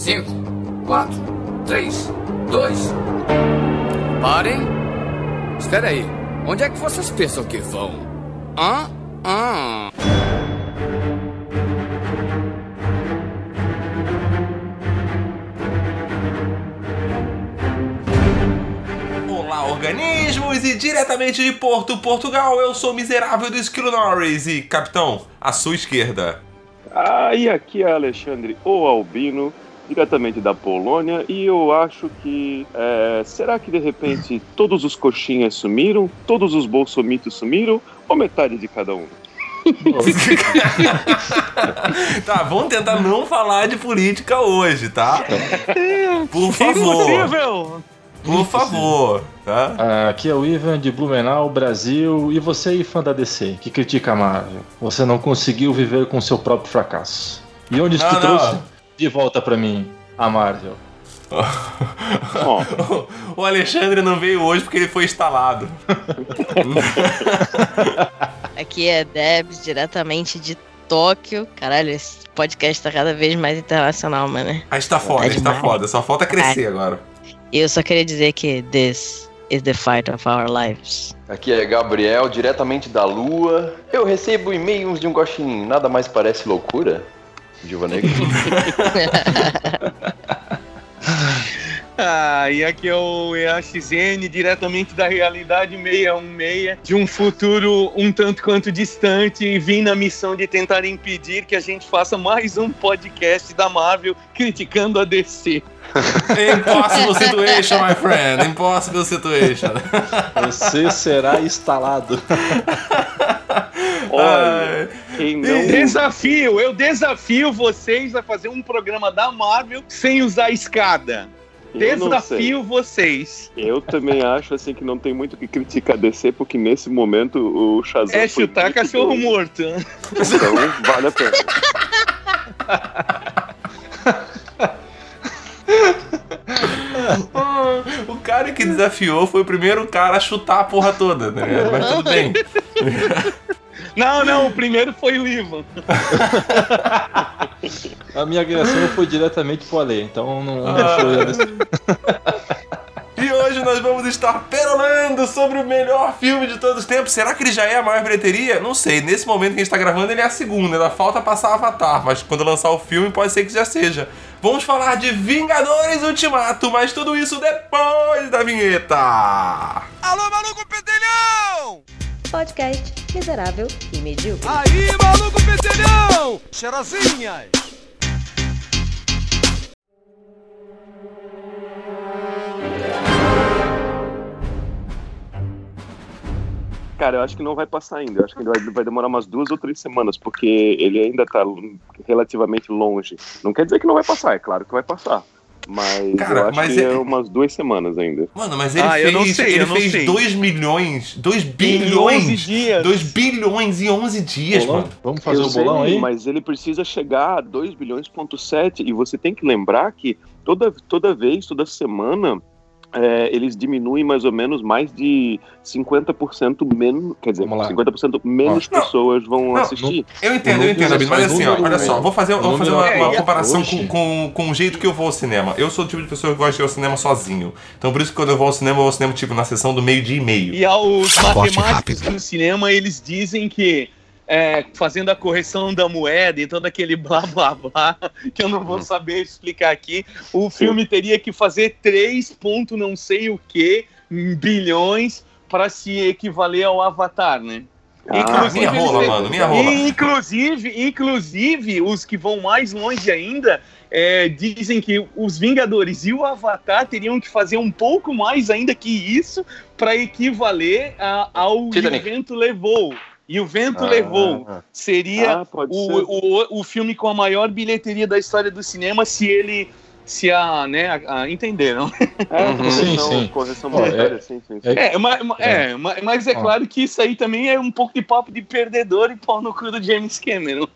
5, 4, 3, 2. Parem! Espera aí. Onde é que vocês pensam que vão? Hã? Hã? Olá, organismos! E diretamente de Porto, Portugal, eu sou o miserável do Esquilo Norris e, capitão, à sua esquerda. Ah, e aqui é Alexandre, o Albino, diretamente da Polônia, e eu acho que. é, será que de repente todos os coxinhas sumiram? Todos os bolsomitos sumiram? Ou metade de cada um? tá, vamos tentar não falar de política hoje, tá? Por favor. Impossível! Por favor, tá? Aqui é o Ivan de Blumenau, Brasil. E você aí, fã da DC, que critica a Marvel? Você não conseguiu viver com seu próprio fracasso. E onde isso Não, te não. trouxe? De volta pra mim, a Marvel. O Alexandre não veio hoje porque ele foi instalado. Aqui é Debs, diretamente de Tóquio. Caralho, esse podcast tá cada vez mais internacional, mano. A gente tá foda, a gente tá foda. Só falta crescer agora. E eu só queria dizer que this is the fight of our lives. Aqui é Gabriel, diretamente da Lua. Eu recebo e-mails de um gostinho. Nada mais parece loucura? Viúva Negra. Ah, e aqui é o EAXN, diretamente da realidade 616, de um futuro um tanto quanto distante, e vim na missão de tentar impedir que a gente faça mais um podcast da Marvel criticando a DC. Impossible situation, my friend. Impossible situation. Você será instalado. olha, quem não. Desafio, eu desafio vocês a fazer um programa da Marvel sem usar escada. Desafio vocês. Eu também acho assim que não tem muito o que criticar a DC, porque nesse momento o Shazam. É chutar cachorro bom. morto. Então vale a pena. o cara que desafiou foi o primeiro cara a chutar a porra toda, né? Mas tudo bem. Não, não, o primeiro foi o Ivan. A minha agressão foi diretamente pro Ale, então não, não Ah. E hoje nós vamos estar perolando sobre o melhor filme de todos os tempos. Será que ele já é a maior bilheteria? Não sei. Nesse momento que a gente tá gravando, ele é a segunda. Ainda falta passar Avatar, mas quando lançar o filme, pode ser que já seja. Vamos falar de Vingadores Ultimato, mas tudo isso depois da vinheta. Alô, maluco pedelhão! Podcast miserável e medíocre. Aí, maluco pedelhão! Cheirosinhas! Cara, eu acho que não vai passar ainda. Eu acho que vai, vai demorar umas duas ou três semanas, porque ele ainda tá relativamente longe. Não quer dizer que não vai passar, é claro que vai passar. Mas Cara, eu acho mas que é- é umas duas semanas ainda. Mano, mas ele Ah, eu fez, não sei, ele eu não fez sei. 2 milhões, 2 Em 11 bilhões, dias. 2 bilhões em 11 dias, Bolão? mano. Vamos fazer eu o bolão sei, aí? Mas ele precisa chegar a 2 bilhões ponto 7 e você tem que lembrar que toda, toda vez, toda semana, é, eles diminuem mais ou menos mais de 50% menos, quer dizer, Vamos lá. 50% menos Não, pessoas vão não, assistir. Eu entendo, eu entendo, é mas assim, ó, olha só, vou fazer, vou fazer uma, é uma hoje. comparação com, com, com o jeito que eu vou ao cinema. Eu sou o tipo de pessoa que gosta de ir ao cinema sozinho. Então por isso que quando eu vou ao cinema, eu vou ao cinema tipo na sessão do meio dia e meio. E aos matemáticos no cinema, eles dizem que, é, fazendo a correção da moeda e todo aquele blá blá blá, que eu não vou saber explicar aqui, o filme teria que fazer 3 ponto não sei o que bilhões para se equivaler ao Avatar, né? Ah, minha rola, mano, minha rola. Inclusive, inclusive, os que vão mais longe ainda é, dizem que os Vingadores e o Avatar teriam que fazer um pouco mais ainda que isso para equivaler a- ao o Titanic. Vento Levou. E o Vento Ah. Levou seria Ah, pode ser. o, o, o filme com a maior bilheteria da história do cinema se ele. Se a, né, a- a- entenderam? É, Uhum. correção, Sim, sim. correção Ó, monetária, é- sim, sim, sim. é- É, mas, é, mas- mas é claro que isso aí também é um pouco de papo de perdedor e pau no cu do James Cameron.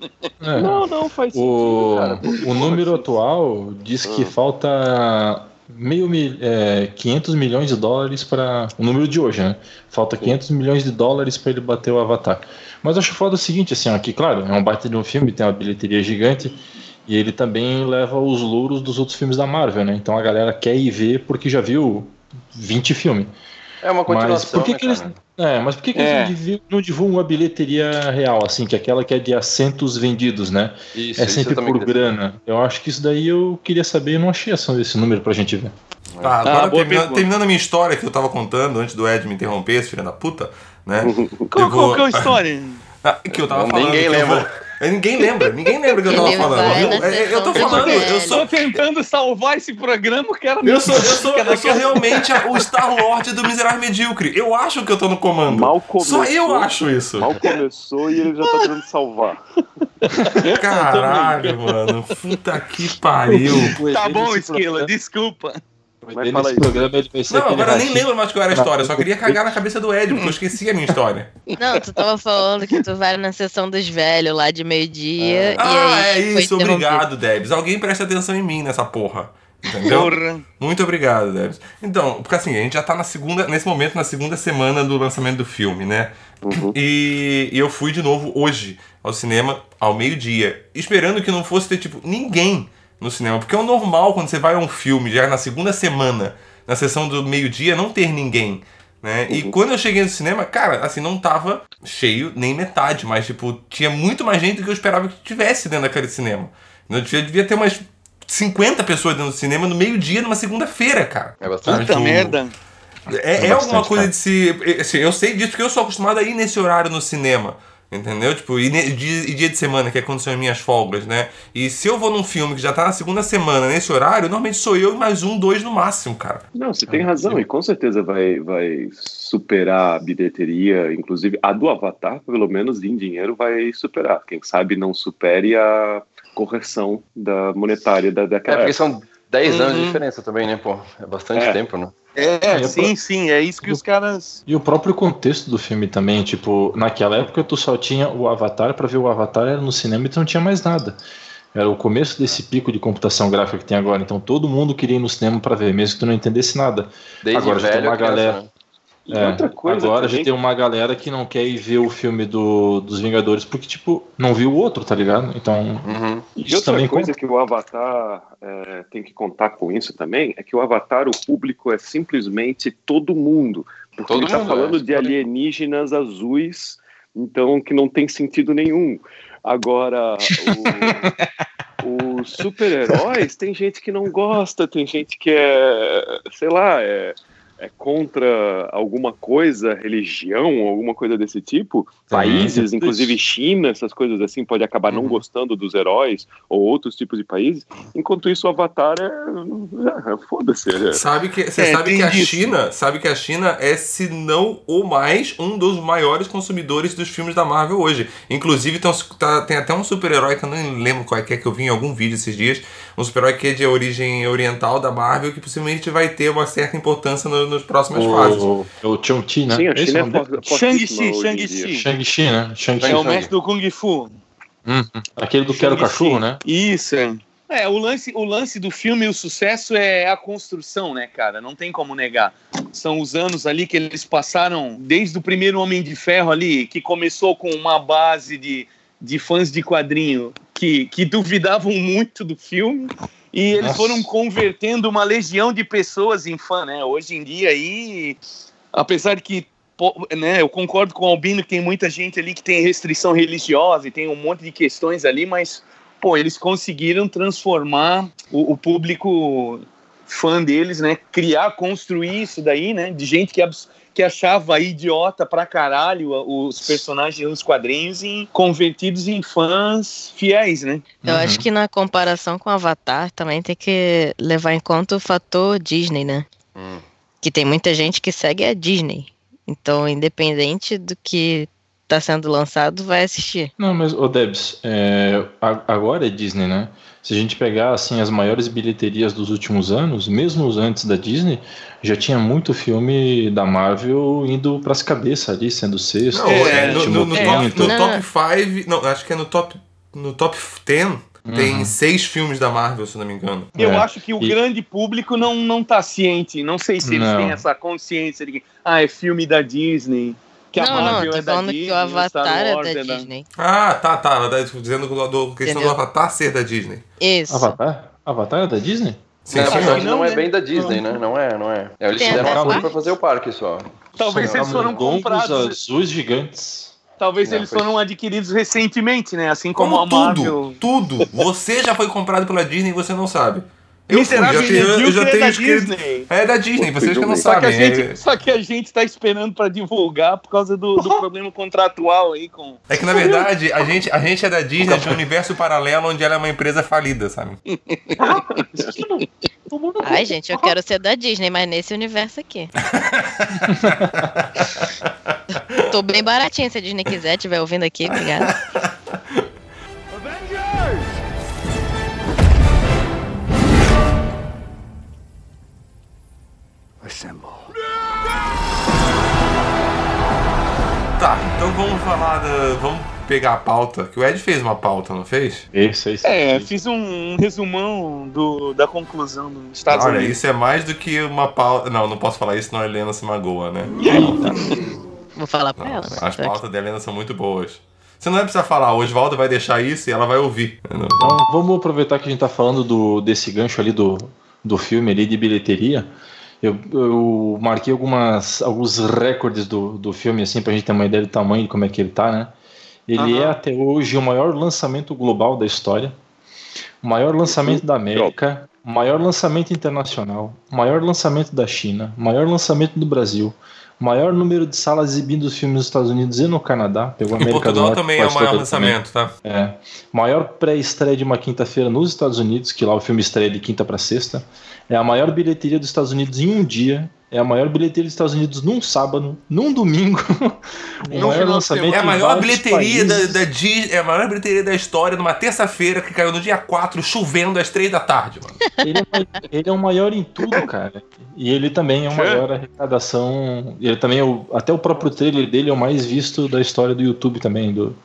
É. Não, não, faz sentido, O, cara. porque, o número porra, atual diz que Ah. falta meio mil, é, 500 milhões de dólares para o número de hoje, né? Falta 500 milhões de dólares para ele bater o Avatar. Mas acho foda o seguinte, assim, ó, que claro, é um baita de um filme, tem uma bilheteria gigante E ele também leva os louros dos outros filmes da Marvel, né? Então a galera quer ir ver porque já viu 20 filmes. É uma Mas continuação, por que, né, que eles. cara? É, mas por que, que É. eles não divulgam a bilheteria real, assim, que é aquela que é de assentos vendidos, né? Isso, é sempre eu por grana. Eu acho que isso daí eu queria saber e não achei essa- esse número pra gente ver. Tá, agora Ah, boa terminando, pergunta. terminando a minha história que eu tava contando antes do Ed me interromper, esse filho da puta, né? Qual, Eu qual vou- que é a história? Ah, que eu tava falando. ninguém eu lembra. É, Ninguém lembra, ninguém lembra que eu tava falando, na É, Eu tô falando, do eu sou. Tô tentando salvar esse programa, o cara Eu sou, eu sou, eu sou realmente a- o Star Lord do Miserável Medíocre. Eu acho que eu tô no comando. Mal Só começou. eu acho isso. Mal começou e ele já tá tentando salvar. Caralho, mano. Puta que pariu. Tá bom, Esquila, desculpa. Mas fala aí. programa ele vai ser Não, agora eu nem lembro mais qual era a história. Eu só queria cagar na cabeça do Ed, porque eu esqueci a minha história. Não, tu tava falando que tu vai na sessão dos velhos lá de meio-dia. e Ah, aí é isso. Obrigado, Debs. Alguém presta atenção em mim nessa porra. Entendeu? Porra. Muito obrigado, Debs. Então, porque assim, a gente já tá na segunda, nesse momento, na segunda semana do lançamento do filme, né? Uhum. E, e eu fui de novo hoje ao cinema, ao meio-dia, esperando que não fosse ter, tipo, ninguém no cinema. Porque é o normal quando você vai a um filme, já na segunda semana, na sessão do meio-dia, não ter ninguém. Né? E quando eu cheguei no cinema, cara, assim, não tava cheio nem metade, mas, tipo, tinha muito mais gente do que eu esperava que tivesse dentro daquele cinema. Eu devia, devia ter umas 50 pessoas dentro do cinema no meio-dia, numa segunda-feira, cara. É bastante. Puta Tipo, merda. É, é bastante, alguma coisa cara. de se. assim, eu sei disso porque eu sou acostumado a ir nesse horário no cinema. Entendeu? Tipo, e, e dia de semana, que é quando são as minhas folgas, né? E se eu vou num filme que já tá na segunda semana, nesse horário, normalmente sou eu e mais um, dois no máximo, cara. Não, você tem razão, e com certeza vai, vai superar a bilheteria, inclusive a do Avatar, pelo menos em dinheiro, vai superar. Quem sabe não supere a correção da monetária da, É, daquela porque época. são 10 anos de Uhum. diferença também, né, pô? É bastante É. tempo, né? É, eu sim, sim, é isso que os caras. E o próprio contexto do filme também, tipo, naquela época tu só tinha o Avatar, pra ver o Avatar era no cinema e tu não tinha mais nada. Era o começo desse pico de computação gráfica que tem agora, então todo mundo queria ir no cinema pra ver, mesmo que tu não entendesse nada. Desde Agora já tem uma a criança, galera- né? E É, outra coisa agora já também, tem uma galera que não quer ir ver o filme do, dos Vingadores porque, tipo, não viu o outro, tá ligado? Então, Uhum. E isso outra também coisa conta. que o Avatar é, tem que contar com isso também é que o Avatar, o público é simplesmente todo mundo. Porque Todo ele tá mundo, falando é. de alienígenas azuis, então que não tem sentido nenhum. Agora, o- os super-heróis, tem gente que não gosta, tem gente que é, sei lá, é, é contra alguma coisa, religião, alguma coisa desse tipo. Países, Sim. inclusive China, essas coisas assim, pode acabar não Uhum. gostando dos heróis ou outros tipos de países. Enquanto isso, o Avatar é. é foda-se. é- Sabe que, você É, sabe que a disso. China, sabe que a China é, se não o mais, um dos maiores consumidores dos filmes da Marvel hoje. Inclusive, tem, tá- tem até um super-herói que eu não lembro qual é que é que eu vi em algum vídeo esses dias. Um super-herói que é de origem oriental da Marvel, que possivelmente vai ter uma certa importância no, nas próximas fases. O, é o Chong-Chi, né? Sim, China é o Shang-Chi, Shang-Chi. Shang-Chi, né? Shang-Chi. É o mestre do Kung Fu. Uhum. Aquele do Quero. Cachorro, né? Isso, é. É, o lance, o lance do filme e o sucesso é a construção, né, cara? Não tem como negar. São os anos ali que eles passaram, desde o primeiro Homem de Ferro ali, que começou com uma base de, de fãs de quadrinho que, que duvidavam muito do filme. E eles Nossa. foram convertendo uma legião de pessoas em fã, né? Hoje em dia aí, apesar de que né, eu concordo com o Albino que tem muita gente ali que tem restrição religiosa e tem um monte de questões ali, mas pô, eles conseguiram transformar o, o público fã deles, né? Criar, construir isso daí, né? De gente que, abs- que achava idiota pra caralho os personagens nos quadrinhos e convertidos em fãs fiéis, né? Eu Uhum. acho que na comparação com Avatar também tem que levar em conta o fator Disney, né? Hum. Que tem muita gente que segue a Disney. Então, independente do que tá sendo lançado, vai assistir. Não, mas, ô Debs, é, agora é Disney, né? Se a gente pegar, assim, as maiores bilheterias dos últimos anos, mesmo os antes da Disney, já tinha muito filme da Marvel indo pras cabeças ali, sendo sexto, Não, é, no, sétimo, no, no é, no Não. top 5, não, acho que é no top, no top 10, tem Uhum. seis filmes da Marvel, se eu não me engano. Eu É, acho que o e- grande público não, não tá ciente. Não sei se eles Não. têm essa consciência de que ah, é filme da Disney. Que a não, não, Marvel tô é da falando Disney, que o Avatar é Wars da é da- Disney. Ah, tá, tá. Ela tá dizendo do, do questão Entendeu? do Avatar ser da Disney. Isso. Avatar? Avatar é da Disney? Sim, Não, sim, mas não. não, não, é né? bem da Disney, né? Não é, não é. É, Eles Tem até uma coisa pra fazer o parque só. Talvez eles foram comprados. azuis gigantes. Talvez Não, eles foi- foram adquiridos recentemente, né? Assim como, Como a tudo, Marvel. tudo. Você já foi comprado pela Disney e você não sabe. Eu fui, Miserável já tenho, eu já medíocre é tenho da escrito. Disney. É da Disney, vocês que não Só que, a sabem. gente, só que a gente tá esperando pra divulgar por causa do, do problema contratual aí com. É, é que na verdade a gente, a gente é da Disney de um universo paralelo onde ela é uma empresa falida, sabe? Ai, gente, eu quero ser da Disney, mas nesse universo aqui. Tô bem baratinho, se a Disney quiser, estiver ouvindo aqui, obrigada. Tá, então vamos falar da. Vamos pegar a pauta. Que o Ed fez uma pauta, não fez? Esse, esse. É, fiz um resumão do, da conclusão dos Estados Olha, Unidos. isso é mais do que uma pauta. Não, não posso falar isso, senão a Helena se magoa, né? Vou falar pra Não, ela. né? as pautas da Helena são muito boas. Você não vai precisar falar, o Oswaldo vai deixar isso e ela vai ouvir. Então vamos aproveitar que a gente tá falando do, desse gancho ali do, do filme ali de bilheteria. Eu, eu marquei algumas, alguns recordes do, do filme, assim, pra gente ter uma ideia do tamanho de como é que ele tá, né? Ele é até hoje o maior lançamento global da história, o maior lançamento da América, o maior lançamento internacional, o maior lançamento da China, o maior lançamento do Brasil, o maior número de salas exibindo os filmes nos Estados Unidos e no Canadá. Pegou a Em América do Portugal Norte, também é o maior toda também. lançamento, tá? É. Maior pré-estreia de uma quinta-feira nos Estados Unidos, que lá o filme estreia de quinta para sexta. É a maior bilheteria dos Estados Unidos em um dia. É a maior bilheteria dos Estados Unidos num sábado, num domingo. o No maior final de lançamento É a maior bilheteria da, da é a maior bilheteria da história numa terça-feira que caiu no dia 4, chovendo às 3 da tarde, mano. Ele é, ele é o maior em tudo, cara. E ele também é o maior arrecadação. Ele também é o, até o próprio trailer dele é o mais visto da história do YouTube também. Do,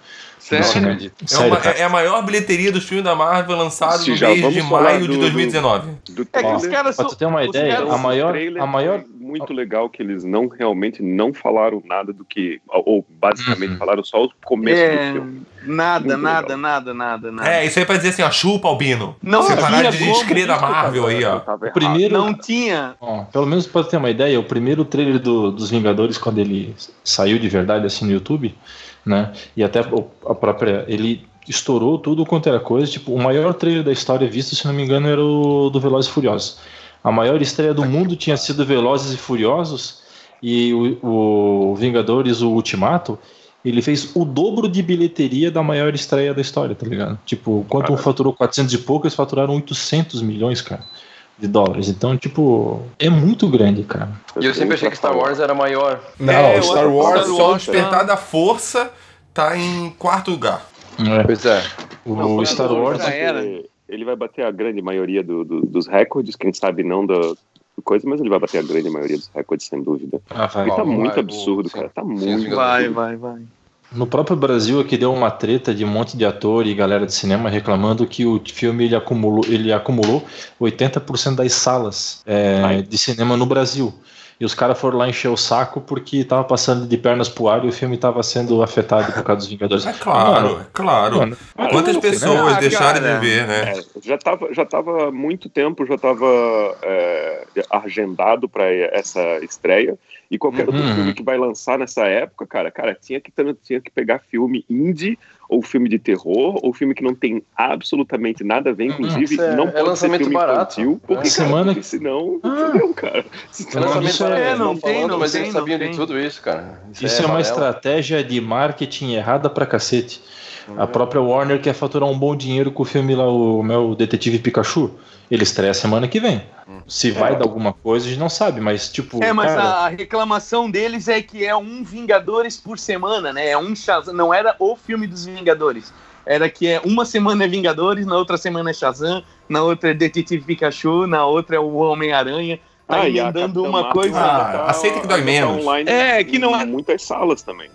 Sério? do. É, Sério, uma- é a maior bilheteria dos filmes da Marvel lançado Se no mês de maio do- de do- 2019. Do É que os caras Pra são. tu ter uma ideia, a maior, a maior, foi muito legal que eles não realmente não falaram nada do que ou basicamente Uhum. falaram só o começo É, do filme. nada, Muito nada, legal. nada, nada, nada. É, isso aí pra dizer assim, ó, chupa, Albino. Não Você parar de da disso, Marvel aí, ó. O primeiro, Não tinha. Ó, pelo menos pra ter uma ideia, o primeiro trailer do- dos Vingadores, quando ele saiu de verdade assim no YouTube, né? E até a própria. Ele estourou tudo quanto era coisa. Tipo, o maior trailer da história visto, se não me engano, era o do Velozes e Furiosos. A maior estreia do mundo tinha sido Velozes e Furiosos e o, o Vingadores, o Ultimato. Ele fez o dobro de bilheteria da maior estreia da história, tá ligado? Tipo, enquanto um faturou 400 e pouco, eles faturaram 800 milhões, cara, de dólares. Então, tipo, é muito grande, cara. E eu sempre achei que Star Wars era maior. Não, É, Star Wars, Star só o Wars, Despertar da Força tá em quarto lugar. É. Pois é. O Não, Star Wars. Já era. Ele vai bater a grande maioria do- do- dos recordes, quem sabe não da coisa, mas ele vai bater a grande maioria dos recordes, sem dúvida. Ah, vai. E tá Vai, muito vai, absurdo, cara. Tá muito. Vai, vai, vai. No próprio Brasil aqui deu uma treta de um monte de ator e galera de cinema reclamando que o filme ele acumulou, ele acumulou 80% das salas é, de cinema no Brasil. E os caras foram lá encher o saco porque tava passando de pernas pro ar e o filme tava sendo afetado por causa dos Vingadores. É claro, Mano, é claro. mano, Quantas né? pessoas Ah, deixaram cara. de ver, né? É, já tava, já tava há muito tempo, já tava é, agendado para essa estreia. E qualquer outro Uhum. filme que vai lançar nessa época, cara, cara, tinha que, tinha que pegar filme indie, ou filme de terror, ou filme que não tem absolutamente nada a ver, inclusive, Isso é- não é pode ser lançamento filme barato. infantil, porque, É. cara, Semana- porque senão, Ah. fudeu, cara. É Não, lançamento isso é- barato, é, não eles tem, falando, não mas tem, eles não sabiam tem. de tudo isso, cara. Isso é, é uma estratégia de marketing errada pra cacete. A própria Warner quer faturar um bom dinheiro com o filme lá, o meu Detetive Pikachu. Ele estreia semana que vem. Se vai dar alguma coisa, a gente não sabe, mas tipo. É, mas cara, a reclamação deles é que é um Vingadores por semana, né? É um Shazam. Não era o filme dos Vingadores. Era que é uma semana é Vingadores, na outra semana é Shazam, na outra é Detetive Pikachu, na outra é o Homem-Aranha. Tá e a emendando uma Marvel coisa. Ah, tá- aceita que dói tá menos. online É, que não é- em muitas salas também.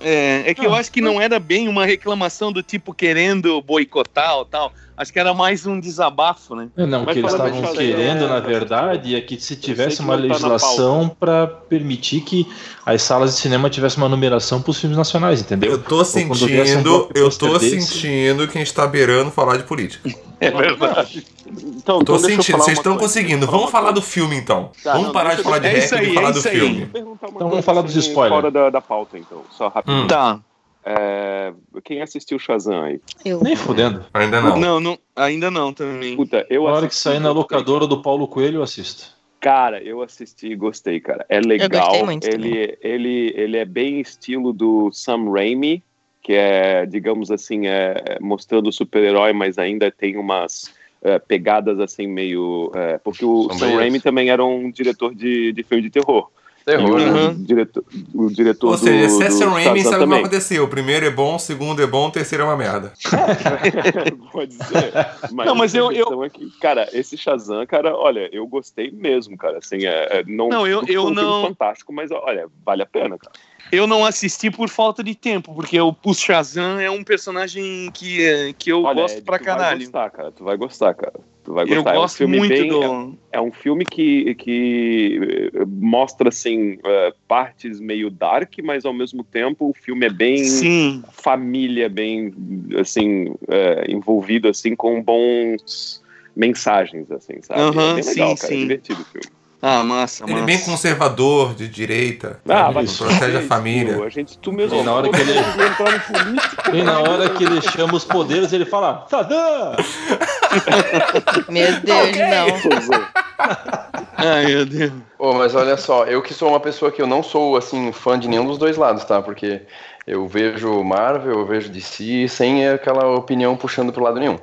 É, é que eu acho que não era bem uma reclamação do tipo querendo boicotar ou tal. Acho que era mais um desabafo, né? É, Não, o que eles estavam fazer, querendo, é, na verdade, é que se tivesse que uma tá legislação para permitir que as salas de cinema tivessem uma numeração para os filmes nacionais, entendeu? Eu tô viesse um sentindo, eu tô desse- sentindo que a gente tá beirando falar de política. É verdade. Então, Tô então deixa eu sentindo, falar vocês estão conseguindo. Vamos falar do filme então. Tá, Vamos não, parar de falar de é rap e aí, falar é do isso aí. filme. Então vamos falar dos assim, spoilers. Fora da, da pauta, então, só rapidinho. Hum. Tá. É, quem assistiu Shazam aí? Eu. Nem fudendo. Ainda não. Não, não, ainda não também. Puta, eu Na hora que sair na locadora do Paulo Coelho, eu assisto. Cara, eu assisti e gostei, cara. É legal. gostei muito ele, ele, ele é bem estilo do Sam Raimi, que é, digamos assim, é, mostrando o super-herói, mas ainda tem umas é, pegadas assim meio. é, porque o Sam. Raimi também era um diretor de, de filme de terror. Terror, E né? o, Uhum. diretor, o diretor Ou seja, do, se é Sam Raimi, sabe o que acontecer. O primeiro é bom, o segundo é bom, o terceiro é uma merda. Pode ser. Mas Não, mas eu- questão é que, cara, esse Shazam, cara, olha, eu gostei mesmo, cara. Assim, é, é- não, Não, eu- eu um não- fantástico, mas olha, vale a pena, cara. Eu não assisti por falta de tempo, porque o, Shazam é um personagem que, é, que eu Olha, gosto pra tu vai caralho. gostar, cara. Tu vai gostar, cara. Tu vai Eu gostar. é um gosto filme muito bem, do. É um filme que, que eh, mostra, assim, eh, partes meio dark, mas ao mesmo tempo o filme é bem Sim, família, bem, assim, eh, envolvido, assim, com bons mensagens, assim, sabe? Aham, é legal, sim, cara. É sim. divertido o filme. Ah, massa, Ele é massa. bem conservador, de direita. Ah, vai protege a família. A gente, tu mesmo E na hora que ele- entrar no político, E na hora que ele chama os poderes, ele fala: Sadam! Meu Deus, não. Ai, meu Deus. Ô, mas olha só, eu que sou uma pessoa que eu não sou, assim, fã de nenhum dos dois lados, tá? Porque eu vejo Marvel, eu vejo DC, sem aquela opinião puxando pro lado nenhum.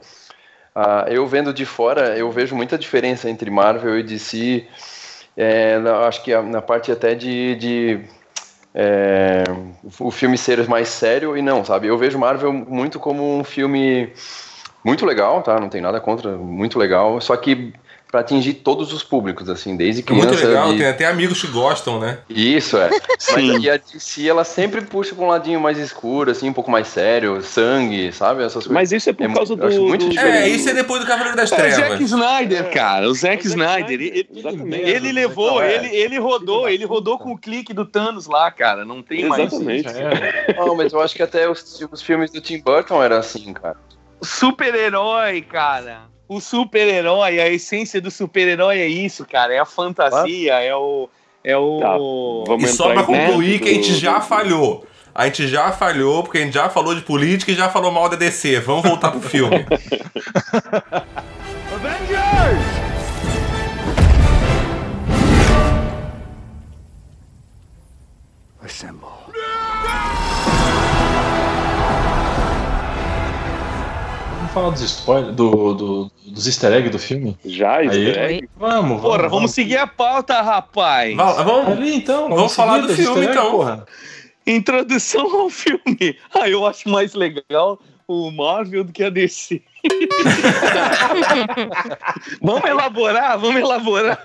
Ah, eu vendo de fora, eu vejo muita diferença entre Marvel e DC, é, na- acho que na parte até de... de é, o filme ser mais sério e não, sabe? Eu vejo Marvel muito como um filme muito legal, tá? Não tem nada contra, muito legal, só que para atingir todos os públicos, assim, desde É criança... muito legal, de- tem até amigos que gostam, né? isso, é. Sim. Mas e a DC, ela sempre puxa pra um ladinho mais escuro, assim, um pouco mais sério, sangue, sabe? Essas coisas. Mas isso é por É causa muito- do. acho muito do-. É, isso é depois do Cavaleiro das É o Zack Trevas. Snyder, cara. O Zack Zack Snyder. Ele, exatamente. ele levou, É. ele, ele rodou, ele rodou com o clique do Thanos lá, cara. Não tem mais. Exatamente. É. Não, mas eu acho que até os, os filmes do Tim Burton eram assim, cara. Super-herói, cara. O super-herói, a essência do super-herói é isso, cara. É a fantasia, é o. É o. Tá, vamos E só pra concluir que a gente do- já falhou. A gente já falhou, porque a gente já falou de política e já falou mal da DC. Vamos voltar pro filme. Avengers! Assemble. Falar dos spoilers, do, do- dos easter eggs do filme? Já, Aí. easter egg? Oi? Vamos, vamos. Porra, vamos seguir a pauta, rapaz. Va- vamos, Ali então, Vamos falar seguir do filme, eggs, então. Porra. Introdução ao filme. Ah, eu acho mais legal o Marvel do que a DC. vamos elaborar, vamos elaborar.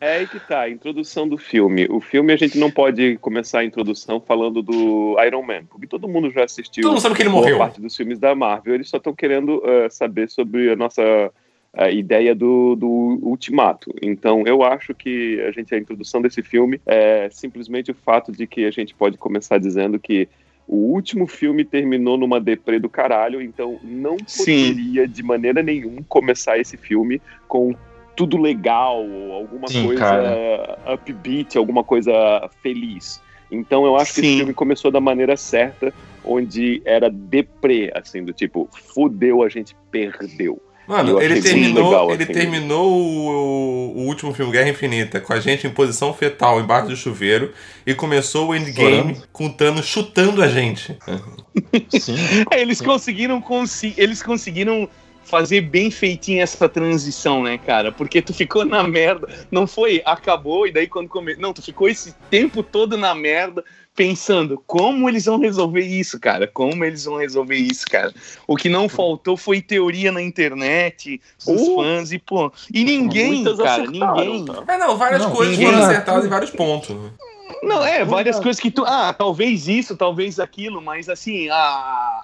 É aí que tá, a introdução do filme. O filme a gente não pode começar a introdução falando do Iron Man, porque todo mundo já assistiu Todo mundo sabe que ele morreu. parte dos filmes da Marvel. Eles só estão querendo eh, saber sobre a nossa eh, ideia do, do Ultimato. Então, eu acho que a gente a introdução desse filme é simplesmente o fato de que a gente pode começar dizendo que o último filme terminou numa deprê do caralho, então não Sim. poderia de maneira nenhuma começar esse filme com tudo legal, ou alguma Sim, coisa cara. upbeat, alguma coisa feliz. Então eu acho que Sim. esse filme começou da maneira certa, onde era deprê, assim, do tipo, fudeu, a gente perdeu. Mano, ele terminou, legal, ele assim. terminou o, o último filme, Guerra Infinita, com a gente em posição fetal embaixo do chuveiro e começou o endgame com o Thanos chutando a gente. Sim. É, eles conseguiram consi eles conseguiram fazer bem feitinha essa transição, né, cara? Porque tu ficou na merda, não foi, acabou e daí quando come... não, tu ficou esse tempo todo na merda pensando como eles vão resolver isso, cara? Como eles vão resolver isso, cara? O que não faltou foi teoria na internet, dos Uh, fãs e pô, e ninguém, cara, ninguém. tá? É, não, várias Não, coisas ninguém foram acertadas em vários pontos. Não, é, várias coisas que tu. Ah, talvez isso, talvez aquilo, mas assim, a,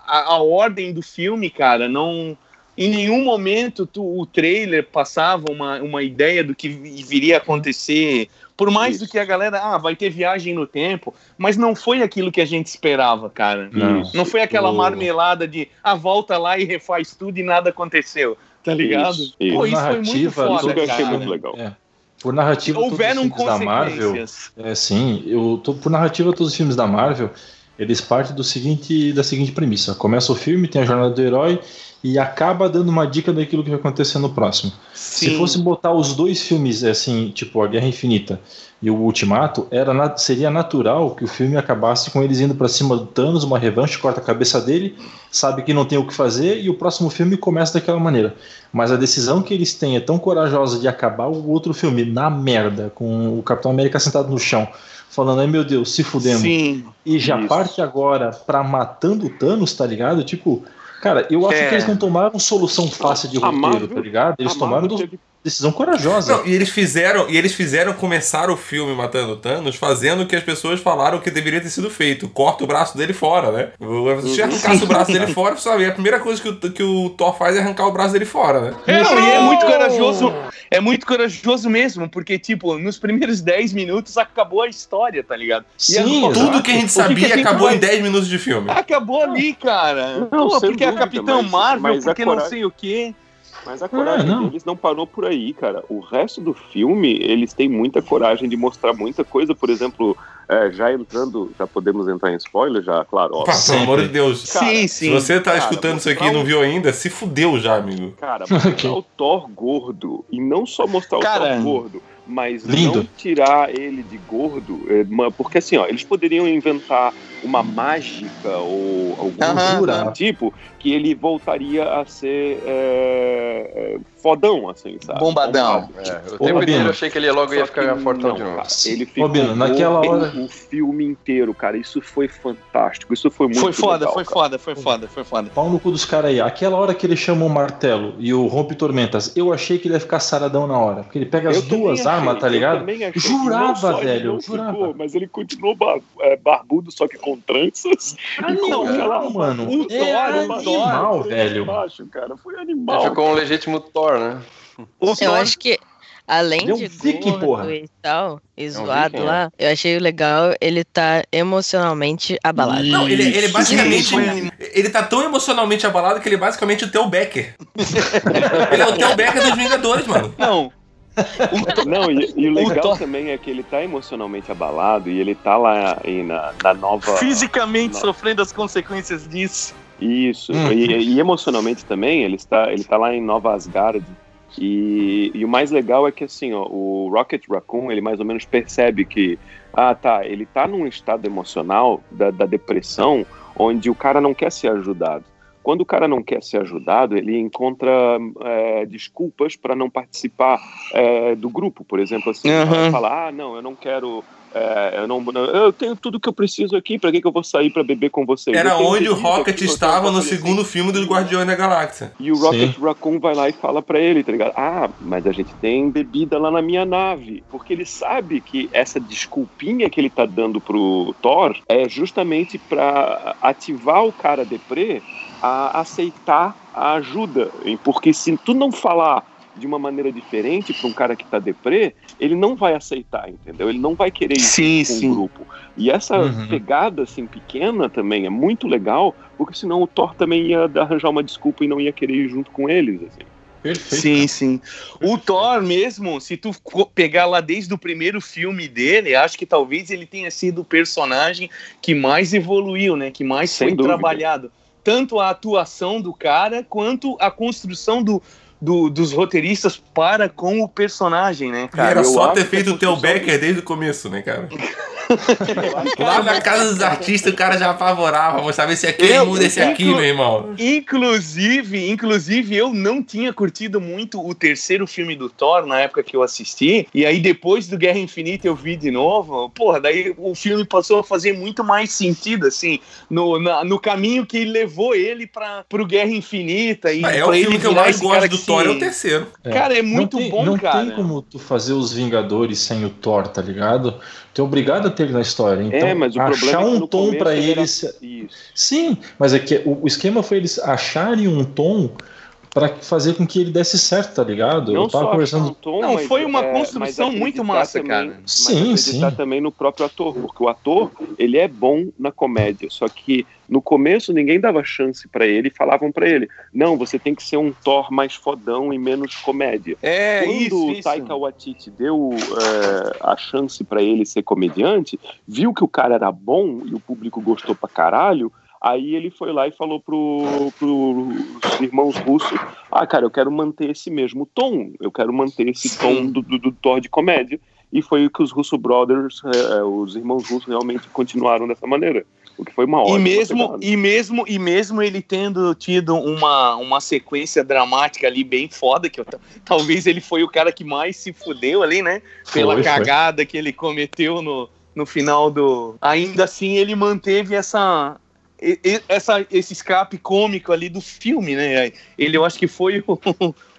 a, a ordem do filme, cara, não. Em nenhum momento tu, o trailer passava uma, uma ideia do que viria a acontecer. Por mais Isso. do que a galera, ah, vai ter viagem no tempo, mas não foi aquilo que a gente esperava, cara. Não. Não foi aquela marmelada de ah, volta lá e refaz tudo e nada aconteceu, tá ligado? Isso, Pô, isso. isso foi muito Narrativa, foda, Tudo achei cara. muito legal. É. Por narrativa, todos os Houveram filmes da Marvel. É, sim, eu tô, por narrativa, todos os filmes da Marvel, eles partem do seguinte, da seguinte premissa: começa o filme, tem a jornada do herói e acaba dando uma dica daquilo que vai acontecer no próximo. Se Sim. fosse botar os dois filmes, assim, tipo A Guerra Infinita e o Ultimato, era na- seria natural que o filme acabasse com eles indo pra cima do Thanos, uma revanche, corta a cabeça dele, sabe que não tem o que fazer e o próximo filme começa daquela maneira. Mas a decisão que eles têm é tão corajosa de acabar o outro filme na merda, com o Capitão América sentado no chão, falando, ai meu Deus, se fudemos. Sim. E já Isso. parte agora pra matando o Thanos, tá ligado? Tipo, cara, eu acho É. que eles não tomaram solução fácil de roteiro, Marvel- tá ligado? Eles tomaram do- teve- decisão corajosa. Não, e eles fizeram, e eles fizeram começar o filme matando Thanos, fazendo o que as pessoas falaram que deveria ter sido feito. Corta o braço dele fora, né? Se arrancasse o braço dele fora, sabe? A primeira coisa que o, que o Thor faz é arrancar o braço dele fora, né? Não, e é muito corajoso. É muito corajoso mesmo, porque, tipo, nos primeiros 10 minutos acabou a história, tá ligado? E Sim, agora- Tudo que a gente O que sabia que a gente acabou vai- em 10 minutos de filme. Acabou ali, cara. Não, Pô, porque a dúvida, Capitão mas- Marvel, mas a porque não sei o quê. Mas a coragem não. deles não parou por aí, cara. O resto do filme, eles têm muita coragem de mostrar muita coisa. Por exemplo, é, já entrando, já podemos entrar em spoiler, já, claro. Ó, Pá, pelo amor de Deus. Cara, sim, Se sim. você tá cara, escutando isso aqui e não viu ainda, se fudeu já, amigo. Cara, mostrar o Thor gordo e não só mostrar o Cara, Thor gordo, mas lindo. não tirar ele de gordo, é, porque assim, ó, eles poderiam inventar uma mágica ou algum Aham, tipo que ele voltaria a ser é, é, fodão, assim, sabe? Bombadão. É, o Ô, tempo inteiro eu achei que ele logo ia ficar fortão de novo. ele Ô, ficou Bino, naquela hora- o filme inteiro, cara. Isso foi fantástico. Isso foi muito Foi foda, legal, foi cara. foda, foi foda, foi foda. Pau no cu dos caras aí. Aquela hora que ele chama o martelo e o rompe tormentas, eu achei que ele ia ficar saradão na hora. Porque ele pega as Eu duas achei, armas, tá eu ligado? também achei. Jurava, velho, jurava. ficou, mas ele continuou bar- é, barbudo, só que com tranças. Ah, não, não, mano. Um É Thor, um animal, velho. Baixo, cara. Foi Ele animal. ficou um legítimo Thor, né? O Eu Thor- acho que, além Ele é um de viking, gordo porra. e tal, e um zoado viking, lá, eu achei legal ele tá emocionalmente abalado. Não, ele, ele basicamente. Ele tá tão emocionalmente abalado que ele é basicamente o Theo Becker. ele é o Theo Becker dos Vingadores, mano. Não. Não, e, e o legal Thor- também é que ele tá emocionalmente abalado e ele tá lá aí na, na nova. Fisicamente sofrendo as consequências disso. Isso. Hum. E, e emocionalmente também, ele está, ele tá lá em Nova Asgard. E, e o mais legal é que assim, ó, o Rocket Raccoon, ele mais ou menos percebe que, ah, tá, ele tá num estado emocional da, da depressão, onde o cara não quer ser ajudado. Quando o cara não quer ser ajudado, ele encontra é, desculpas para não participar é, do grupo, por exemplo, assim, Uhum. fala, ah, não, eu não quero, é, eu não, eu tenho tudo que eu preciso aqui, para que, que eu vou sair para beber com vocês? Era onde o Rocket estava no coisa assim." segundo filme dos Guardiões da Galáxia. E o Rocket Sim. Raccoon vai lá e fala pra ele, tá ligado? Ah, mas a gente tem bebida lá na minha nave. Porque ele sabe que essa desculpinha que ele tá dando pro Thor é justamente pra ativar o cara deprê a aceitar a ajuda. Porque se tu não falar de uma maneira diferente pra um cara que tá deprê, ele não vai aceitar, entendeu? Ele não vai querer ir Sim, com sim. o grupo. E essa Uhum. pegada assim pequena também é muito legal, porque senão o Thor também ia arranjar uma desculpa e não ia querer ir junto com eles. Assim. Perfeito. Sim, sim. O Thor mesmo, se tu pegar lá desde o primeiro filme dele, acho que talvez ele tenha sido o personagem que mais evoluiu, né? Que mais Sem foi dúvida. trabalhado. Tanto a atuação do cara, quanto a construção do, do- dos roteiristas para com o personagem, né, E cara? era eu só ter feito a o Theo construção- Becker desde o começo, né, cara? Lá na casa dos artistas o cara já apavorava, mostrava esse aqui, Eu- muda esse aqui, meu irmão. Inclusive, inclusive, eu não tinha curtido muito o terceiro filme do Thor na época que eu assisti. E aí, depois do Guerra Infinita, eu vi de novo. Porra, daí o filme passou a fazer muito mais sentido, assim, no, na- no caminho que levou ele para pro Guerra Infinita. E É, é o pra filme que eu mais gosto do Thor, é o terceiro. Cara, é muito não tem, bom, não cara. tem como tu fazer os Vingadores sem o Thor, tá ligado? Tu é obrigado a ter caráter na história. Então, é, mas o problema achar é um no tom para ele era- eles. Isso. Sim, mas é que o, o esquema foi eles acharem um tom pra fazer com que ele desse certo, tá ligado? Não eu tava só conversando. achar um tom, Não, foi uma é, construção muito massa, também- cara. Mas Sim, acreditar sim. também no próprio ator, porque o ator, ele é bom na comédia, só que no começo ninguém dava chance pra ele e falavam pra ele, não, você tem que ser um Thor mais fodão e menos comédia. É, Quando isso, o isso. Taika Waititi deu é, a chance pra ele ser comediante, viu que o cara era bom e o público gostou pra caralho, aí ele foi lá e falou pro, pros irmãos russos, ah, cara, eu quero manter esse mesmo tom, eu quero manter esse Sim. tom do, do, do Thor de comédia. E foi o que os Russo Brothers, é, os irmãos russos, realmente continuaram dessa maneira. O que foi uma E ótima mesmo, pegada. e mesmo e mesmo ele tendo tido uma, uma sequência dramática ali bem foda, que eu ta- talvez ele foi o cara que mais se fudeu ali, né? Pela Foi, foi. cagada que ele cometeu no, no final do. Ainda assim, ele manteve essa. e- e- Essa, esse escape cômico ali do filme, né? Ele eu acho que foi o,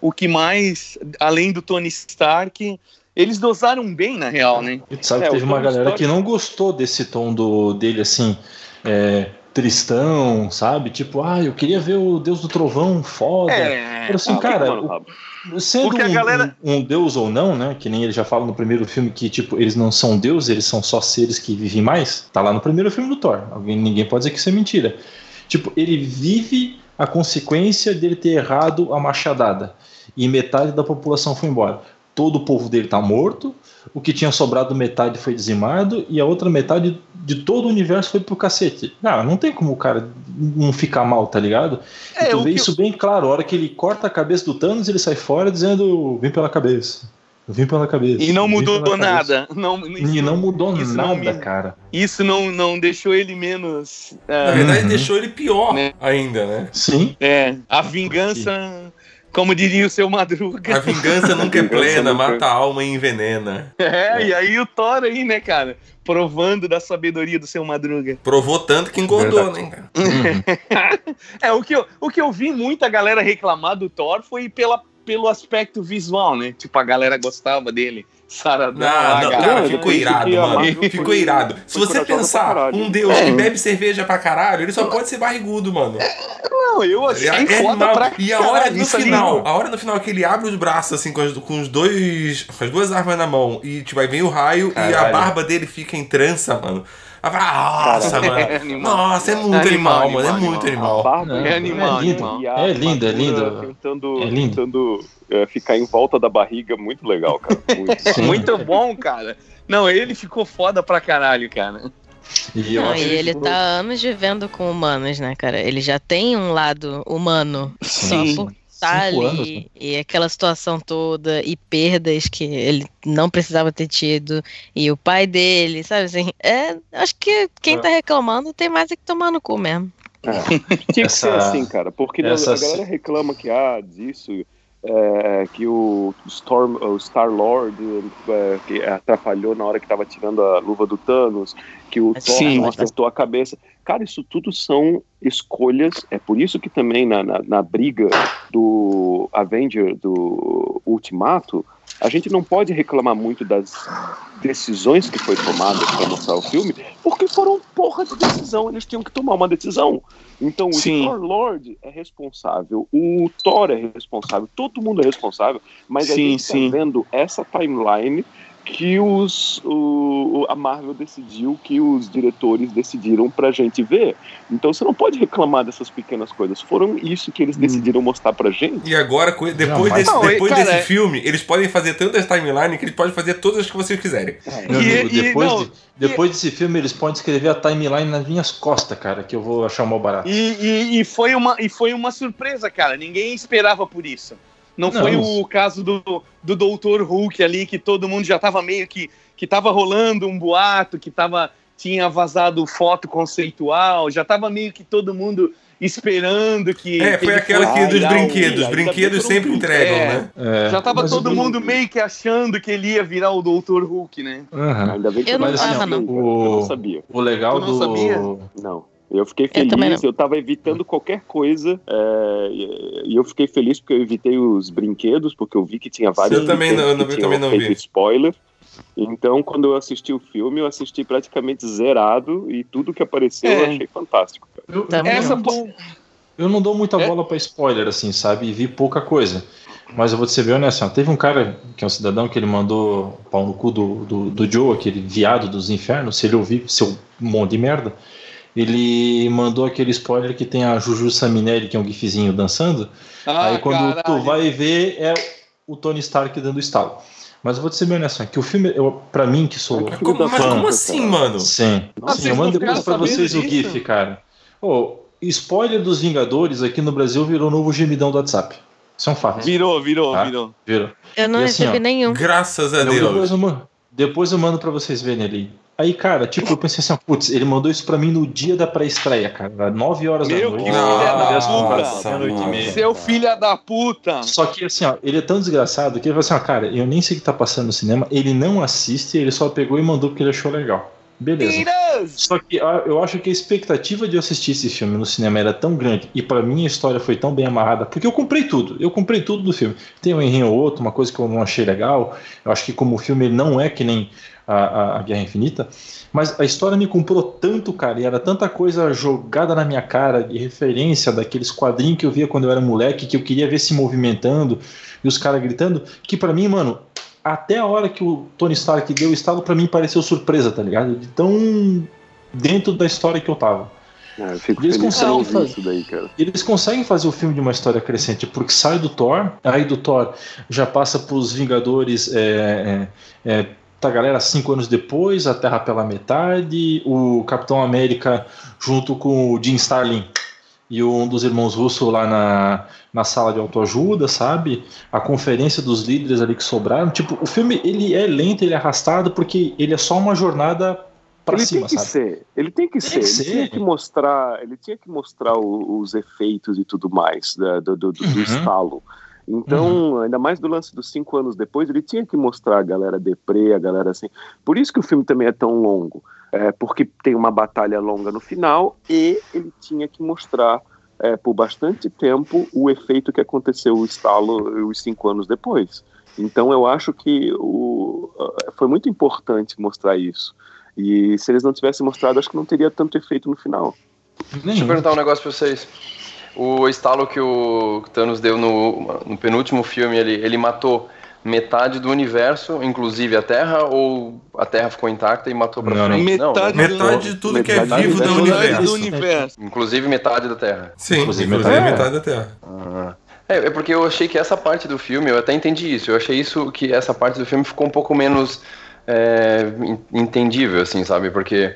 o que mais, além do Tony Stark, eles dosaram bem, na real, né? E sabe É, teve uma galera que não gostou desse tom do, dele assim, é, tristão, sabe? Tipo, ah, eu queria ver o Deus do Trovão foda. É, Falei assim, Ah, cara, o- sendo Porque a galera- um- um deus ou não, né? Que nem ele já fala no primeiro filme que, tipo, eles não são deuses, eles são só seres que vivem mais. Tá lá no primeiro filme do Thor. Alguém, ninguém pode dizer que isso é mentira. Tipo, ele vive a consequência dele ter errado a machadada. E metade da população foi embora. Todo o povo dele tá morto. O que tinha sobrado metade foi dizimado. E a outra metade de todo o universo foi pro cacete. Não, não tem como o cara não ficar mal, tá ligado? É, e tu vê que isso bem claro. A hora que ele corta a cabeça do Thanos, ele sai fora dizendo: Vim pela cabeça. Vim pela cabeça. E não mudou pela cabeça." nada. Não, E não mudou isso não nada, me- cara. Isso não, não deixou ele menos. é, Na verdade, Uhum. deixou ele pior Né? ainda, né? Sim. é, a vingança, como diria o seu Madruga. A vingança nunca é plena, nunca- mata a alma e envenena. É, e aí o Thor aí, né, cara? Provando da sabedoria do seu Madruga. Provou tanto que engordou, Verdade. né, cara? É, o que, eu, o que eu vi muita galera reclamar do Thor foi pela, pelo aspecto visual, né? Tipo, a galera gostava dele. Saradão, Não, não, cara, ficou irado, mano. Ficou irado. Se você pensar, um deus É. que bebe cerveja pra caralho, ele só pode ser barrigudo, mano. Não, eu achei É foda animal. pra E a hora no final, a hora no final que ele abre os braços assim com, as- com os dois, com as duas armas na mão e tipo aí vem o raio e a barba dele fica em trança, mano. Nossa, É mano. animal. Nossa, é muito Animal, animal, mano. É muito animal. É animal, é lindo. animal. É lindo, é lindo. Tentando, É lindo. tentando é, ficar em volta da barriga, muito legal, cara. Muito. Muito bom, cara. Não, ele ficou foda pra caralho, cara. E eu Não, acho e ele tá há anos vivendo com humanos, né, cara? Ele já tem um lado humano. Sim. Só por estar Cinco ali. anos, né? E aquela situação toda, e perdas que ele não precisava ter tido. E o pai dele, sabe assim? É, acho que quem É. tá reclamando tem mais é que tomar no cu mesmo. Tinha que ser Essa- assim, cara, porque essa- a galera reclama que, ah, disso, é, que o Storm, o Star-Lord é, que atrapalhou na hora que tava tirando a luva do Thanos, que o Thor não mas- acertou a cabeça. Cara, isso tudo são escolhas, é por isso que também na, na, na briga do Avenger, do Ultimato, a gente não pode reclamar muito das decisões que foi tomadas para mostrar o filme, porque foram porra de decisão, eles tinham que tomar uma decisão. Então o Sim. Star-Lord é responsável, o Thor é responsável, todo mundo é responsável, mas a Sim, gente sim. tá vendo essa timeline que os, o, a Marvel decidiu, que os diretores decidiram pra gente ver. Então você não pode reclamar dessas pequenas coisas. Foram isso que eles Hum. decidiram mostrar pra gente. E agora, depois, desse, Não, depois cara, desse é- filme, eles podem fazer tantas timelines que eles podem fazer todas as que vocês quiserem. Meu E- amigo, e- depois, não, de- depois desse filme, eles podem escrever a timeline nas minhas costas, cara, que eu vou achar mal barato. E, e, e foi uma, e foi uma surpresa, cara. Ninguém esperava por isso. Não, Não. foi o caso do, do Doutor Hulk ali, que todo mundo já tava meio que. que tava rolando um boato, que tava, tinha vazado foto conceitual, já tava meio que todo mundo esperando que. É, que foi aquela fosse que dos o- brinquedos. bem Brinquedos sempre entregam, É. né? É, Já tava mas todo o- mundo meio que achando que ele ia virar o Doutor Hulk, né? Aham. Ainda bem que Eu não tava, sabia, não. cara. Eu não sabia. O legal não do. sabia? Não. Eu fiquei Eu feliz, eu, tava evitando qualquer coisa, é, e eu fiquei feliz porque eu evitei os brinquedos, porque eu vi que tinha vários Eu também não- que eu tinham também não feito vi. spoiler. Então, quando eu assisti o filme, eu assisti praticamente zerado e tudo que apareceu eu É. achei fantástico. Eu. Essa eu, po- eu não dou muita É? bola pra spoiler, assim, sabe? E vi pouca coisa. Mas eu vou te ser bem honesto, ó, teve um cara, que é um cidadão, que ele mandou pau no cu do, do, do Joe, aquele viado dos infernos, se ele ouvir seu monte de merda, ele mandou aquele spoiler que tem a Juju Saminelli, que é um gifzinho dançando, Ah, aí quando tu caralho. vai ver é o Tony Stark dando estalo. Mas eu vou te ser bem honesto, que o filme, eu, pra mim que sou Mas como, mas fã, como assim, mano? Sim. Ah, Sim, eu mando depois pra vocês o GIF, cara. Ô, spoiler dos Vingadores aqui no Brasil virou novo gemidão do WhatsApp. Isso é um fato. Virou, virou, Tá? virou. Virou. Eu não E assim, recebi ó, nenhum. Graças a Eu- depois, Deus. eu, depois eu mando pra vocês verem ali. Aí, cara, tipo, eu pensei assim, ó, putz, ele mandou isso pra mim no dia da pré-estreia, cara. 9 horas Meu, da que noite. meia. Seu filho da puta. Só que assim, ó, ele é tão desgraçado que ele falou assim, ó, cara, eu nem sei o que tá passando no cinema, ele não assiste, ele só pegou e mandou porque ele achou legal. Beleza. Tiras! Só que eu acho que a expectativa de eu assistir esse filme no cinema era tão grande e pra mim a história foi tão bem amarrada, porque eu comprei tudo, eu comprei tudo do filme. Tem um errinho ou outro, uma coisa que eu não achei legal. Eu acho que como o filme ele não é que nem a, a- Guerra Infinita, mas a história me comprou tanto, cara, e era tanta coisa jogada na minha cara de referência daqueles quadrinhos que eu via quando eu era moleque, que eu queria ver se movimentando e os caras gritando, que pra mim, mano, até a hora que o Tony Stark deu o estalo, pra mim pareceu surpresa, tá ligado? De tão dentro da história que eu tava. É, eu Eles conseguem fazer. daí, cara. Eles conseguem fazer o filme de uma história crescente, porque sai do Thor, aí do Thor já passa pros Vingadores, é, é, é, tá galera cinco anos depois, a Terra pela metade, o Capitão América junto com o Jim Starlin e um dos irmãos russos lá na, na sala de autoajuda, sabe? A conferência dos líderes ali que sobraram. Tipo, o filme ele é lento, ele é arrastado, porque ele é só uma jornada ele cima, tem que sabe? ser, ele tem que Tem ser, que ele ser. tinha que mostrar, ele tinha que mostrar o- os efeitos e tudo mais da- do, do, do- do Uhum. estalo. Então, ainda mais do lance dos cinco anos depois, ele tinha que mostrar a galera deprê, a galera assim. Por isso que o filme também é tão longo, é, porque tem uma batalha longa no final e ele tinha que mostrar é, por bastante tempo o efeito que aconteceu o estalo os cinco anos depois. Então, eu acho que o, foi muito importante mostrar isso. E se eles não tivessem mostrado, acho que não teria tanto efeito no final. Deixa eu perguntar um negócio pra vocês. O estalo que o Thanos deu no, no penúltimo filme, ele, ele matou metade do universo, inclusive a Terra, ou a Terra ficou intacta e matou pra Não, não. frente? Metade né? Metade de tudo que é Metade vivo do do universo. do universo. Inclusive metade da Terra. Sim, Inclusive inclusive metade. metade da Terra. Ah. É, é porque eu achei que essa parte do filme, eu até entendi isso, eu achei isso que essa parte do filme ficou um pouco menos é, en- entendível, assim, sabe? Porque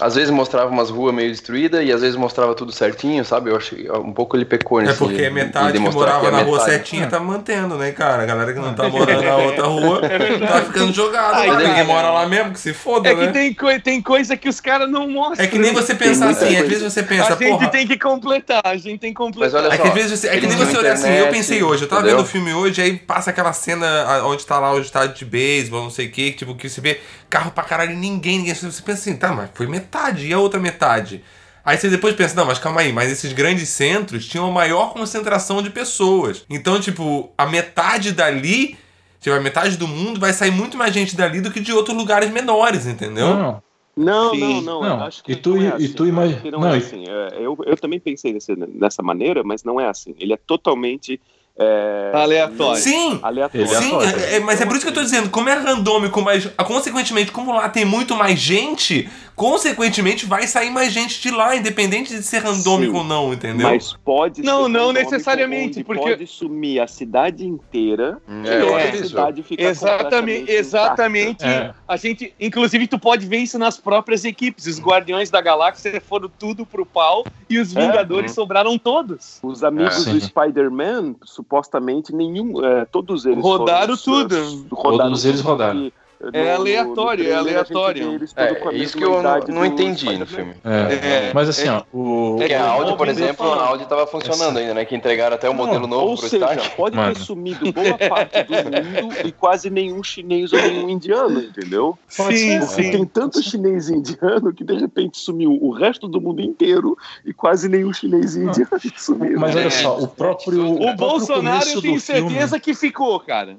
às vezes mostrava umas ruas meio destruídas e às vezes mostrava tudo certinho, sabe? Eu achei um pouco ele pecou É nesse porque em metade que morava é na rua metade. certinha tá mantendo, né, cara? A galera que não tá morando na outra rua tá ficando jogada. Ai. Ninguém mora lá mesmo, que se foda, É que né? tem, coi- tem coisa que os caras não mostram. É que nem você pensar assim, às coisa. vezes você pensa, a gente porra. tem que completar, a gente tem que completar. Mas olha É só, que às vezes você, é que nem você tinham olha assim, eu pensei hoje, eu tava entendeu? vendo o filme hoje, aí passa aquela cena onde tá lá o estádio de beisebol, não sei o que, tipo, que você vê carro pra caralho e ninguém, ninguém. Você pensa assim, tá, mas foi metade, e a outra metade? Aí você depois pensa, não, mas calma aí, mas esses grandes centros tinham a maior concentração de pessoas. Então, tipo, a metade dali, tipo, a metade do mundo vai sair muito mais gente dali do que de outros lugares menores, entendeu? Não, não. Não, não, não. Acho que e tu- não é e assim. tu eu imagi- acho que não, não, é e- assim. É, Eu, eu também pensei desse, dessa maneira, mas não é assim. Ele é totalmente é, Aleatório. Sim! aleatório. Sim, é- é- mas é por isso que eu tô dizendo, como é randômico, mas consequentemente, como lá tem muito mais gente, consequentemente vai sair mais gente de lá, independente de ser randômico Sim, ou não, entendeu? Mas pode Não, ser não necessariamente, porque- pode sumir a cidade inteira É, e a cidade fica Exatamente, exatamente. É. A gente, inclusive, tu pode ver isso nas próprias equipes. Os Guardiões da Galáxia foram tudo pro pau e os É. Vingadores sobraram todos. Os amigos É. do. Spider-Man, supostamente, nenhum. é, todos eles. Rodaram foram- tudo. rodaram Todos eles rodaram. É aleatório, é trailer aleatório. vê eles tudo com a É, isso que eu não, não do entendi no filme. É. É, Mas assim, é- ó, o. Porque a Audi, por exemplo, a Audi tava funcionando ainda, né? Que entregaram até o Não, modelo novo Ou pro seja, Stark. pode Mano. ter sumido boa parte do mundo e quase nenhum chinês ou nenhum indiano, entendeu? Sim, Porque sim. tem tanto chinês e indiano que de repente sumiu o resto do mundo inteiro e quase nenhum chinês e indiano sumiu. Mas olha É. só, o próprio. O próprio Bolsonaro tenho do filme- certeza que ficou, cara.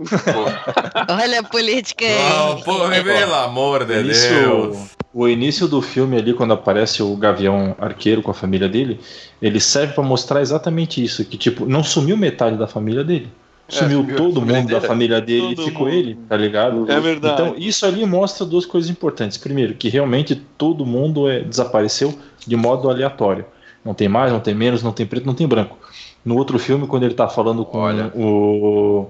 Olha a política aí. Oh, pô, pelo amor de Início- Deus. O início do filme ali, quando aparece o Gavião Arqueiro com a família dele, ele serve pra mostrar exatamente isso, que tipo, não sumiu metade da família dele. É, Sumiu a todo família mundo da família dele e ficou mundo. ele, tá ligado? É verdade. Então, isso ali mostra duas coisas importantes. Primeiro, que realmente todo mundo é, desapareceu de modo aleatório. Não tem mais, não tem menos, não tem preto, não tem branco. No outro filme, quando ele tá falando com Olha. o,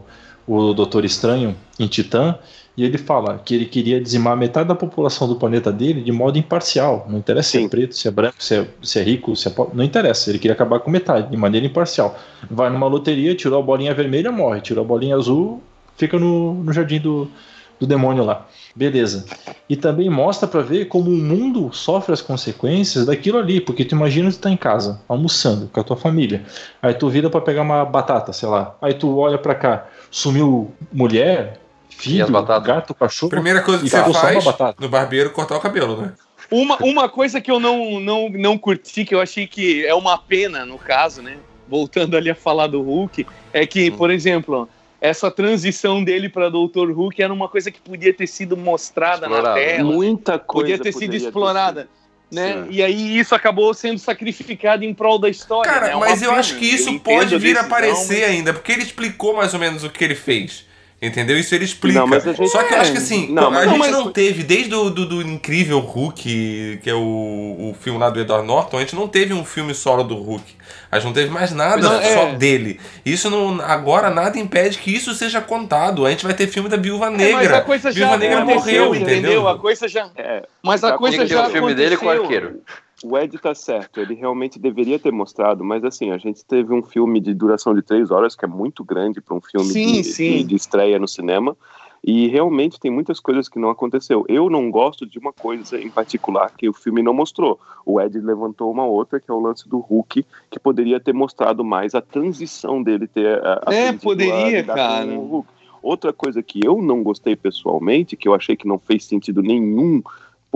o Doutor Estranho em Titã, e ele fala que ele queria dizimar metade da população do planeta dele de modo imparcial. Não interessa se Sim. é preto, se é branco, se é, se é rico, se é pobre. Não interessa. Ele queria acabar com metade, de maneira imparcial. Vai numa loteria, tirou a bolinha vermelha, morre. Tirou a bolinha azul, fica no, no jardim do, do demônio lá. Beleza. E também mostra pra ver como o mundo sofre as consequências daquilo ali, porque tu imagina tu tá em casa, almoçando com a tua família. Aí tu vira pra pegar uma batata, sei lá. Aí tu olha pra cá, sumiu mulher, filho, as batatas? gato, cachorro. Primeira coisa que você faz no barbeiro cortar o cabelo, né? Uma, uma coisa que eu não, não, não curti, que eu achei que é uma pena no caso, né? Voltando ali a falar do Hulk, é que, Hum. por exemplo, essa transição dele para Dr. Hulk era uma coisa que podia ter sido mostrada na Explorada. tela, Muita coisa podia ter sido explorada. sido. Né? Sim. E aí isso acabou sendo sacrificado em prol da história. Cara, né? É mas eu pena. acho que isso Eu pode vir a aparecer mas- ainda, porque ele explicou mais ou menos o que ele fez. Entendeu? Isso ele explica. Não, mas a gente- Só que eu acho que assim, Não, a mas- gente não, mas- teve, desde o do, do incrível Hulk, que é o, o filme lá do Edward Norton, a gente não teve um filme solo do Hulk. A gente não teve mais nada Não, é. só dele. Isso não. Agora nada impede que isso seja contado. A gente vai ter filme da Viúva É, mas Negra. a coisa já Viúva Negra aconteceu, morreu, entendeu? A coisa já. É, Mas a Já coisa Tem já o filme dele com o aconteceu. arqueiro. O Ed tá certo, ele realmente deveria ter mostrado, mas assim, a gente teve um filme de duração de três horas, que é muito grande para um filme Sim, de, sim. de- de estreia no cinema, e realmente tem muitas coisas que não aconteceu. Eu não gosto de uma coisa em particular que o filme não mostrou. O Ed levantou uma outra, que é o lance do Hulk, que poderia ter mostrado mais a transição dele ter a, É, a poderia, lidar com cara. Outra coisa que eu não gostei pessoalmente, que eu achei que não fez sentido nenhum,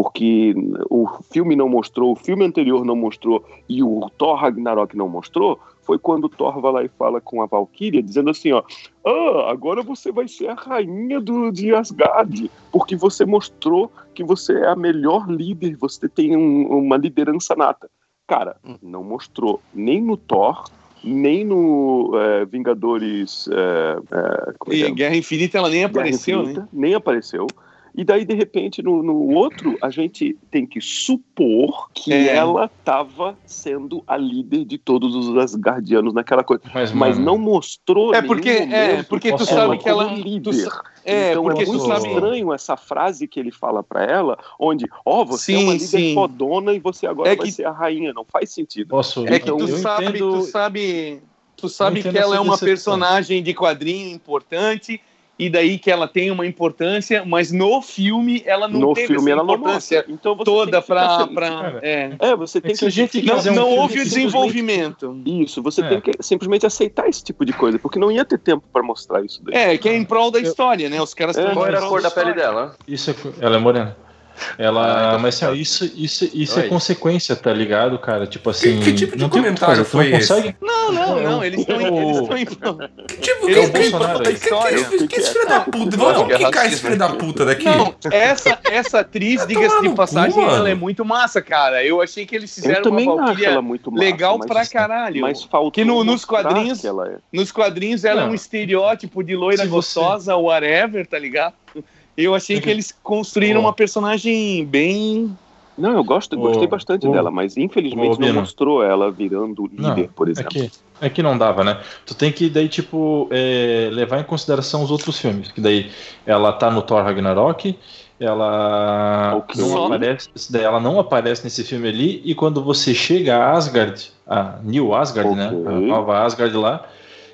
porque o filme não mostrou, o filme anterior não mostrou e o Thor Ragnarok não mostrou, foi quando o Thor vai lá e fala com a Valkyria, dizendo assim, ó, ah, agora você vai ser a rainha do, de Asgard, porque você mostrou que você é a melhor líder, você tem um- uma liderança nata. Cara, não mostrou nem no Thor, nem no é, Vingadores... É, é, é que é? E Guerra Infinita ela nem apareceu, né? Infinita, Nem apareceu. E daí, de repente, no, no outro, a gente tem que supor que É. ela estava sendo a líder de todos os Asgardianos naquela coisa. Mas, Mas não mostrou É porque, é, momento porque tu sabe que ela. tu é, então porque é tu muito sabe. estranho essa frase que ele fala pra ela, onde, ó, você é Sim, uma líder sim. fodona e você agora É vai que- ser a rainha. Não faz sentido. posso, É que eu tu sabe, entendo- tu sabe, tu sabe que ela é uma decepção. personagem de quadrinho importante e daí que ela tem uma importância, mas no filme ela não no teve filme essa ela não importância mostra. Então você toda que pra Cara, é. É, você tem se a que gente Não, fazer um não houve o desenvolvimento. Isso, você É. tem que simplesmente aceitar esse tipo de coisa, porque não ia ter tempo pra mostrar isso daí. É, que é em prol da história, né? Os caras É, Qual era a cor da pele dela? Isso é, ela é morena. Ela, Ah, então mas assim, isso, isso, isso é Oi. consequência, tá ligado, cara? Tipo assim. que tipo de não que comentário fazer, tu não foi esse? consegue- Não, não, não, eles estão em, eles O- estão em prol. Que tipo, Ele que, é que, que, que, que, que esse filho da puta? Vamos Não, quicar esse filho da puta daqui. Não, essa, essa atriz, diga-se de passagem, ela é muito massa, cara. Eu achei que eles fizeram uma massa, legal mas, pra caralho. Mas faltou Que no- nos quadrinhos- que ela é. Nos quadrinhos ela é um estereótipo de loira gostosa, whatever, tá ligado? Eu achei que eles construíram uma personagem bem. Não, eu gosto, Ô, gostei bastante ô, dela, mas infelizmente não mostrou ela virando Não, líder, por É exemplo. que, é que não dava, né? Tu tem que daí, tipo, é, levar em consideração os outros filmes. Que daí ela tá no Thor Ragnarok, ela não aparece, daí ela não aparece nesse filme ali, e quando você chega a Asgard, a New Asgard, né? Ok. A nova Asgard lá.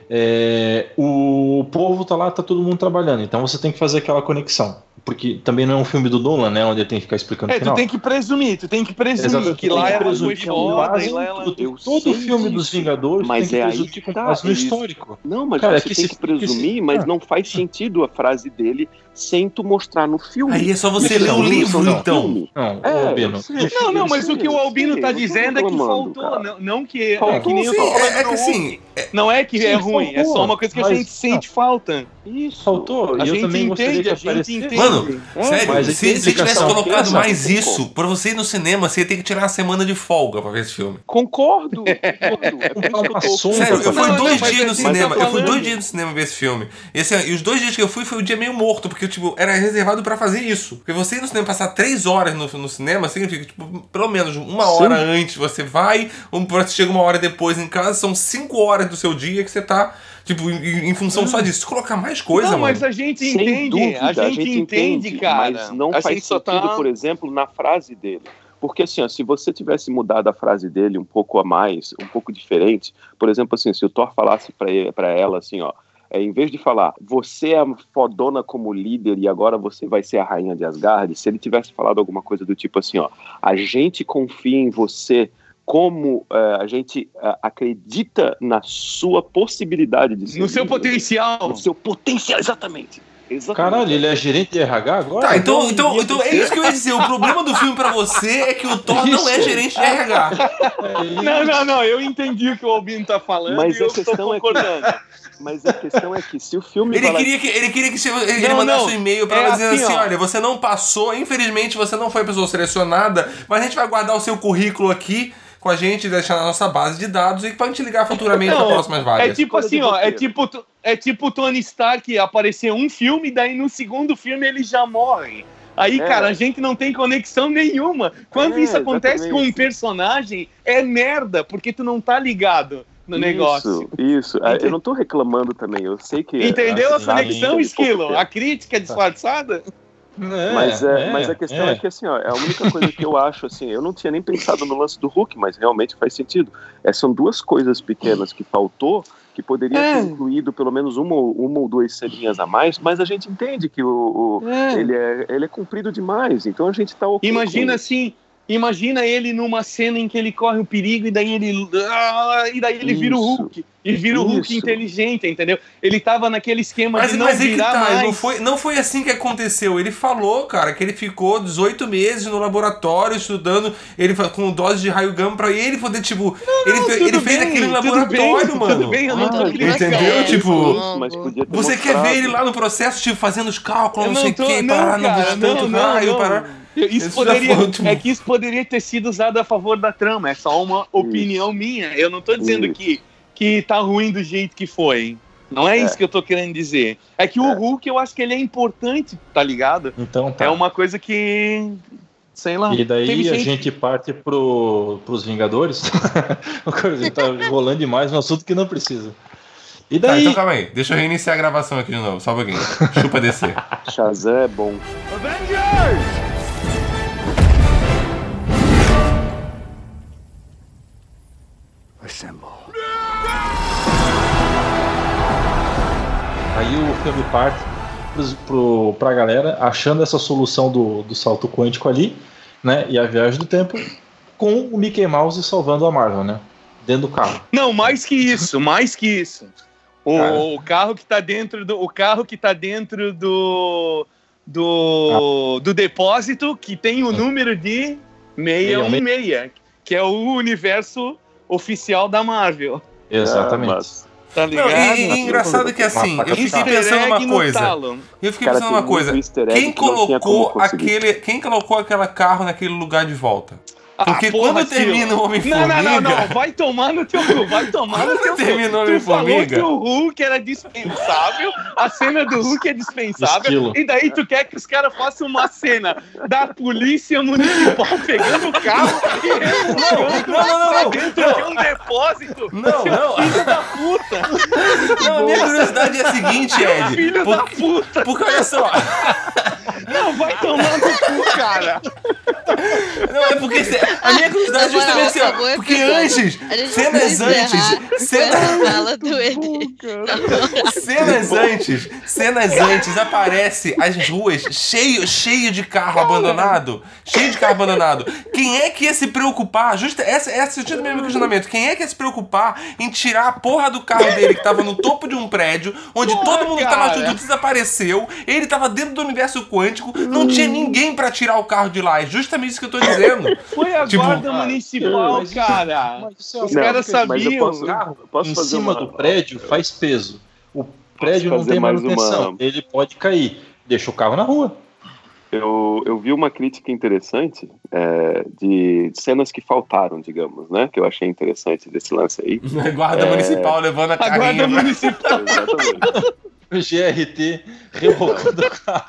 É, o povo tá lá, tá todo mundo trabalhando, então você tem que fazer aquela conexão. Porque também não é um filme do Nolan, né? Onde ele tem que ficar explicando É, o final. tu tem que presumir, tu tem que presumir Exato, que lá que ela presumir é foda base lá ela. Eu Todo sei filme dos Vingadores mas tem é que aí presumir que com tá, base no histórico. Não, mas Cara, é você que tem se- que presumir, que se- mas ah. não faz sentido a frase dele sem tu mostrar no filme. Aí é só você ler o livro, não. então. Não, É, ô, Bino. eu sei. Não, não, mas o que o Albino tá dizendo é que faltou. cara. Não, não que. é Faltou, que nem Sim, é, é que assim, Não é que Sim, é ruim, é só uma coisa que a gente sente falta. Isso. Faltou, A e eu gente também gostaria entende, que a gente aparecesse. entende. Mano, É, sério, se, se tivesse colocado mais isso, pra você ir no cinema, você ia ter que tirar uma semana de folga pra ver esse filme. Concordo, concordo. É que eu tô... Sério, eu fui Não, dois não, dias no cinema. tá Eu fui dois dias no cinema ver esse filme. E, assim, e os dois dias que eu fui foi o dia meio morto, porque, tipo, era reservado pra fazer isso. Porque você ir no cinema passar três horas no, no cinema significa, tipo, pelo menos uma hora antes você vai, um, chega uma hora depois em casa, são cinco horas do seu dia que você tá, tipo, em, em função só disso. Se colocar mais coisa, não, mano. mas a gente Sem entende, dúvida, a gente entende, cara. Mas não a faz gente só sentido, tá... por exemplo, na frase dele. Porque assim, ó, se você tivesse mudado a frase dele um pouco a mais, um pouco diferente, por exemplo, assim, se o Thor falasse pra ela assim, ó, é, em vez de falar, você é fodona como líder e agora você vai ser a rainha de Asgard, se ele tivesse falado alguma coisa do tipo assim, ó, a gente confia em você como é, a gente é, acredita na sua possibilidade de ser No seu potencial. no seu potencial, exatamente. Exatamente. Caralho, ele é gerente de RH agora? Tá, então, então, então é isso que eu ia dizer. O problema do filme pra você é que o Thor não é Isso. gerente de RH. Não, não, não, eu entendi o que o Albino tá falando Mas e eu a estou questão é que- concordando. Mas a questão é que se o filme Ele queria que ele queria que você- ele, Não, mandasse não. um e-mail pra É ela dizendo assim, assim, ó. olha, você não passou, infelizmente você não foi a pessoa selecionada, mas a gente vai guardar o seu currículo aqui com a gente, deixar na nossa base de dados e pra gente ligar futuramente Não, para próximas É vagas. tipo Escolha de assim, ó, é tipo, é tipo o Tony Stark aparecer um filme, daí no segundo filme ele já morre. Aí, É. cara, a gente não tem conexão nenhuma. Quando É, isso acontece com um personagem, é merda, porque tu não tá ligado no negócio. Isso, isso. É, Ente- Eu não tô reclamando também, eu sei que. Entendeu a assim, conexão, Esquilo? A crítica disfarçada? É, Mas, é, mas a questão é. que assim, ó, é a única coisa que eu acho assim, eu não tinha nem pensado no lance do Hulk, mas realmente faz sentido. É, são duas coisas pequenas que faltou, que poderia É. ter incluído pelo menos uma, ou- uma ou duas ceninhas a mais, mas a gente entende que o, o- ele, é, ele é comprido demais, então a gente tá ok Imagina com assim, imagina ele numa cena em que ele corre o perigo e daí ele ah, e daí ele vira o Isso. Hulk. E vira o Hulk Isso. inteligente, entendeu? Ele tava naquele esquema Mas, de não mas que virar tá, mais. não foi, não foi assim que aconteceu. Ele falou, cara, que ele ficou 18 meses no laboratório estudando, ele com dose de raio gama pra ele poder, tipo. ele, fe- Tudo ele fez bem, aquele tudo laboratório, bem, mano. Tudo bem, eu não tô Ah, entendeu? Tipo, podia ter Você quer ver ele lá no processo, tipo, fazendo os cálculos, Eu não sei o que, não, parar no cara, tanto não, não, raio, não. parar. Isso poderia, tipo- é que isso poderia ter sido usado a favor da trama. É só uma opinião minha. Eu não tô dizendo Isso. que, que tá ruim do jeito que foi. Não é, É. isso que eu tô querendo dizer. É que o Hulk, eu acho que ele é importante, tá ligado? Então tá. É uma coisa que. Sei lá. E daí a gente parte pro, pros Vingadores. tá rolando demais no assunto que não precisa. E Tá, daí. então calma aí. Deixa eu reiniciar a gravação aqui de novo, só um pouquinho. Chupa descer. Shazam é bom. Aí o filme parte pros, pro, pra galera achando essa solução do, do salto quântico ali, né? E a viagem do tempo com o Mickey Mouse salvando a Marvel, né? Dentro do carro. Não, mais que isso, mais que isso. O, Cara. o carro que tá dentro do. O carro que tá dentro do. Do, do depósito que tem o número de 616, que é o universo oficial da Marvel. Exatamente. Ah, mas- Tá Não, ligado? e, e engraçado que assim, eu fiquei pensando uma coisa. Eu fiquei pensando uma coisa. Quem não colocou aquele. Quem colocou aquele carro naquele lugar de volta? Porque Ah, porra, quando termina o Não, Homem-Formiga. não, não, não, vai tomar no teu cu, vai tomar no Quando teu cu. termina o Tu falou que o Hulk era dispensável, a cena do Hulk é dispensável, e daí tu quer que os caras façam uma cena da polícia municipal pegando o carro e remontando Não, não, não, pra não. dentro de um depósito. Não, não. Filho da puta! Não, a minha curiosidade é a seguinte, Ed. Filho Por- da puta! Porque olha só. Não, vai tomar no cu, cara! Não, é porque a minha curiosidade é justamente assim, ó. Porque antes, A gente cenas antes, cenas, do ED. cenas antes, cenas antes aparece as ruas cheio, cheio de carro abandonado, cheio de carro abandonado. Quem é que ia se preocupar? Justa, essa, essa é o meu questionamento. Quem é que ia se preocupar em tirar a porra do carro dele que tava no topo de um prédio, onde Porra, todo mundo que tava junto desapareceu, ele tava dentro do universo quântico, não tinha ninguém pra tirar o carro de lá. É justamente isso que eu tô dizendo. Foi a Tipo, guarda municipal, mas- cara! Mas é Os caras sabiam. posso, posso em cima uma- do prédio faz peso. O prédio não tem mais manutenção, uma- ele pode cair. Deixa o carro na rua. Eu, eu vi uma crítica interessante é, de cenas que faltaram, digamos, né? Que eu achei interessante desse lance aí. Guarda É. municipal levando a A guarda carrinha. pra- municipal. Exatamente. O GRT rebocando o carro.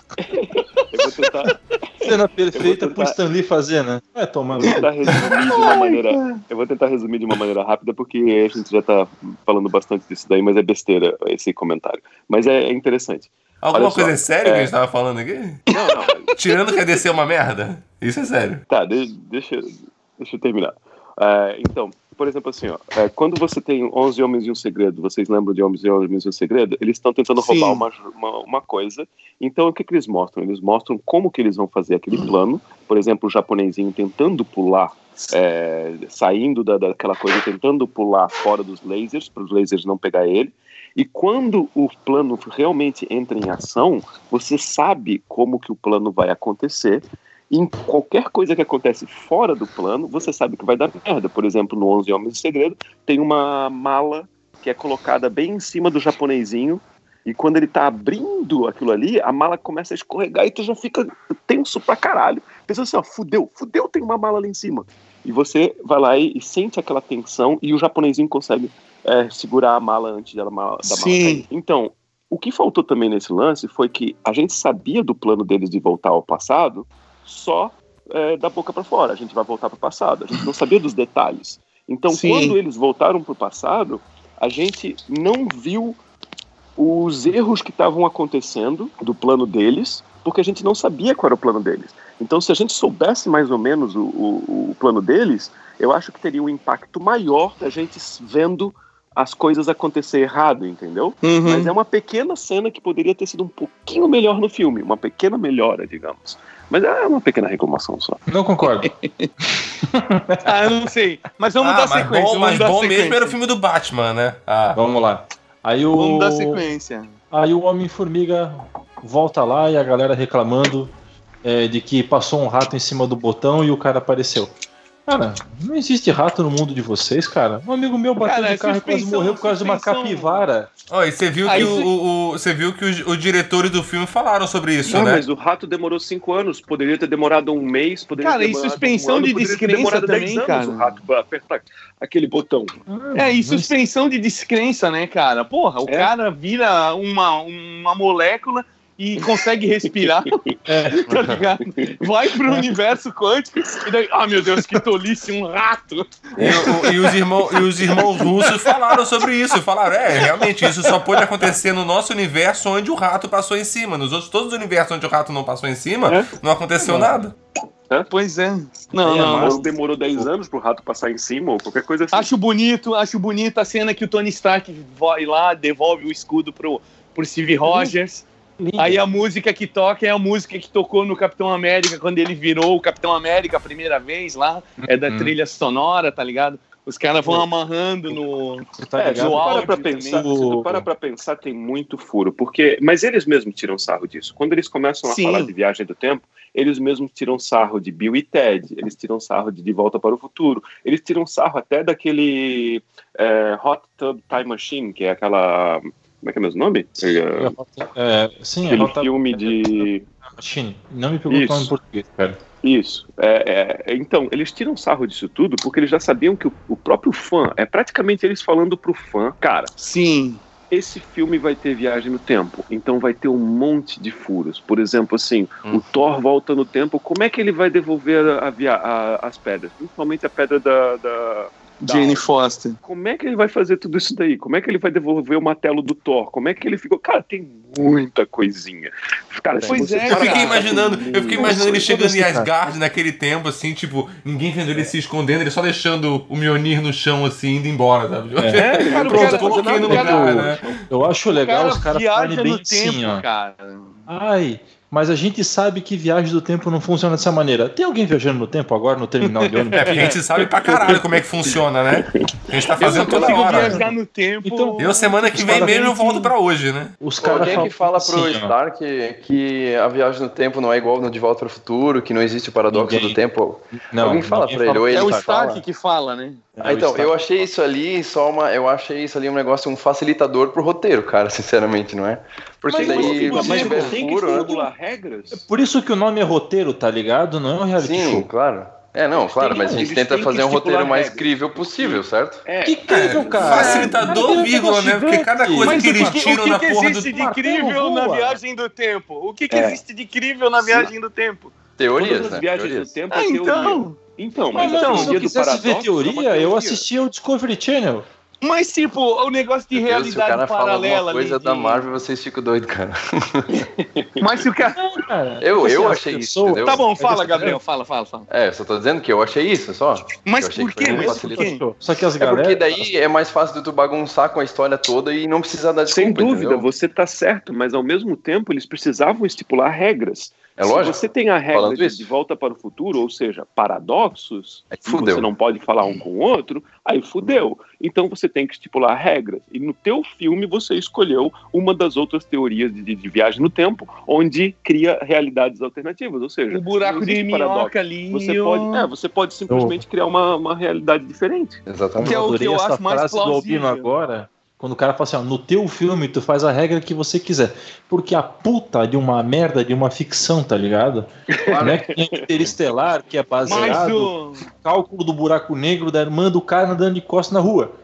Eu vou tentar, Cena perfeita tentar- pro Stanley fazer, né? Vai tomar eu vou tentar resumir de uma maneira. Eu vou tentar resumir de uma maneira rápida, porque a gente já tá falando bastante disso daí, mas é besteira esse comentário. Mas é, é interessante. Alguma Olha só, coisa é sério que a é. gente tava falando aqui? Não, não, Tirando que a DC é uma merda? Isso é sério. Tá, de- deixa, deixa eu terminar. É, então, por exemplo, assim, ó, é, quando você tem 11 Homens e um Segredo, vocês lembram de 11 Homens e um Segredo? Eles estão tentando Sim. roubar uma, uma, uma coisa. Então, o que, que eles mostram? Eles mostram como que eles vão fazer aquele plano. Por exemplo, o japonesinho tentando pular, é, saindo da, daquela coisa, tentando pular fora dos lasers, para os lasers não pegar ele. E quando o plano realmente entra em ação, você sabe como que o plano vai acontecer. Em qualquer coisa que acontece fora do plano, você sabe que vai dar merda. Por exemplo, no 11 Homens de Segredo, tem uma mala que é colocada bem em cima do japonesinho. E quando ele tá abrindo aquilo ali, a mala começa a escorregar e tu já fica tenso pra caralho. Pensa assim, ó, fudeu, fudeu, tem uma mala lá em cima. E você vai lá e, e sente aquela tensão e o japonesinho consegue é, segurar a mala antes da mala Sim. cair. Então, o que faltou também nesse lance foi que a gente sabia do plano deles de voltar ao passado só é, da boca para fora. A gente vai voltar para o passado. A gente não sabia dos detalhes. Então, Sim. quando eles voltaram para o passado, a gente não viu os erros que estavam acontecendo do plano deles, porque a gente não sabia qual era o plano deles. Então, se a gente soubesse mais ou menos o, o, o plano deles, eu acho que teria um impacto maior da gente vendo as coisas acontecer errado, entendeu? Uhum. Mas é uma pequena cena que poderia ter sido um pouquinho melhor no filme, uma pequena melhora, digamos. Mas é uma pequena reclamação só. Não concordo. Ah, eu não sei. Mas vamos ah, dar mas sequência. bom, vamos mas dar bom sequência. mesmo era o filme do Batman, né? Ah, Vamos lá. Aí o, Vamos dar sequência. aí o Homem-Formiga volta lá e a galera reclamando é, de que passou um rato em cima do botão e o cara apareceu. Cara, não existe rato no mundo de vocês, cara. Um amigo meu bateu Cara, no carro e quase suspensão, morreu por causa de uma suspensão. capivara. Ó, e você viu Aí que, o, você- o- o- você viu que os, os diretores do filme falaram sobre isso, Ah, né? mas o rato demorou cinco anos, poderia ter demorado um mês, poderia Cara, ter e demorado suspensão um ano, de descrença também, anos cara. O rato pra apertar aquele botão. É, e Mas- suspensão de descrença, né, cara? Porra, o É. cara vira uma, uma molécula e consegue respirar, tá ligado? Vai pro universo quântico e daí, ah, meu Deus, que tolice, um rato. E, o- e os irmãos, e os irmãos russos falaram sobre isso. Falaram, é, realmente, isso só pode acontecer no nosso universo onde o rato passou em cima. Nos outros, todos os universos onde o rato não passou em cima, É? não aconteceu nada. Pois é. Não, é não. Ou demorou 10 anos pro rato passar em cima, ou qualquer coisa assim. Acho bonito, acho bonito a cena que o Tony Stark vai lá, devolve o escudo pro, pro Steve Rogers. Aí a música que toca é a música que tocou no Capitão América quando ele virou o Capitão América a primeira vez lá. É da Uhum. trilha sonora, tá ligado? Os caras vão amarrando no. Você tá É, se ligado? tu para pra também. pensar, se tu para pra pensar, tem muito furo. Porque, mas eles mesmos tiram sarro disso. Quando eles começam a Sim. falar de viagem do tempo, eles mesmos tiram sarro de Bill e Ted, eles tiram sarro de De Volta para o Futuro, eles tiram sarro até daquele é, Hot Tub Time Machine, que é aquela. Como é que é mesmo nome? É, É, sim, é aquele Rota filme de. Machine. Não me o nome em português, cara. Isso. É, é, então, eles tiram sarro disso tudo porque eles já sabiam que o, o próprio fã, é praticamente eles falando pro fã, cara, Sim. esse filme vai ter viagem no tempo, então vai ter um monte de furos. Por exemplo, assim, Hum. o Thor volta no tempo, como é que ele vai devolver a, a via- a- as pedras? Principalmente a pedra da- da Jane. Foster. Como é que ele vai fazer tudo isso daí? Como é que ele vai devolver o martelo do Thor? Como é que ele ficou? Cara, tem muita coisinha. Cara, Pois é, Eu fiquei cara. imaginando, eu fiquei imaginando ele chegando em cara. Asgard naquele tempo, assim, tipo, ninguém vendo ele se escondendo, ele só deixando o Mjolnir no chão, assim, indo embora, sabe? É, cara, o Pronto, cara- coloquei no cara- lugar, né? Eu acho legal cara os caras falarem bem no tempo, sim, ó. cara. Ai, mas a gente sabe que viagem do tempo não funciona dessa maneira. Tem alguém viajando no tempo agora no terminal de ônibus? É, porque a gente sabe pra caralho como é que funciona, né? A gente tá Eu fazendo não toda consigo hora. viajar no tempo. Então, Eu, semana que vem mesmo, eu volto que- pra hoje, né? Os caras quem é que fala pro ó, Stark que a viagem no tempo não é igual no De Volta para o Futuro, que não existe o paradoxo Ninguém. do tempo? Não, Alguém fala ninguém pra ele, ou ele É o que Stark fala? que fala, né? Ah, então, É o Stark. eu achei isso ali só uma. Eu achei isso ali um negócio, um facilitador pro roteiro, cara, sinceramente, não é? Porque Mas- daí, mas- mas tiver tem que furo, né? regras. Por isso que o nome é roteiro, tá ligado? Não é um reality Sim, show. claro. É, não, claro, têm- mas a gente eles tenta que fazer um roteiro mais regras. crível possível, certo? É, Que incrível, cara. Facilitador, Cara, vírgula, né? Porque cada coisa Mas que o eles que, tiram o que na que porra existe do. de incrível na viagem do tempo? O que, que É. existe de incrível na viagem do tempo? Teorias, todas né? viagens Teorias. do tempo Ah, é teoria. então. Então, Mas, mas mano, se eu teoria do quisesse ver paradoxo é teoria, eu assistia o Discovery Channel. Mas, tipo, o negócio de Meu Deus, se o realidade cara fala paralela alguma coisa ali. da de- Marvel, vocês ficam doidos, cara. Mas se o cara. Não, cara. Eu- Tipo eu achei isso, entendeu? Tá bom, Mas fala, Gabriel. Fala, fala, fala. É, só tô dizendo que eu achei isso, só. Mas Eu achei por que Mas por? Só que as É galera. porque daí é mais fácil de tu bagunçar com a história toda e não precisar dar desculpa, Sem dúvida, entendeu? você tá certo, mas ao mesmo tempo eles precisavam estipular regras. É lógico. Se você tem a regra de, de volta para o futuro, ou seja, paradoxos, Aí e fudeu. você não pode falar um com o outro, aí fudeu. Então você tem que estipular regras. E no teu filme você escolheu uma das outras teorias de, de- de viagem no tempo, onde cria realidades alternativas. Ou seja, O buraco de minhoca ali. Você pode, é, você pode simplesmente criar uma, uma realidade diferente. Exatamente. Que é o que eu acho mais frase do Albino plausível. agora, quando o cara fala assim, ó, no teu filme tu faz a regra que você quiser. Porque a puta de uma merda de uma ficção, tá ligado? Não é que nem Interestelar, que é baseado o. no cálculo do buraco negro da irmã do cara andando de costas na rua.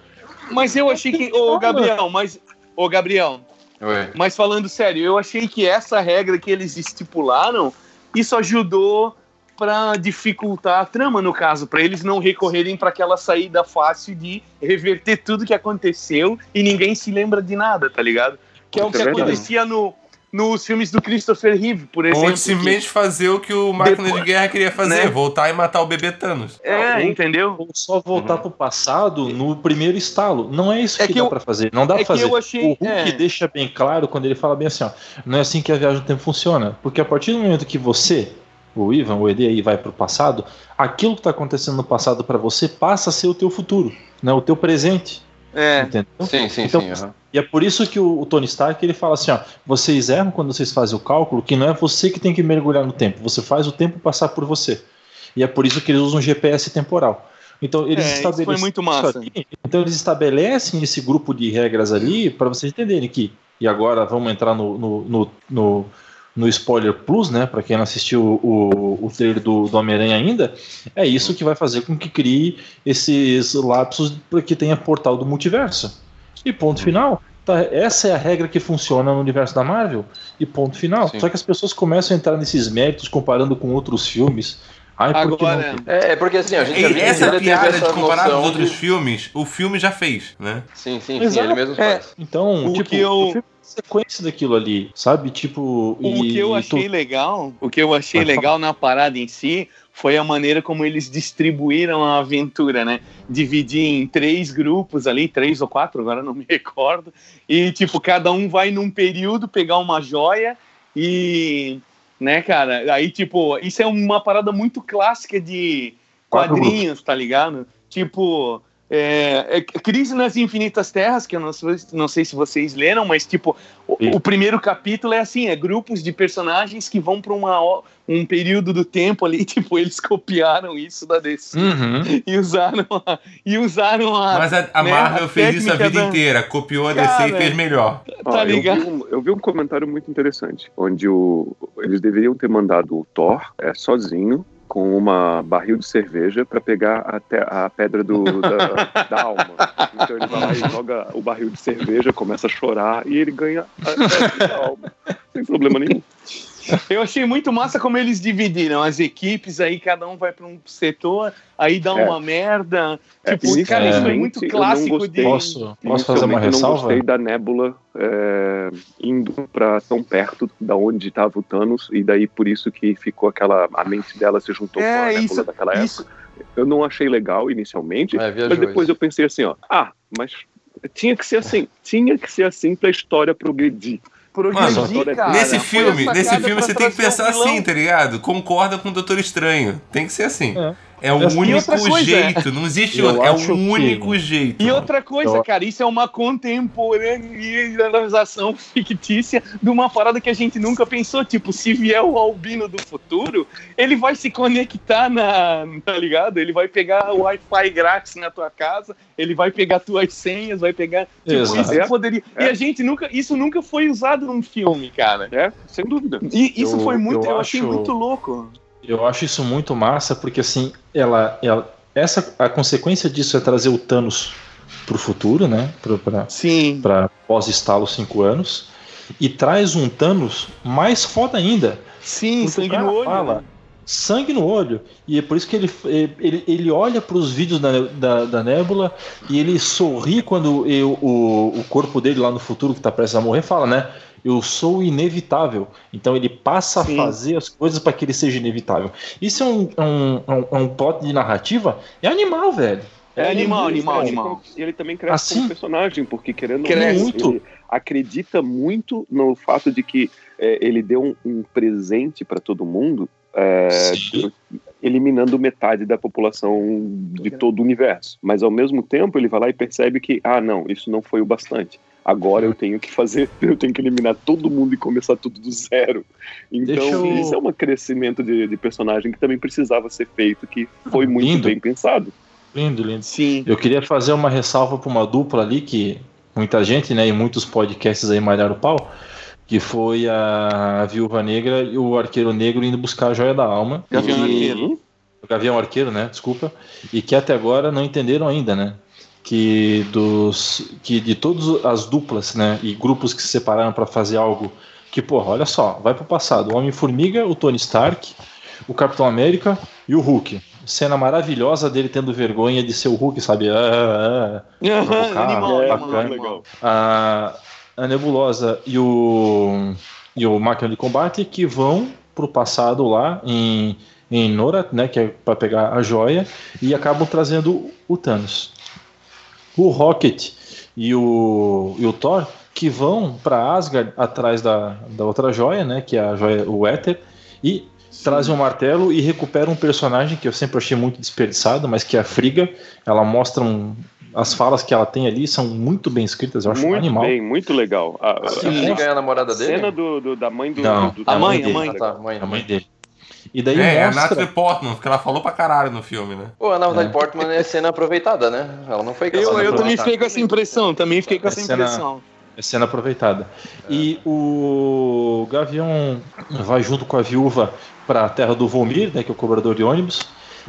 Mas eu achei que. Ô, Gabriel, mas. Ô, Gabriel, Oi. mas falando sério, eu achei que essa regra que eles estipularam, isso ajudou pra dificultar a trama, no caso, pra eles não recorrerem pra aquela saída fácil de reverter tudo que aconteceu e ninguém se lembra de nada, tá ligado? Que é o que é acontecia no, nos filmes do Christopher Reeve, por exemplo. Ou simplesmente fazer o que o Máquina Depois- de Guerra queria fazer, né? voltar e matar o bebê Thanos. É, entendeu? Ou só voltar pro passado no primeiro estalo. Não é isso É que, que dá eu- pra fazer. Não dá é pra que fazer. eu achei- o Hulk é. deixa bem claro quando ele fala bem assim, ó, não é assim que a viagem no tempo funciona. Porque a partir do momento que você, o Ivan, o ED aí vai pro passado, aquilo que tá acontecendo no passado pra você passa a ser o teu futuro, né? O teu presente. É. Entendeu? Sim, sim, Então, sim. aham. E é por isso que o, o Tony Stark ele fala assim: ó, vocês erram quando vocês fazem o cálculo, que não é você que tem que mergulhar no tempo, você faz o tempo passar por você. E é por isso que eles usam GPS temporal. Então eles É, isso estabelecem. foi muito massa. ali, então eles estabelecem esse grupo de regras ali para vocês entenderem que. E agora vamos entrar no, no, no, no, no spoiler plus, né? Para quem não assistiu o, o trailer do, do Homem-Aranha ainda, é isso que vai fazer com que crie esses lapsos para que tenha portal do multiverso. E ponto final. Tá, essa é a regra que funciona no universo da Marvel. E ponto final. Sim. Só que as pessoas começam a entrar nesses méritos comparando com outros filmes. Ai, porque Agora, não... É, é porque assim, a gente já E viu essa piada de comparar com outros de- filmes, o filme já fez, né? Sim, sim, sim, Exato. ele mesmo É. faz. Então, O tipo, que eu- o filme é sequência daquilo ali, sabe? Tipo, O e, que eu achei tu- legal, o que eu achei legal na parada em si foi a maneira como eles distribuíram a aventura, né? Dividir em três grupos ali, três ou quatro, agora não me recordo. E tipo, cada um vai num período pegar uma joia e, né, cara? Aí tipo, isso é uma parada muito clássica de quadrinhos, tá ligado? Tipo, é, é Crise nas Infinitas Terras, que eu não sei, não sei se vocês leram, mas tipo, o, o primeiro capítulo é assim, é grupos de personagens que vão para um período do tempo ali, tipo, eles copiaram isso da DC Uhum. e usaram a, e usaram a Mas a, a né, Marvel a fez isso a vida da- inteira, copiou a DC Cara, e fez melhor. Ó, tá eu vi ligado? um- Eu vi, um comentário muito interessante, onde o, eles deveriam ter mandado o Thor é, sozinho com uma barril de cerveja para pegar até a pedra do, da, da alma. Então ele vai lá e joga o barril de cerveja, começa a chorar e ele ganha a pedra da alma. Sem problema nenhum. Eu achei muito massa como eles dividiram as equipes, aí cada um vai para um setor, aí dá É. uma merda. É, Tipo, cara, isso foi inicialmente, muito eu não clássico de. gostei. Posso, posso fazer uma Inicialmente, Eu não ressalva? gostei da Nébula é, indo para tão perto da onde estava o Thanos e daí por isso que ficou aquela a mente dela se juntou É, com a Nébula isso- daquela época. Isso, Eu não achei legal inicialmente, É, mas depois isso. eu pensei assim, ó, ah, mas tinha que ser assim, tinha que ser assim para a história progredir. Progredir, Mano, cara. nesse filme, nesse filme você tem que pensar um assim, tá ligado? Concorda com o Doutor Estranho. Tem que ser assim. É. É o único coisa, jeito, não existe eu outro. É o que- único jeito. E outra coisa, Eu- cara, isso é uma contemporaneidade fictícia de uma parada que a gente nunca pensou. Tipo, se vier o albino do futuro, ele vai se conectar na. Tá ligado? Ele vai pegar o Wi-Fi grátis na tua casa, ele vai pegar tuas senhas, vai pegar. Tipo, Exato. isso poderia. E a gente nunca. Isso nunca foi usado num filme, cara. É, sem dúvida. E isso Eu- foi muito. eu Eu, achei acho- muito louco. Eu acho isso muito massa, porque assim, ela, ela, essa, a consequência disso é trazer o Thanos pro futuro, né? Pra, Sim. pra pós-estalo 5 anos. E traz um Thanos mais foda ainda. Sim, sangue no olho. fala, né? sangue no olho. E é por isso que ele, ele, ele olha para os vídeos da, da, da Nebula e ele sorri quando eu, o, o corpo dele lá no futuro, que tá prestes a morrer, fala, né? Eu sou inevitável. Então ele passa Sim. a fazer as coisas para que ele seja inevitável. Isso é um, é um, é um, é um plot de narrativa? É animal, velho. É animal, Ele animal, cresce animal. como- E ele também cresce Assim? como personagem, porque querendo ou Cresce. não, Muito. ele acredita muito no fato de que é, ele deu um, um presente para todo mundo, é, Sim. eliminando metade da população de todo o universo. Mas ao mesmo tempo ele vai lá e percebe que, ah, não, isso não foi o bastante. Agora eu tenho que fazer, eu tenho que eliminar todo mundo e começar tudo do zero. Então, eu- isso é um crescimento de, de personagem que também precisava ser feito, que foi muito Lindo. bem pensado. Lindo, lindo. Sim. Eu queria fazer uma ressalva para uma dupla ali que muita gente, né, e muitos podcasts aí malharam o pau, que foi a Viúva Negra e o Arqueiro Negro indo buscar a Joia da Alma. Gavião E- Arqueiro. O Gavião Arqueiro, né? Desculpa. E que até agora não entenderam ainda, né? Que dos que de todas as duplas, né, e grupos que se separaram para fazer algo que, porra, olha só, vai pro passado. O Homem-Formiga, o Tony Stark, o Capitão América e o Hulk. Cena maravilhosa dele tendo vergonha de ser o Hulk, sabe? Ah, ah, ah. Aham, Provocar, animal, bacana. animal. a, a Nebulosa e o, e o Máquina de Combate que vão pro passado lá em, em Norat, né, que é para pegar a joia, e acabam trazendo o Thanos. O Rocket e o, e o Thor que vão para Asgard atrás da, da outra joia, né, que é a joia, o Éter, e trazem um martelo e recuperam um personagem que eu sempre achei muito desperdiçado, mas que é a Friga. Ela mostra um, as falas que ela tem ali são muito bem escritas, eu acho um Muito animal. bem, muito legal. A, a- A Friga é a namorada a dele? cena do, do- da mãe do. Não, do- a da mãe dele. Ah, tá, mãe, A mãe dele. E daí É, é a mostra. Natalie Portman, porque ela falou pra caralho no filme, né? Pô, a Natalie É. Portman é cena aproveitada, né? Ela não foi Eu, eu também fiquei com essa impressão, também fiquei com essa A cena- impressão. É cena aproveitada. E o Gavião vai junto com a viúva pra terra do Volmir, né, que é o cobrador de ônibus.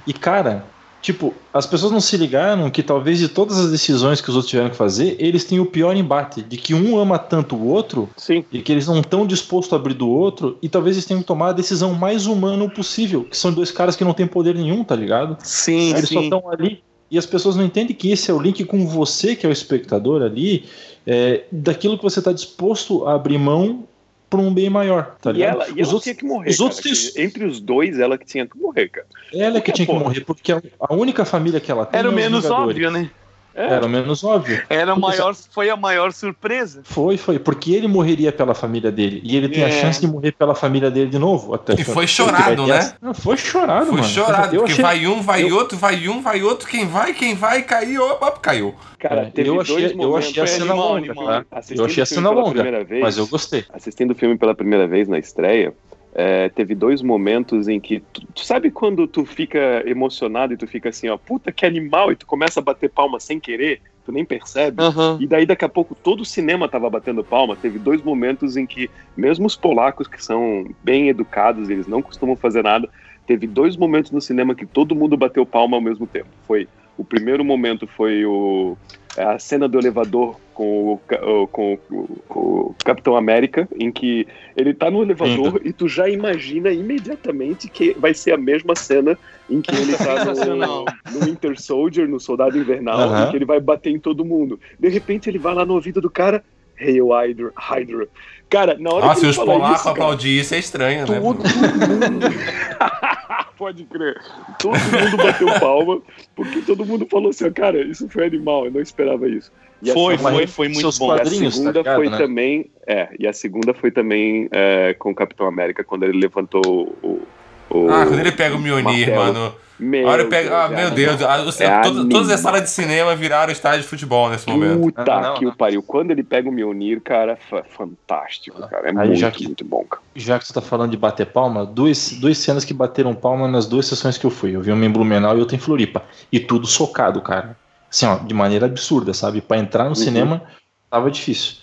E cara, tipo, as pessoas não se ligaram que talvez de todas as decisões que os outros tiveram que fazer, eles têm o pior embate, de que um ama tanto o outro Sim. e que eles não estão dispostos a abrir do outro, e talvez eles tenham que tomar a decisão mais humana possível, que são dois caras que não têm poder nenhum, tá ligado? Sim, Eles só sim. estão ali e as pessoas não entendem que esse é o link com você, que é o espectador ali, é, daquilo que você está disposto a abrir mão para um bem maior, tá E ligado? ela, e os ela outros, tinha que morrer. os outros cara, têm- que entre os dois, ela que tinha que morrer, cara. ela que tinha que porra. morrer, porque a, a única família que ela tem Era é o os menos óbvio, né? É. Era o menos óbvio. Era a maior, foi a maior surpresa. Foi, foi, porque ele morreria pela família dele e ele tem a É. chance de morrer pela família dele de novo. Até E foi chorado, né? Não, foi chorado, Foi mano. chorado, Eu porque achei- vai um, vai eu- outro, vai um, vai outro, quem vai, quem vai, caiu, opa, caiu. Cara, É, teve eu dois achei, eu momentos- achei a foi cena animal, longa, animal. tá? Eu achei a cena pela longa, primeira vez, mas eu gostei. assistindo o filme pela primeira vez na estreia, é, teve dois momentos em que tu, tu sabe quando tu fica emocionado e tu fica assim, ó, puta que animal, e tu começa a bater palma sem querer, tu nem percebe. Aham. E daí daqui a pouco todo o cinema tava batendo palma. Teve dois momentos em que mesmo os polacos que são bem educados, eles não costumam fazer nada, teve dois momentos no cinema que todo mundo bateu palma ao mesmo tempo. Foi o primeiro momento foi o a cena do elevador com o, com o, o Capitão América, em que ele tá no elevador e tu já imagina imediatamente que vai ser a mesma cena em que ele tá no, no Winter Soldier, no Soldado Invernal, em que ele vai bater em todo mundo. De repente ele vai lá no ouvido do cara, Hail Hydra, Hydra. Cara, na hora Nossa, que e ele os polacos aplaudir isso é estranho, né? todo Bruno? mundo... Pode crer. Todo mundo bateu palma, porque todo mundo falou assim, ó, cara, isso foi animal, eu não esperava isso. E Foi, segunda- foi, foi muito bom. e a quadrinhos, segunda tá ligado, foi né? também. também. É, e a segunda foi também é, com o Capitão América, quando ele levantou o, o, Ah, quando ele pega o Mjolnir, martelo. mano. Meu A hora pega, Deus, ah, é meu Deus, animal. ah, o- É todas, todas as salas de cinema viraram estádio de futebol nesse momento. Puta não, que não. o pariu. Quando ele pega o Mjolnir, cara, é fantástico, cara. É Aí, muito, já que- muito bom, cara. Já que você tá falando de bater palma, duas, duas cenas que bateram palma nas duas sessões que eu fui. Eu vi uma em Blumenau e outra em Floripa. E tudo socado, cara. Assim, ó, de maneira absurda, sabe? Pra entrar no Uhum. cinema tava difícil.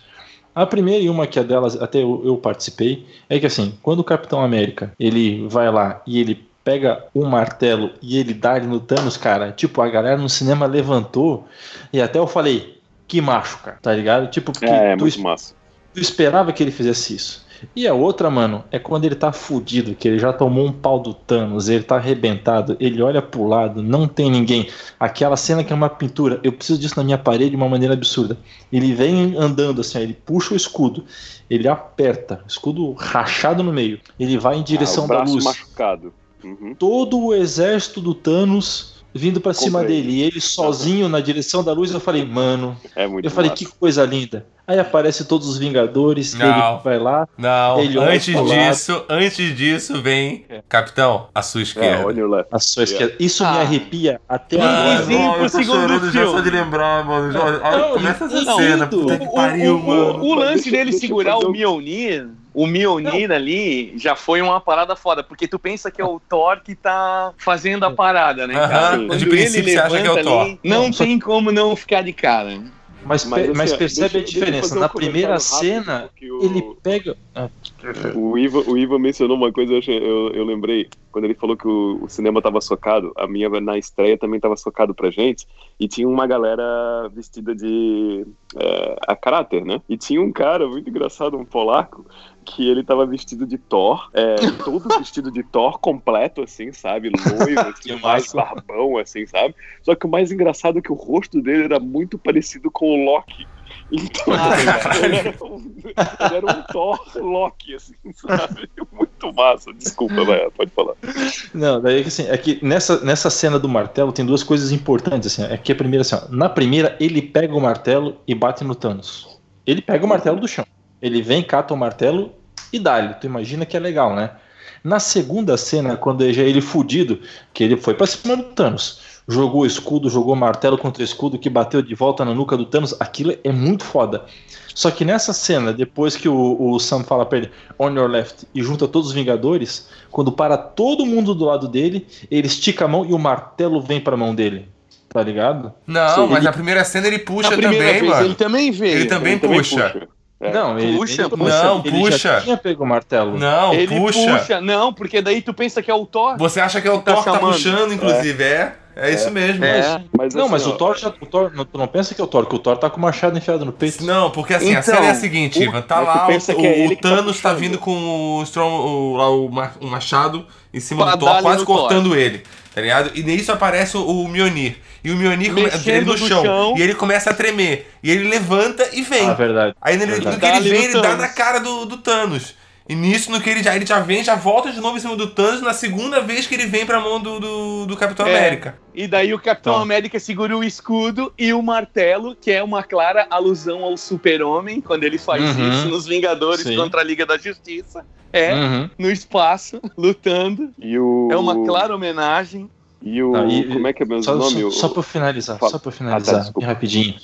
A primeira e uma que é delas, até eu, eu participei, é que assim, quando o Capitão América ele vai lá e ele pega um martelo e ele dá ali no Thanos, cara, tipo, a galera no cinema levantou e até eu falei, que macho, cara, tá ligado? Tipo, porque É, é tu muito massa. eu esperava que ele fizesse isso. E a outra, mano, é quando ele tá fudido, que ele já tomou um pau do Thanos, ele tá arrebentado, ele olha pro lado, não tem ninguém. Aquela cena que é uma pintura, eu preciso disso na minha parede de uma maneira absurda. Ele vem andando assim, ele puxa o escudo, ele aperta, escudo rachado no meio, ele vai em direção ah, o da braço luz. machucado. Uhum. Todo o exército do Thanos vindo pra cima dele, e ele sozinho na direção da luz, eu falei, mano, É eu falei, massa. que coisa linda. Aí aparece todos os Vingadores, Não. ele vai lá, Não, Ele olha antes pro lado. disso, antes disso vem, capitão, a sua É, esquerda. olha o left. a sua esquerda. Isso me Ah. arrepia até Mano, agora. Mano, pro segundo já filme. só de lembrar, mano. Já- olha, Não, começa essa não, cena, puta que O- pariu, o, mano. o, o lance Deixa- dele segurar o Mjolnir, o Mjolnir ali, já foi uma parada foda, porque tu pensa que é o Thor que tá fazendo a parada, né, cara? Aham, Quando de ele princípio você acha que é o Thor. ali, Não tem como não ficar de cara. Mas, Mas, assim, mas percebe deixa- a diferença. um Na primeira cena, o- ele pega. Ah, O Iva, o Iva mencionou uma coisa, eu, achei- eu, eu lembrei, quando ele falou que o, o cinema tava socado, a minha na estreia também tava socado pra gente, e tinha uma galera vestida de é, a caráter, né? E tinha um cara muito engraçado, um polaco, que ele tava vestido de Thor, é, todo vestido de Thor completo, assim, sabe? Loiro, assim, mais barbão, assim, sabe? Só que o mais engraçado é que o rosto dele era muito parecido com o Loki. Então, ele, era um, ele era um Thor Loki, assim, sabe? Muito massa. Desculpa, vai, pode falar. Não, daí é que assim, é que nessa, nessa cena do martelo tem duas coisas importantes, assim. É que a primeira, assim, ó, na primeira, ele pega o martelo e bate no Thanos. Ele pega o martelo do chão. Ele vem, cata o martelo e dá-lhe. Tu imagina que é legal, né? Na segunda cena, quando já ele fudido, que ele foi pra cima do Thanos, jogou o escudo, jogou o martelo contra o escudo, que bateu de volta na nuca do Thanos, aquilo é muito foda. Só que nessa cena, depois que o, o Sam fala pra ele, on your left, e junta todos os Vingadores, quando para todo mundo do lado dele, ele estica a mão e o martelo vem pra mão dele. Tá ligado? Não, Sim, mas ele- na primeira cena ele puxa Na primeira também, vez mano. ele também veio. Ele também puxa. É. Não, ele, Puxa, ele puxa. Não, ele puxa. já tinha pego o martelo. Não, Ele puxa. puxa. Não, porque daí tu pensa que é o Thor. Você acha que é o Tá Thor que tá puxando, inclusive, é? É, isso mesmo. É. Mas, Não, assim, mas ó, o Thor já. O Thor, não, tu não pensa que é o Thor, que o Thor tá com o machado enfiado no peito. Não, porque assim, a Então, cena é a seguinte, o- Ivan, tá tu lá, o, é o ele tá Thanos tá, puxando. vindo com o Strong, o, lá, o, ma- o machado em cima Pra do Thor, quase no cortando ele, tá ligado? E nisso aparece o, o Mjolnir. E o Mjolnir ele no do chão, chão. E ele começa a tremer. E ele levanta e vem. Ah, verdade. Aí no, no verdade. que ele vem, no ele dá na cara do, do Thanos. E nisso, no que ele já, ele já vem, já volta de novo em cima do Thanos na segunda vez que ele vem pra mão do, do, do Capitão É. América. E daí o Capitão Então. América segura o escudo e o martelo, que é uma clara alusão ao Super-Homem, quando ele faz Uhum. isso nos Vingadores Sim. contra a Liga da Justiça. É, Uhum. no espaço, lutando. E o... É uma clara homenagem. E o... Não, e- como é que é mesmo Só, o nome? só, O- só pra finalizar, Fala. só pra eu Ah, finalizar, tá, rapidinho.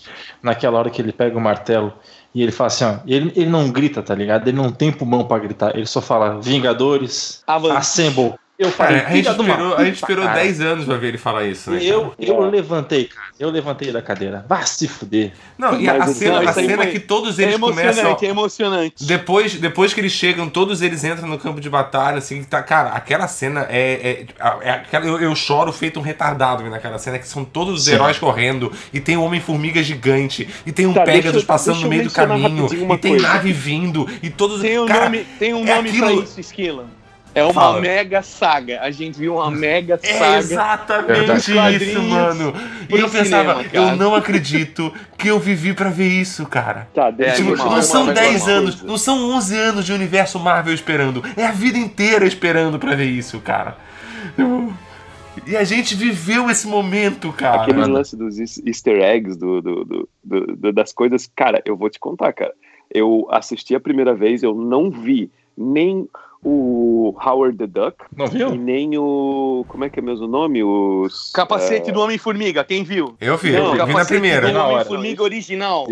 Naquela hora que ele pega o martelo e ele fala assim, ó, ele, ele não grita, tá ligado? Ele não tem pulmão pra gritar, ele só fala Vingadores. Assemble. Eu falei, Cara, a gente esperou, a gente esperou cara. 10 anos pra ver ele falar isso, né? Eu, eu É. levantei, cara. Eu levantei da cadeira. Vá se fuder. Não, e a, a Mas, cena, não, a cena foi- que todos É eles emocionante, começam. é emocionante. Depois, depois que eles chegam, todos eles entram no campo de batalha, assim, tá, cara, aquela cena é. é, é eu, eu choro feito um retardado vendo aquela cena, que são todos os Sim. heróis correndo, e tem um Homem-Formiga gigante, e tem um Tá, Pegasus eu- passando no meio do caminho, e tem coisa. nave vindo, e todos. Tem um cara, nome, tem um é nome aquilo- pra isso, Esquila. É uma Fala. mega saga. A gente viu uma mega É saga. exatamente Verdade. isso, mano. E eu pensava, cinema, eu não acredito que eu vivi pra ver isso, cara. Tá, É, Tipo, eu animal, não são uma 10 coisa. anos, não são 11 anos de universo Marvel esperando. É a vida inteira esperando pra ver isso, cara. Eu- E a gente viveu esse momento, cara. Aquele lance dos eas- easter eggs, do- do- do- das coisas. Cara, eu vou te contar, cara. Eu assisti a primeira vez, eu não vi nem o Howard the Duck. Não viu? E nem o. Como é que é mesmo o nome? Os. Capacete é, do Homem-Formiga, quem viu? Eu vi, Não, eu vi na Capacete primeira. do Na hora. Homem-Formiga original.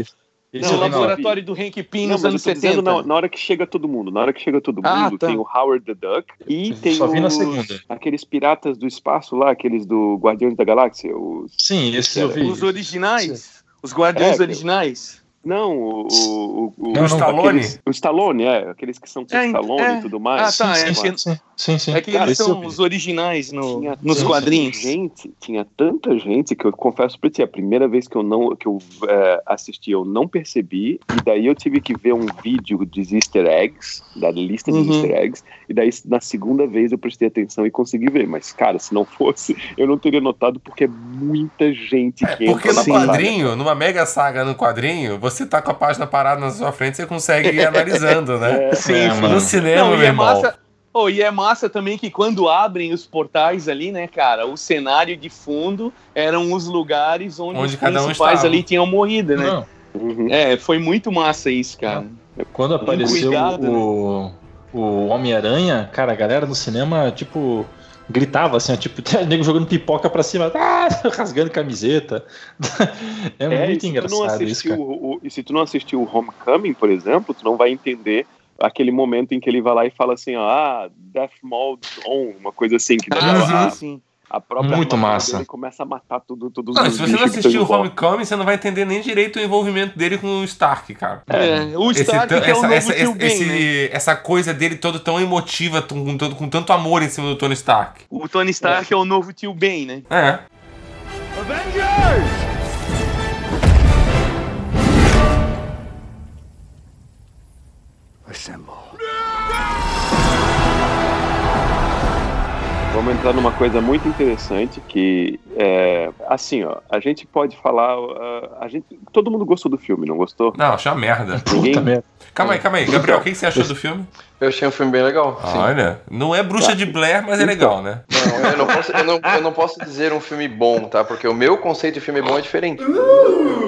Esse Não, na hora. laboratório do Hank Pym nos anos tô dizendo 70. na, na hora que chega todo mundo. Na hora que chega todo Ah, mundo, tá. tem o Howard the Duck e Eu tem só vi na os- segunda. aqueles piratas do espaço lá, aqueles do Guardiões da Galáxia. Os... Sim, esse eu vi. Os originais. Os Guardiões É, originais. Não, o. o, o, Não, não, Stallone? aqueles- o Stallone, é. Aqueles que são com É, Stallone é. e tudo mais. Ah, tá, sim, é sim, que- sim, sim, sim. É que eles Esse eu são os originais no- Tinha nos tanta quadrinhos. Gente, tinha tanta gente que eu confesso pra ti, a primeira vez que eu não que eu é, assisti, eu não percebi, e daí eu tive que ver um vídeo dos easter eggs, da lista dos Uhum. easter eggs, e daí na segunda vez eu prestei atenção e consegui ver. Mas, cara, se não fosse, eu não teria notado porque é muita gente É, que porque no saga. quadrinho, numa mega saga no quadrinho, você tá com a página parada na sua frente, você consegue ir analisando, né? É, Sim, É, mano. No cinema, Não, e meu é irmão. massa. Oh, e é massa também que quando abrem os portais ali, né, cara, o cenário de fundo eram os lugares onde, Onde os cada um principais estava. ali tinham morrido, né? Não, Uhum. É, foi muito massa isso, cara. quando apareceu cuidado, o, o Homem-Aranha, cara, a galera no cinema, tipo, gritava assim, ó, tipo, o nego jogando pipoca pra cima, ah, rasgando camiseta. É, É, e muito engraçado isso, cara. o- o- e se tu não assistiu o Homecoming, por exemplo, tu não vai entender aquele momento em que ele vai lá e fala assim, ó, ah, Death Mode on, uma coisa assim, que Ah, sim, sim. A própria Muito massa. dele começa a matar tudo, todos Não, se você não assistiu o. Homecoming, você não vai entender nem direito o envolvimento dele com o Stark, cara. É, o Esse Stark que é o essa, novo essa, esse- esse- né? essa coisa dele todo tão emotiva, tão- com, tanto- com tanto amor em cima do Tony Stark. O Tony Stark é. o novo tio Ben, né? É. Vamos entrar numa coisa muito interessante que é assim, ó, a gente pode falar, uh, a gente, todo mundo gostou do filme, não gostou? Não, achei uma merda. Ninguém? Puta merda. Calma aí, calma aí. Gabriel, o que você achou do filme? Eu achei um filme bem legal. sim. Olha, não é bruxa de Blair, mas é legal, né? Não, eu, não posso, eu, não, eu não posso dizer um filme bom, tá? Porque o meu conceito de filme bom é diferente.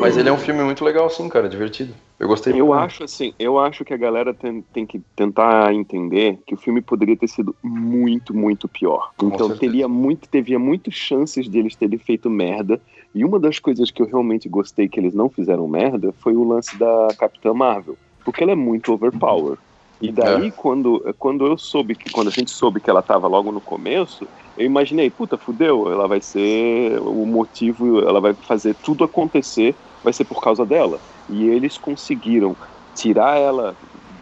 Mas ele é um filme muito legal, sim, cara, divertido. Eu gostei Eu muito. acho assim, eu acho que a galera tem, tem que tentar entender que o filme poderia ter sido muito, muito pior. Então certeza. teria muito, teria muitas chances de eles terem feito merda. E uma das coisas que eu realmente gostei que eles não fizeram merda foi o lance da Capitã Marvel, porque ela é muito overpower. E daí, quando, quando eu soube que, quando a gente soube que ela tava logo no começo, eu imaginei, puta, fudeu, ela vai ser o motivo, ela vai fazer tudo acontecer, vai ser por causa dela. E eles conseguiram tirar ela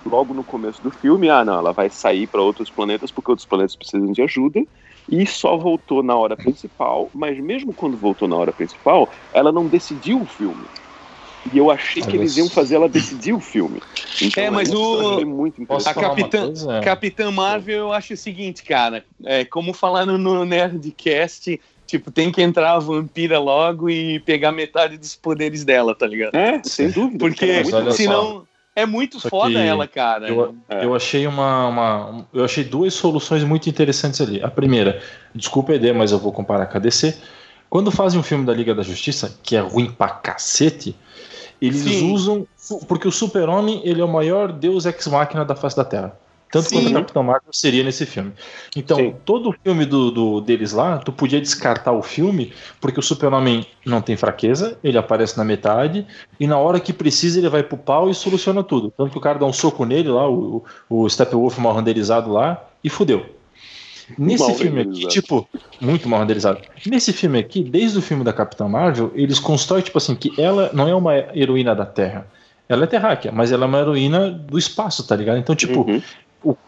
logo no começo do filme. Ah, não, ela vai sair para outros planetas porque outros planetas precisam de ajuda. E só voltou na hora principal, mas mesmo quando voltou na hora principal, ela não decidiu o filme. E eu achei que eles iam fazer ela decidir o filme. Então, É, mas o- muito A Capitã? Capitã Marvel, eu acho o seguinte, cara. É, como falaram no Nerdcast, tipo, tem que entrar a vampira logo e pegar metade dos poderes dela, tá ligado? É, sem dúvida. Porque é só. senão é muito Só foda ela, cara. Eu, É. eu achei uma, uma- Eu achei duas soluções muito interessantes ali. A primeira, desculpa ideia, mas eu vou comparar com a DC. Quando fazem um filme da Liga da Justiça, que é ruim pra cacete, eles Sim. usam. Porque o Super-Homem ele é o maior deus ex-máquina da face da Terra. Tanto Sim. quanto o Capitão Marvel seria nesse filme. Então, Sim. todo o filme do, do- deles lá, tu podia descartar o filme, porque o Super-Homem não tem fraqueza, ele aparece na metade, e na hora que precisa ele vai pro pau e soluciona tudo. Tanto que o cara dá um soco nele lá, o, o Steppenwolf mal renderizado lá, e fudeu. Nesse Mal filme aqui, tipo, muito mal renderizado. Nesse filme aqui, desde o filme da Capitã Marvel, eles constroem, tipo assim, que ela não é uma heroína da Terra. Ela é terráquea, mas ela é uma heroína do espaço, tá ligado? Então, tipo, Uhum.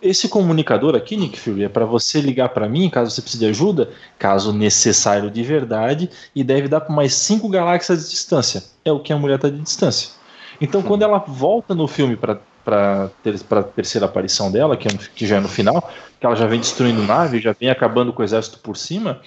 esse comunicador aqui, Nick Fury, é para você ligar para mim caso você precise de ajuda, caso necessário de verdade, e deve dar para mais cinco galáxias de distância. É o que a mulher tá de distância. Então, quando ela volta no filme para para ter, a terceira aparição dela, que, é no- que já é no final, que ela já vem destruindo nave, já vem acabando com o exército por cima,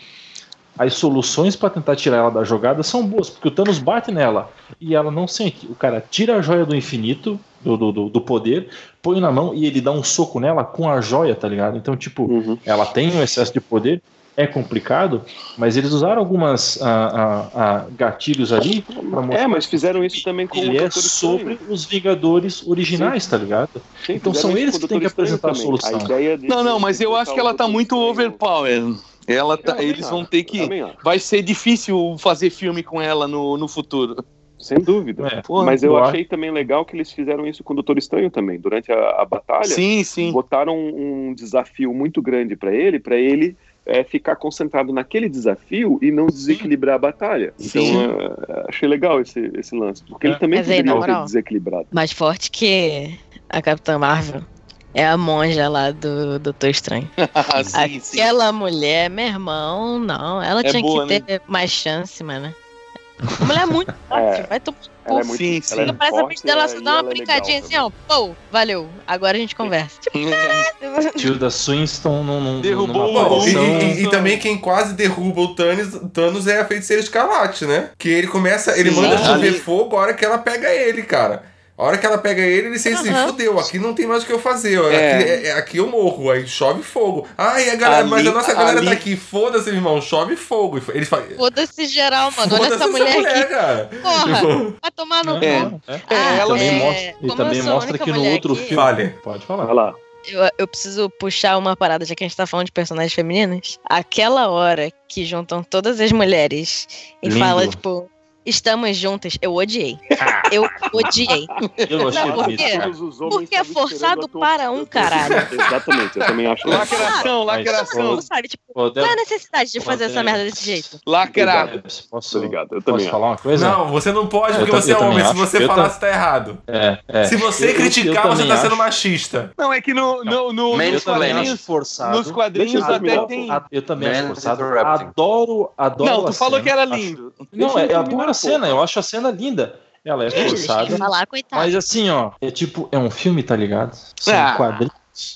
as soluções para tentar tirar ela da jogada são boas, porque o Thanos bate nela e ela não sente. O cara tira a joia do infinito, do, do, do- do poder, põe na mão e ele dá um soco nela com a joia, tá ligado? Então, tipo, Uhum. ela tem um excesso de poder, é complicado, mas eles usaram algumas ah, ah, ah, gatilhos ali pra mostrar É, mas fizeram isso também com o é sobre Estranho. os Vingadores originais, tá ligado? Sim, Então são isso eles que têm que Estranho apresentar a solução. ideia de- Não, não, mas eu acho que ela tá muito Estranho- overpower. Ela tá, também eles vão ter que. Vai ser difícil fazer filme com ela no, no futuro. Sem dúvida. É, Porra, Mas eu eu achei também legal que eles fizeram isso com o Doutor Estranho também. Durante a, a batalha, Sim, sim. botaram um desafio muito grande pra ele, pra ele é, ficar concentrado naquele desafio e não desequilibrar a batalha. Então, Sim. é, achei legal esse, esse lance. Porque É. ele também Mas aí, poderia ser desequilibrado. Mais forte que a Capitã Marvel é a monja lá do Doutor Estranho. Ah, sim, sim. Aquela mulher, meu irmão, não. Ela É tinha boa, que ter mais chance, mano. A mulher é muito forte, vai tomar Ela é muito, sim, ela é sim. Parece a forte, bicha dela é, só e dá uma é brincadinha legal assim, ó. Pô, valeu. Agora a gente conversa. Tipo, Tilda Swinston num, num, Derrubou numa o e, e- e também quem quase derruba o Thanos, Thanos é a feiticeira escarlate, né? Que ele começa, ele Sim. manda chover fogo a hora que ela pega ele, cara. A hora que ela pega ele, ele sente assim, fudeu, aqui não tem mais o que eu fazer, ó. É. Aqui, é- é- aqui eu morro, aí chove fogo. Ai, a galera, mas a Ali- nossa galera ali- tá aqui, foda-se, irmão, chove fogo. Eles falam, Foda-se geral, mano. Olha essa mulher aqui. cara. Porra, vai tomar no É. cu. É. Ah, ela também é, mostra, e também mostra que no mulher outro aqui- filme. Fale. Pode falar. Vai lá. Eu, eu preciso puxar uma parada, já que a gente tá falando de personagens femininas. Aquela hora que juntam todas as mulheres e Lindo. fala, tipo, estamos juntas, eu odiei. Eu odiei. Eu achei Não, por bonito, quê? cara. Todos os homens Porque é forçado para um caralho. Exatamente, eu também acho. Lacração, lacração. Não sabe, tipo, qual é a necessidade de fazer essa merda desse jeito? Lacrar. Posso, ligado, eu posso também falar uma coisa? Não, você não pode porque você é homem. Se você Eu falar, você tá errado. É, é. Se você criticar, eu você tá sendo machista. Não, é que no, no, no, nos quadrinhos. forçado. Nos quadrinhos até tem. Eu também acho forçado. Adoro, adoro. Não, tu falou que era lindo. Não, eu é, adoro. Cena, eu acho a cena linda. Ela é forçada. falar. Mas assim, ó, é tipo, é um filme, tá ligado? São Ah. quadrinhos.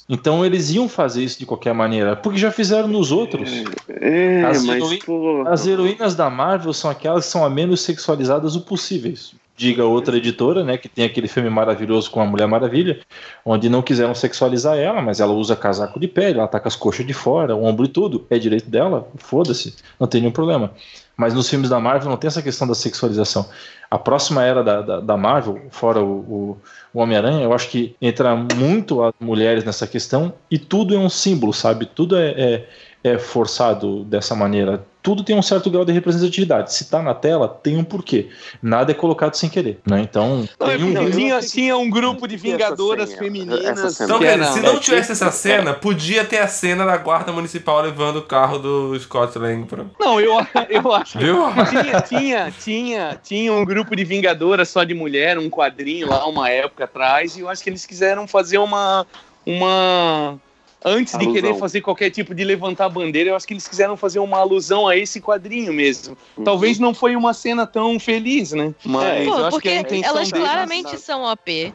Então eles iam fazer isso de qualquer maneira, porque já fizeram nos outros. É, As mas, heroí- pô. As heroínas da Marvel são aquelas que são a menos sexualizadas o possíveis. Diga outra editora, né, que tem aquele filme maravilhoso com a Mulher Maravilha, onde não quiseram sexualizar ela, mas ela usa casaco de pele, ela tá com as coxas de fora, o ombro e tudo, é direito dela, foda-se, não tem nenhum problema. Mas nos filmes da Marvel não tem essa questão da sexualização. A próxima era da, da, da Marvel, fora o, o, o Homem-Aranha, eu acho que entra muito as mulheres nessa questão e tudo é um símbolo, sabe? Tudo é, é, é forçado dessa maneira. Tudo tem um certo grau de representatividade. Se tá na tela, tem um porquê. Nada é colocado sem querer, né? Então, Não, é tem um tinha, acho que- tinha um grupo de vingadoras essa femininas. cena. Então, quer dizer, se não tivesse essa cena, podia ter a cena da guarda municipal levando o carro do Scott Lang pra... Não, eu, eu acho que Viu? tinha, tinha, tinha, tinha um grupo de vingadoras só de mulher, um quadrinho lá uma época atrás, e eu acho que eles quiseram fazer uma. uma antes de Alusão. querer fazer qualquer tipo de levantar bandeira, eu acho que eles quiseram fazer uma alusão a esse quadrinho mesmo. Talvez não foi uma cena tão feliz, né? Mas É, eu Pô, acho porque que a intenção elas claramente são OP.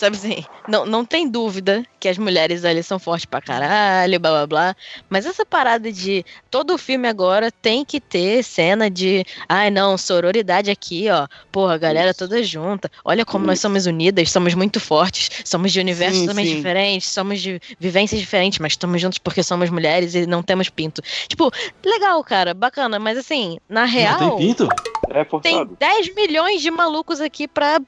Sabe assim, não, não tem dúvida que as mulheres ali são fortes pra caralho, blá blá blá. Mas essa parada de todo filme agora tem que ter cena de ai não, sororidade aqui, ó. Porra, galera toda junta. Olha como nós somos unidas, somos muito fortes, somos de universos Sim, sim. diferentes, somos de vivências diferentes, mas estamos juntos porque somos mulheres e não temos pinto. Tipo, legal, cara, bacana, mas assim, na não real, tem pinto? É tem forçado. 10 milhões de malucos aqui pra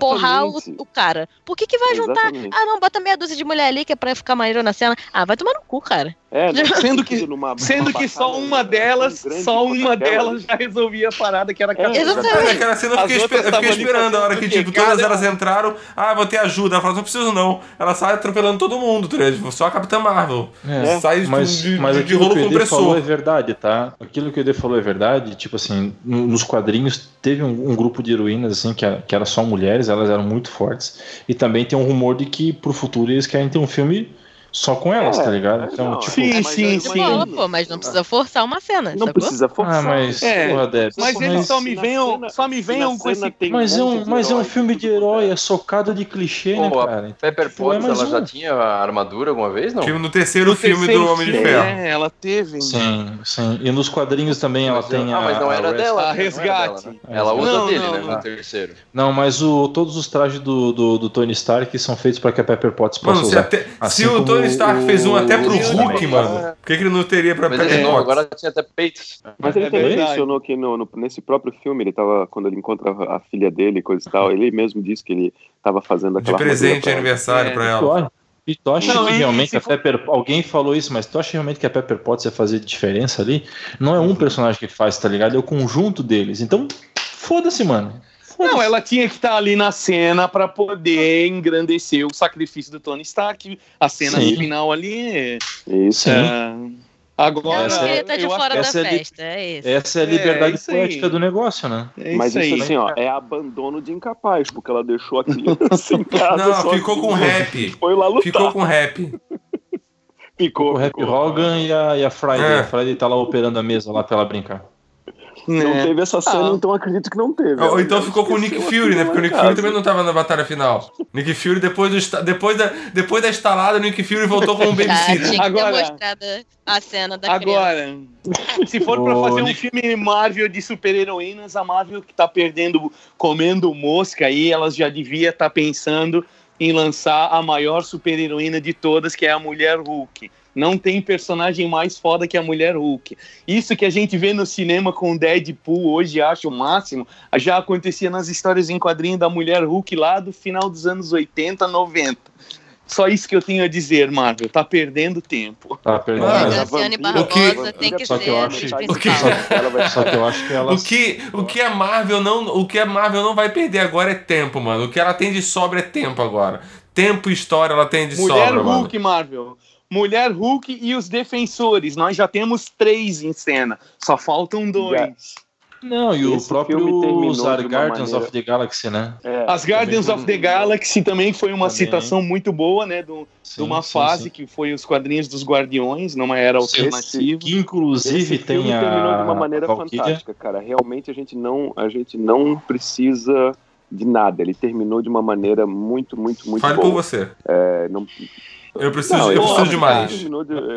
porrar o, Exatamente. o cara. Por que que vai juntar? Exatamente. Ah, não, bota meia dúzia de mulher ali que é pra ficar maneiro na cena. Ah, vai tomar no cu, cara. É, faz Sendo que- numa- Sendo numa que só uma delas, só uma aquela. delas já resolvia a parada, que era a Capitã. Exatamente. É, aquela cena eu fiquei, esper- eu fiquei esperando a hora que, tipo, o todas Cada elas entraram. Ah, vou ter ajuda. Ela falou, não preciso não. Ela sai atropelando todo mundo, tá ligado? Tipo, Só a Capitã Marvel. É, Sai mas, de, mas de, de rolo que o Ede falou é verdade, tá? Aquilo que o Ede falou é verdade. Tipo assim, no- nos quadrinhos teve um, um grupo de heroínas assim que, que era só mulheres, elas eram muito fortes. E também tem um rumor de que pro futuro eles querem ter um filme só com elas, É, tá ligado? é, Então, não, tipo, Sim, mas sim, sim. bola, pô, mas não precisa forçar uma cena, Não sacou? precisa forçar. ah, mas É, porra, Debs, Mas mas, eles só me venham, cena- só me venham com esse. cena tem mas é um, mas é um filme de herói, é socado de clichê, Pô, né, a cara? Pepper Tipo, é Potts, ela já tinha a armadura alguma vez, não? Filme no terceiro No filme terceiro do Homem de Ferro. É, ela teve. Sim, sim. E nos quadrinhos também ela tem ah, a. mas não era a dela. A era resgate. né? Ela usa dele, né? No terceiro. Não, mas o, todos os trajes do, Tony Stark são feitos para que a Pepper Potts possa usar. Assim se o Tony Tony Stark fez um até pro o- Hulk, mano. Por que, que ele não teria pra Pepper Potts? agora tinha até peitos. Mas ele É também verdade. mencionou que no, no- nesse próprio filme, ele tava, quando ele encontra a filha dele e coisa e tal, ele mesmo disse que ele tava fazendo De aquela presente de armadura pra ela. aniversário É. pra ela. E tu acha Não, que realmente a for- Pepper. Alguém falou isso, mas tu acha realmente que a Pepper Potts ia fazer diferença ali? Não é um personagem que faz, tá ligado? É o conjunto deles. Então, foda-se, mano. Não, ela tinha que estar ali na cena pra poder engrandecer o sacrifício do Tony Stark. A cena Sim. final ali. Isso. é, Agora. Essa é- Ele tá de eu acho fora da essa é festa, é isso. Essa é a É, liberdade isso aí. poética do negócio, né? É Mas isso aí. isso assim, ó, é abandono de incapaz, porque ela deixou a criança em casa. Não, ficou com rap. Foi lá lutar. Ficou com rap. Ficou, O ficou. Hogan e a, e a Friday. É. A Friday tá lá operando a mesa lá pra ela brincar. Não É. teve essa cena, Ah. então acredito que não teve. Ou então ficou com o Nick esqueceu Fury, né? Porque o Nick Fury casa. também não tava na batalha final. Nick Fury, depois, do, depois, da, depois da estalada, o Nick Fury voltou como um Já babysitter. tinha que Agora- a cena da criança. Agora, se for pra fazer um filme Marvel de super-heroínas, a Marvel que tá perdendo, comendo mosca aí, elas já devia estar pensando em lançar a maior super-heroína de todas, que é a Mulher Hulk. Não tem personagem mais foda que a Mulher Hulk. Isso que a gente vê no cinema com Deadpool hoje, acho o máximo, já acontecia nas histórias em quadrinho da Mulher Hulk lá do final dos anos 80, 90. Só isso que eu tenho a dizer, Marvel. Tá perdendo tempo. Tá perdendo. Ah, vampira- Barbosa o que- tem que só que ser eu a acho- atriz o que- Só que eu acho que ela. O que, o que a Marvel não, o que a Marvel não vai perder agora é tempo, mano. O que ela tem de sobra é tempo agora. Tempo e história ela tem de Mulher sobra, mano. Hulk, Marvel. Mulher Hulk e os Defensores. Nós já temos três em cena. Só faltam dois. Não, e o próprio de uma Guardians maneira- of the Galaxy, né? É, As Guardians também- of the Galaxy também foi uma Também. citação muito boa, né? Do, de Sim, uma sim, fase sim. que foi os quadrinhos dos Guardiões, numa era Esse- alternativa. Que inclusive Esse filme tem a. terminou de uma maneira fantástica, cara. Realmente a gente não, a gente não precisa de nada. Ele terminou de uma maneira muito, muito, muito Fale boa. por você. É, não, Eu preciso, não, eu acho preciso de mais. de- eu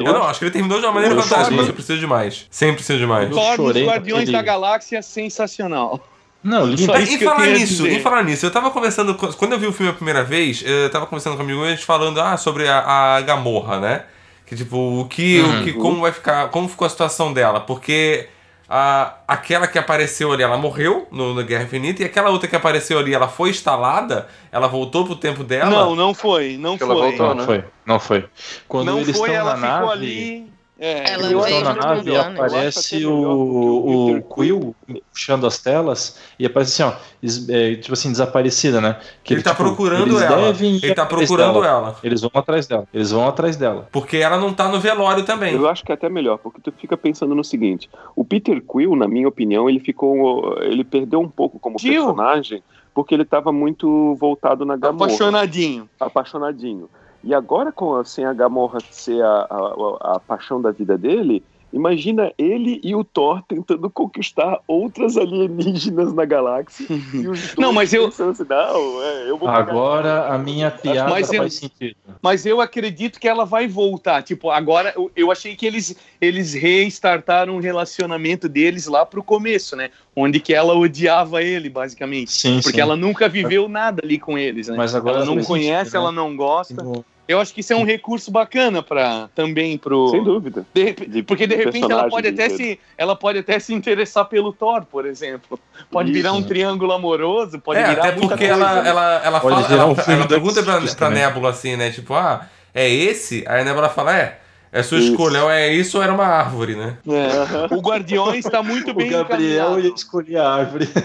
Eu não, acho- que ele terminou de uma maneira Eu fantástica, chorei. mas eu preciso de mais. Sempre preciso de mais. Eu Thor dos Guardiões da Galáxia, sensacional. Não, Em que eu falar nisso, dizer. em falar nisso, eu tava conversando, quando eu vi o filme a primeira vez, eu tava conversando com um amigo meu, a gente falando ah, sobre a, a Gamorra, né? Que tipo, o que, o que, como vai ficar, como ficou a situação dela? Porque a, aquela que apareceu ali, ela morreu no, no Guerra Infinita, e aquela outra que apareceu ali, ela foi instalada, ela voltou pro tempo dela. Não, não foi, não foi. voltou, Não né? foi, não foi. Quando Não eles foi, estão ela na ficou nave, ali. É, Ela eles eu estão veio na nave e aparece o, o o Peter Quill puxando as telas e aparece assim, ó, es- é, tipo assim, desaparecida, né? Que ele tá tipo, procurando eles ela. devem ir Ele tá procurando dela. ela. Eles vão atrás dela. Eles vão atrás dela. Porque ela não tá no velório também. Eu acho que é até melhor, porque tu fica pensando no seguinte: o Peter Quill, na minha opinião, ele ficou, ele perdeu um pouco como Jill. personagem, porque ele estava muito voltado na Gamorra, apaixonadinho. apaixonadinho. E agora, com sem a Gamorra ser a, a, a- a paixão da vida dele, imagina ele e o Thor tentando conquistar outras alienígenas na galáxia. e os Não, mas eu- assim, não, é, eu vou pegar- Agora a minha piada Mas eu- faz sentido. Mas eu acredito que ela vai voltar. Tipo, agora eu, eu achei que eles, eles restartaram o relacionamento deles lá pro começo, né? Onde que ela odiava ele, basicamente. Sim, Porque sim. ela nunca viveu nada ali com eles, né? Mas agora ela não conhece, sentido, né? ela não gosta. No- Eu acho que isso é um recurso bacana para também pro Sem dúvida. de De- porque de de repente ela pode até se ela pode até se interessar pelo Thor, por exemplo. Pode virar um Isso. triângulo amoroso, pode é, virar até muita porque coisa. ela, ela, ela Pode fala, virar ela, um filme ela do pergunta pra, pra. Nebula assim, né? Tipo, ah, é esse? Aí a Nebula fala, é, é sua Isso. escolha, ou é isso ou era uma árvore, né? É. O Guardiões está muito bem O Gabriel encaminhado. ia escolher a árvore.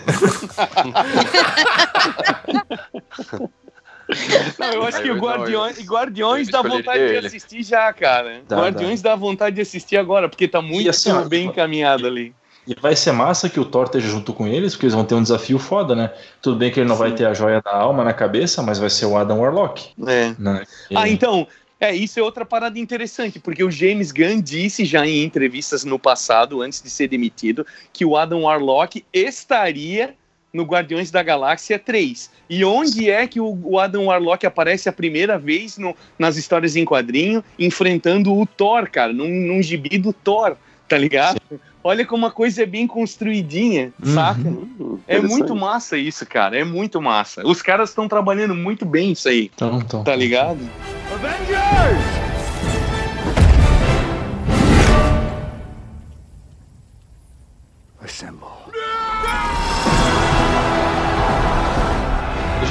Não, eu acho Aí que o eu- Guardiões, eu- Guardiões eu dá vontade de ele. assistir já, cara. Dá, Guardiões dá. vontade de assistir agora, porque tá muito assim, bem encaminhado ali. E vai ser massa que o Thor esteja junto com eles, porque eles vão ter um desafio foda, né? Tudo bem que ele não vai ter a joia da alma na cabeça, mas vai ser o Adam Warlock. É. Né? Ah, então, é, isso é outra parada interessante, porque o James Gunn disse já em entrevistas no passado, antes de ser demitido, que o Adam Warlock estaria no Guardiões da Galáxia 3. E onde é que o, o Adam Warlock aparece a primeira vez no- nas histórias em quadrinho, enfrentando o Thor, cara, num, num gibi do Thor, tá ligado? Olha como a coisa é bem construidinha, Uhum. saca? É muito massa isso, cara, é muito massa. Os caras estão trabalhando muito bem isso aí, Então, então. tá ligado? Avengers!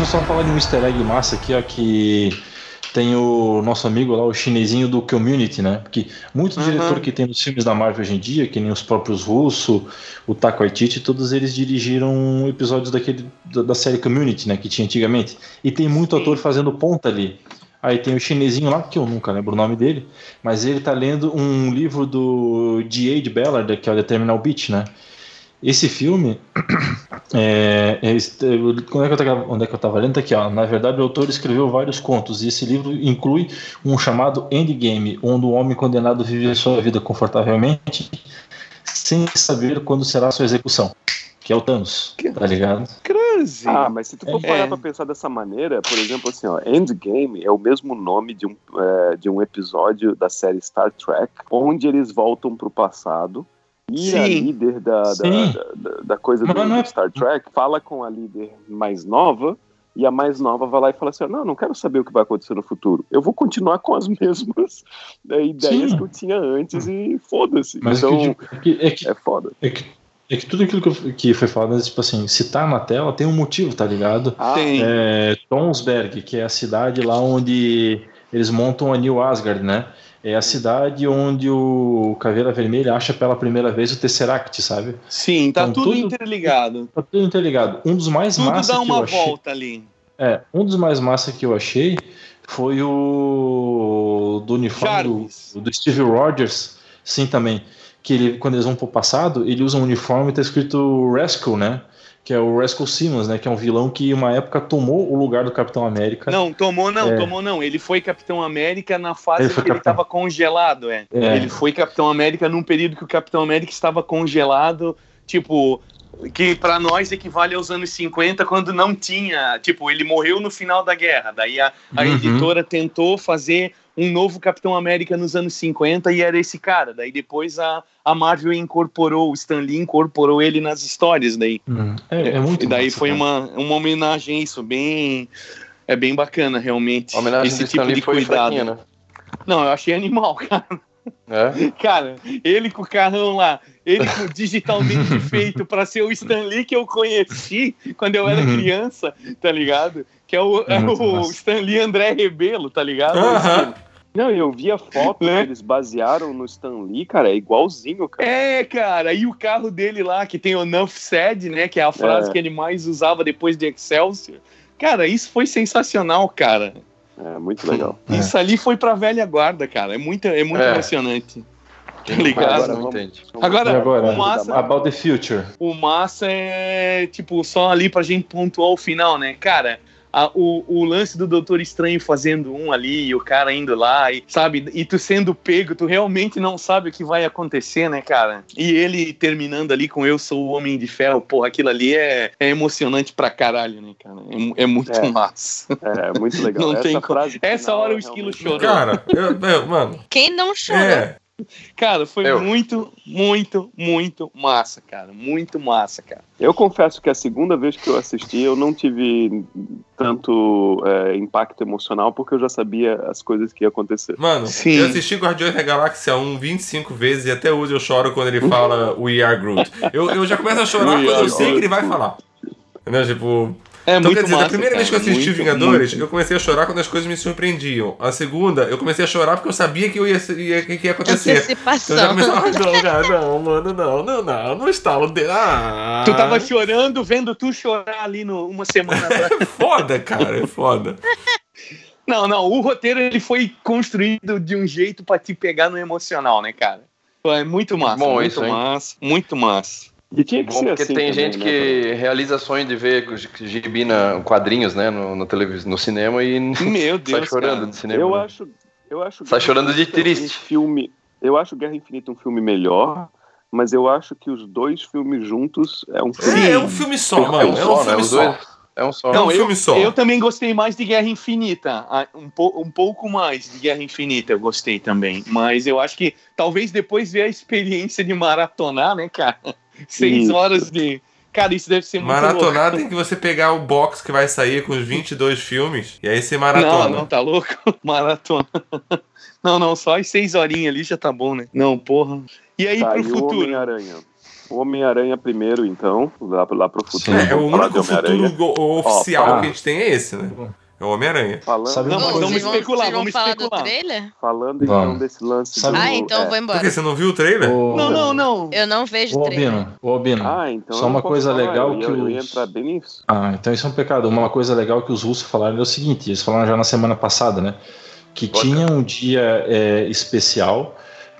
Falar de um easter egg massa aqui, ó, que tem o nosso amigo lá, o chinesinho do Community, né? Porque muito Uhum. diretor que tem nos filmes da Marvel hoje em dia, que nem os próprios Russo, o Taco Waititi, todos eles dirigiram episódios daquele, da, da série Community, né? Que tinha antigamente. E tem muito ator fazendo ponta ali. Aí tem o chinesinho lá, que eu nunca lembro o nome dele, mas ele tá lendo um livro do G.A. Ballard, que é o The Terminal Beach, né? Esse filme, é, é, onde, é que eu tava, onde é que eu tava lendo? Tá aqui, ó. Na verdade, o autor escreveu vários contos, e esse livro inclui um chamado Endgame, onde o homem condenado vive a sua vida confortavelmente, sem saber quando será a sua execução. Que é o Thanos, tá ligado? Crazy. Ah, mas se tu for É. parar pra pensar dessa maneira, por exemplo, assim, ó, Endgame é o mesmo nome de um, é, de um episódio da série Star Trek, onde eles voltam pro passado e a Sim. líder da, da, Sim. da, da- da coisa do, é- do Star Trek fala com a líder mais nova e a mais nova vai lá e fala assim, não, não quero saber o que vai acontecer no futuro, eu vou continuar com as mesmas né, ideias Sim. que eu tinha antes e foda-se. Mas então, é que, é que é foda. É que, é que tudo aquilo que, foi falado, é, tipo assim, se tá na tela, tem um motivo, tá ligado? Ah, Tem. É, Tonsberg, que é a cidade lá onde eles montam a New Asgard, né? É a cidade onde o Caveira Vermelha acha pela primeira vez o Tesseract, sabe? Sim, tá Então, tudo, tudo- interligado. Tá tudo interligado. Um dos mais Tudo massa dá que eu uma achei. volta ali. É, um dos mais massa que eu achei foi o do uniforme do, do Steve Rogers, sim também, que ele quando eles vão pro passado, ele usa um uniforme e tá escrito Rascal, né? Que é o Rascal Simmons, né? Que é um vilão que uma época tomou o lugar do Capitão América. Não, tomou não, É. tomou não. Ele foi Capitão América na fase Ele que foi ele Capitão. estava congelado, é. É. Ele foi Capitão América num período que o Capitão América estava congelado, tipo, que pra nós equivale aos anos 50, quando não tinha, tipo, ele morreu no final da guerra. Daí a, a Uhum. editora tentou fazer um novo Capitão América nos anos 50 e era esse cara. Daí depois a, a Marvel incorporou, o Stan Lee incorporou ele nas histórias daí. Hum, É, é muito E daí massa, foi cara. uma, uma homenagem a isso, bem. É bem bacana, realmente. Esse tipo de cuidado. fraquinha, né? Não, eu achei animal, cara. É? Cara, ele com o carrão lá, ele com digitalmente feito pra ser o Stan Lee que eu conheci quando eu era Uhum. criança, tá ligado? Que é o, é Muito o massa. Stan Lee André Rebelo, tá ligado? Não, eu vi a foto Né? que eles basearam no Stan Lee, cara, é igualzinho, cara. É, cara, e o carro dele lá, que tem o Enough Said, né? Que é a frase É. que ele mais usava depois de Excelsior. Cara, isso foi sensacional, cara. É muito legal. É. Isso ali foi pra velha guarda, cara. É muito, é muito É. emocionante. Tá ligado? Agora vamos- entende. Agora, agora? o massa, About the Future. o massa é tipo só ali pra gente pontuar o final, né? Cara, a- o, o lance do Doutor Estranho fazendo um ali e o cara indo lá, e, sabe? E tu sendo pego, tu realmente não sabe o que vai acontecer, né, cara? E ele terminando ali com Eu Sou o Homem de Ferro, porra, aquilo ali é, é emocionante pra caralho, né, cara? É, é muito É. massa. É, muito legal. Não Essa tem frase Essa hora o é esquilo realmente- chorou. Cara, eu, eu- mano, Quem não chora? é. Cara, foi Eu. muito, muito, muito massa, cara. Muito massa, cara. Eu confesso que a segunda vez que eu assisti, eu não tive tanto é, impacto emocional, porque eu já sabia as coisas que ia acontecer. Mano, Sim. eu assisti Guardiões da Galáxia 1 25 vezes e até hoje eu choro quando ele fala We Are Groot. Eu, eu já começo a chorar quando eu sei que ele vai falar. Entendeu? Tipo. É Então, muito quer dizer, massa. a primeira vez que eu cara. assisti Muito, Vingadores, muito. eu comecei a chorar quando as coisas me surpreendiam. A segunda, eu comecei a chorar porque eu sabia que eu ia, ia, que ia acontecer. Então eu já comecei, ai não, cara, não, mano, não, não, não, não estalo dele. Ah, Tu tava chorando, vendo tu chorar ali no, uma semana atrás. É foda, cara, é foda. Não, não, o roteiro ele foi construído de um jeito pra te pegar no emocional, né, cara? É muito massa, Bom muito isso, hein? massa, muito massa. E tinha que Bom, ser porque assim tem também, gente né, que realiza sonho de ver gibi na quadrinhos, né, no, no, televis, no cinema e Meu Deus, sai chorando cara. no cinema. Eu né? acho, eu acho. Sai Guerra chorando de triste. Um filme, eu acho Guerra Infinita um filme melhor, mas eu acho que os dois filmes juntos é um filme. É, é um filme só, é mano. um É só, um né? filme Os só. dois é um só. É um Não, filme só. Eu também gostei mais de Guerra Infinita. ah, Um, po- um pouco mais de Guerra Infinita eu gostei também. Mas eu acho que talvez depois ver a experiência de maratonar, né, cara? Seis Isso. horas de. Cara, isso deve ser muito Maratonar louco. tem que você pegar o box que vai sair com os 22 filmes e aí você Não, maratona. não, tá louco? Maratona. Não, não, só as seis horinhas ali já tá bom, né? Não, porra. E aí Tá, pro e o futuro? Homem-Aranha. O Homem-Aranha primeiro, então, lá, lá pro futuro. É, é o único futuro oficial fala- que a gente tem é esse, né? É o Homem-Aranha. Falando, Sabe Não, mas vamos vocês vão, especular, vocês vão vamos falar especular. do trailer? falando então Vamos. desse lance Sabe- do... Ah, então é. vou Por embora. quê? Você não viu o trailer? Ô, Não, não, não. Eu não vejo Ô, trailer. Albino, ô, Albino. Ah, então Só uma coisa falar, legal eu, que ia- eu ia os- entrar bem nisso. Ah, então isso é um pecado. Uma coisa legal que os russos falaram é o seguinte: eles falaram já na semana passada, né? Que tinha um dia é, especial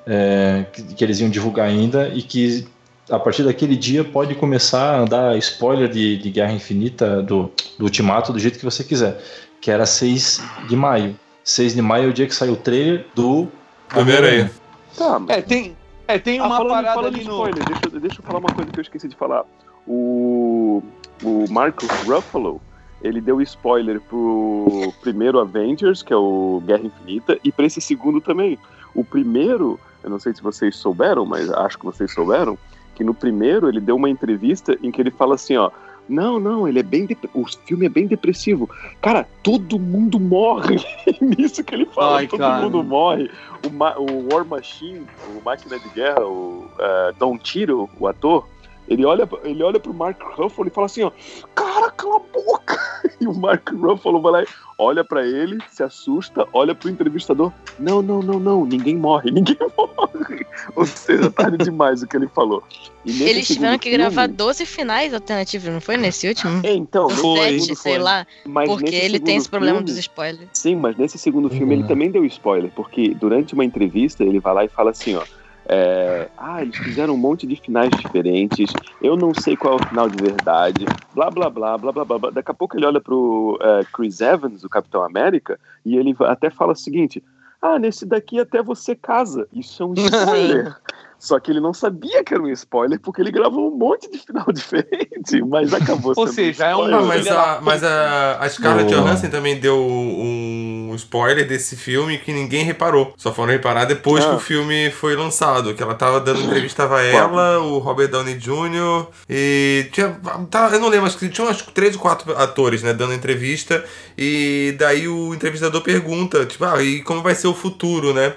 é, que, que eles iam divulgar ainda e que a partir daquele dia pode começar a dar spoiler de, de Guerra Infinita, do, do Ultimato, do jeito que você quiser. Que era 6 de maio. 6 de maio é o dia que saiu o trailer do Homem-Aranha. Tá, mas... É, tem, é, tem Ah, uma falando, parada falando ali de no. spoiler, deixa, eu- deixa eu falar uma coisa que eu esqueci de falar. O, o Marco Ruffalo, ele deu spoiler pro primeiro Avengers, que é o Guerra Infinita, e pra esse segundo também. O primeiro, eu não sei se vocês souberam, mas acho que vocês souberam, que no primeiro ele deu uma entrevista em que ele fala assim, ó, não, não, ele é bem. dep- O filme é bem depressivo. Cara, todo mundo morre. Nisso que ele fala, Ai, todo cara. mundo morre. O, Ma- o War Machine, o Máquina de Guerra, o eh, Don Tiro, o ator, ele olha, ele olha pro Mark Ruffalo e fala assim, ó, cara, cala a boca! E o Mark Ruffalo vai lá e olha pra ele, se assusta, olha pro entrevistador, não, não, não, não, ninguém morre, ninguém morre. Ou seja, tarde demais o que ele falou. E nesse Eles tiveram que filme- gravar 12 finais alternativos, não foi nesse último? É, então, sete, segundo sei foi. lá. Mas Porque ele tem esse problema filme- dos spoilers. Sim, mas nesse segundo filme ele Uhum. também deu spoiler, porque durante uma entrevista ele vai lá e fala assim, ó. É, ah, eles fizeram um monte de finais diferentes. Eu não sei qual é o final de verdade. Blá blá blá blá blá blá. Daqui a pouco ele olha pro é, Chris Evans, o Capitão América, e ele até fala o seguinte: Ah, nesse daqui até você casa. Isso é um spoiler. Só que ele não sabia que era um spoiler, porque ele gravou um monte de final diferente, mas acabou Ou seja, é um- spoiler. Ah, mas a, mas a, a Scarlett Oh. Johansson também deu um spoiler desse filme que ninguém reparou. Só foram reparar depois Ah. que o filme foi lançado. Que ela tava dando entrevista, tava ela, o Robert Downey Jr. e tinha. Tá, eu não lembro, acho que tinha uns três ou quatro atores, né, dando entrevista. E daí o entrevistador pergunta, tipo, ah, e como vai ser o futuro, né?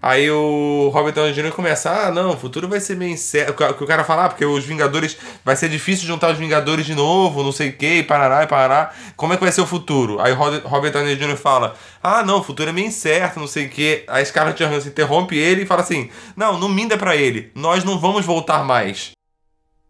Aí o Robert Downey Jr. começa, ah, não, o futuro vai ser incerto. Que o- que o cara fala, ah, porque os Vingadores. Vai ser difícil juntar os Vingadores de novo, não sei o que, e parará e parará. Como é que vai ser o futuro? Aí o Robert Downey Jr. fala, ah, não, o futuro é meio incerto, não sei o que. Aí Scarlett Johansson interrompe ele e fala assim, não, não minda pra ele, nós não vamos voltar mais.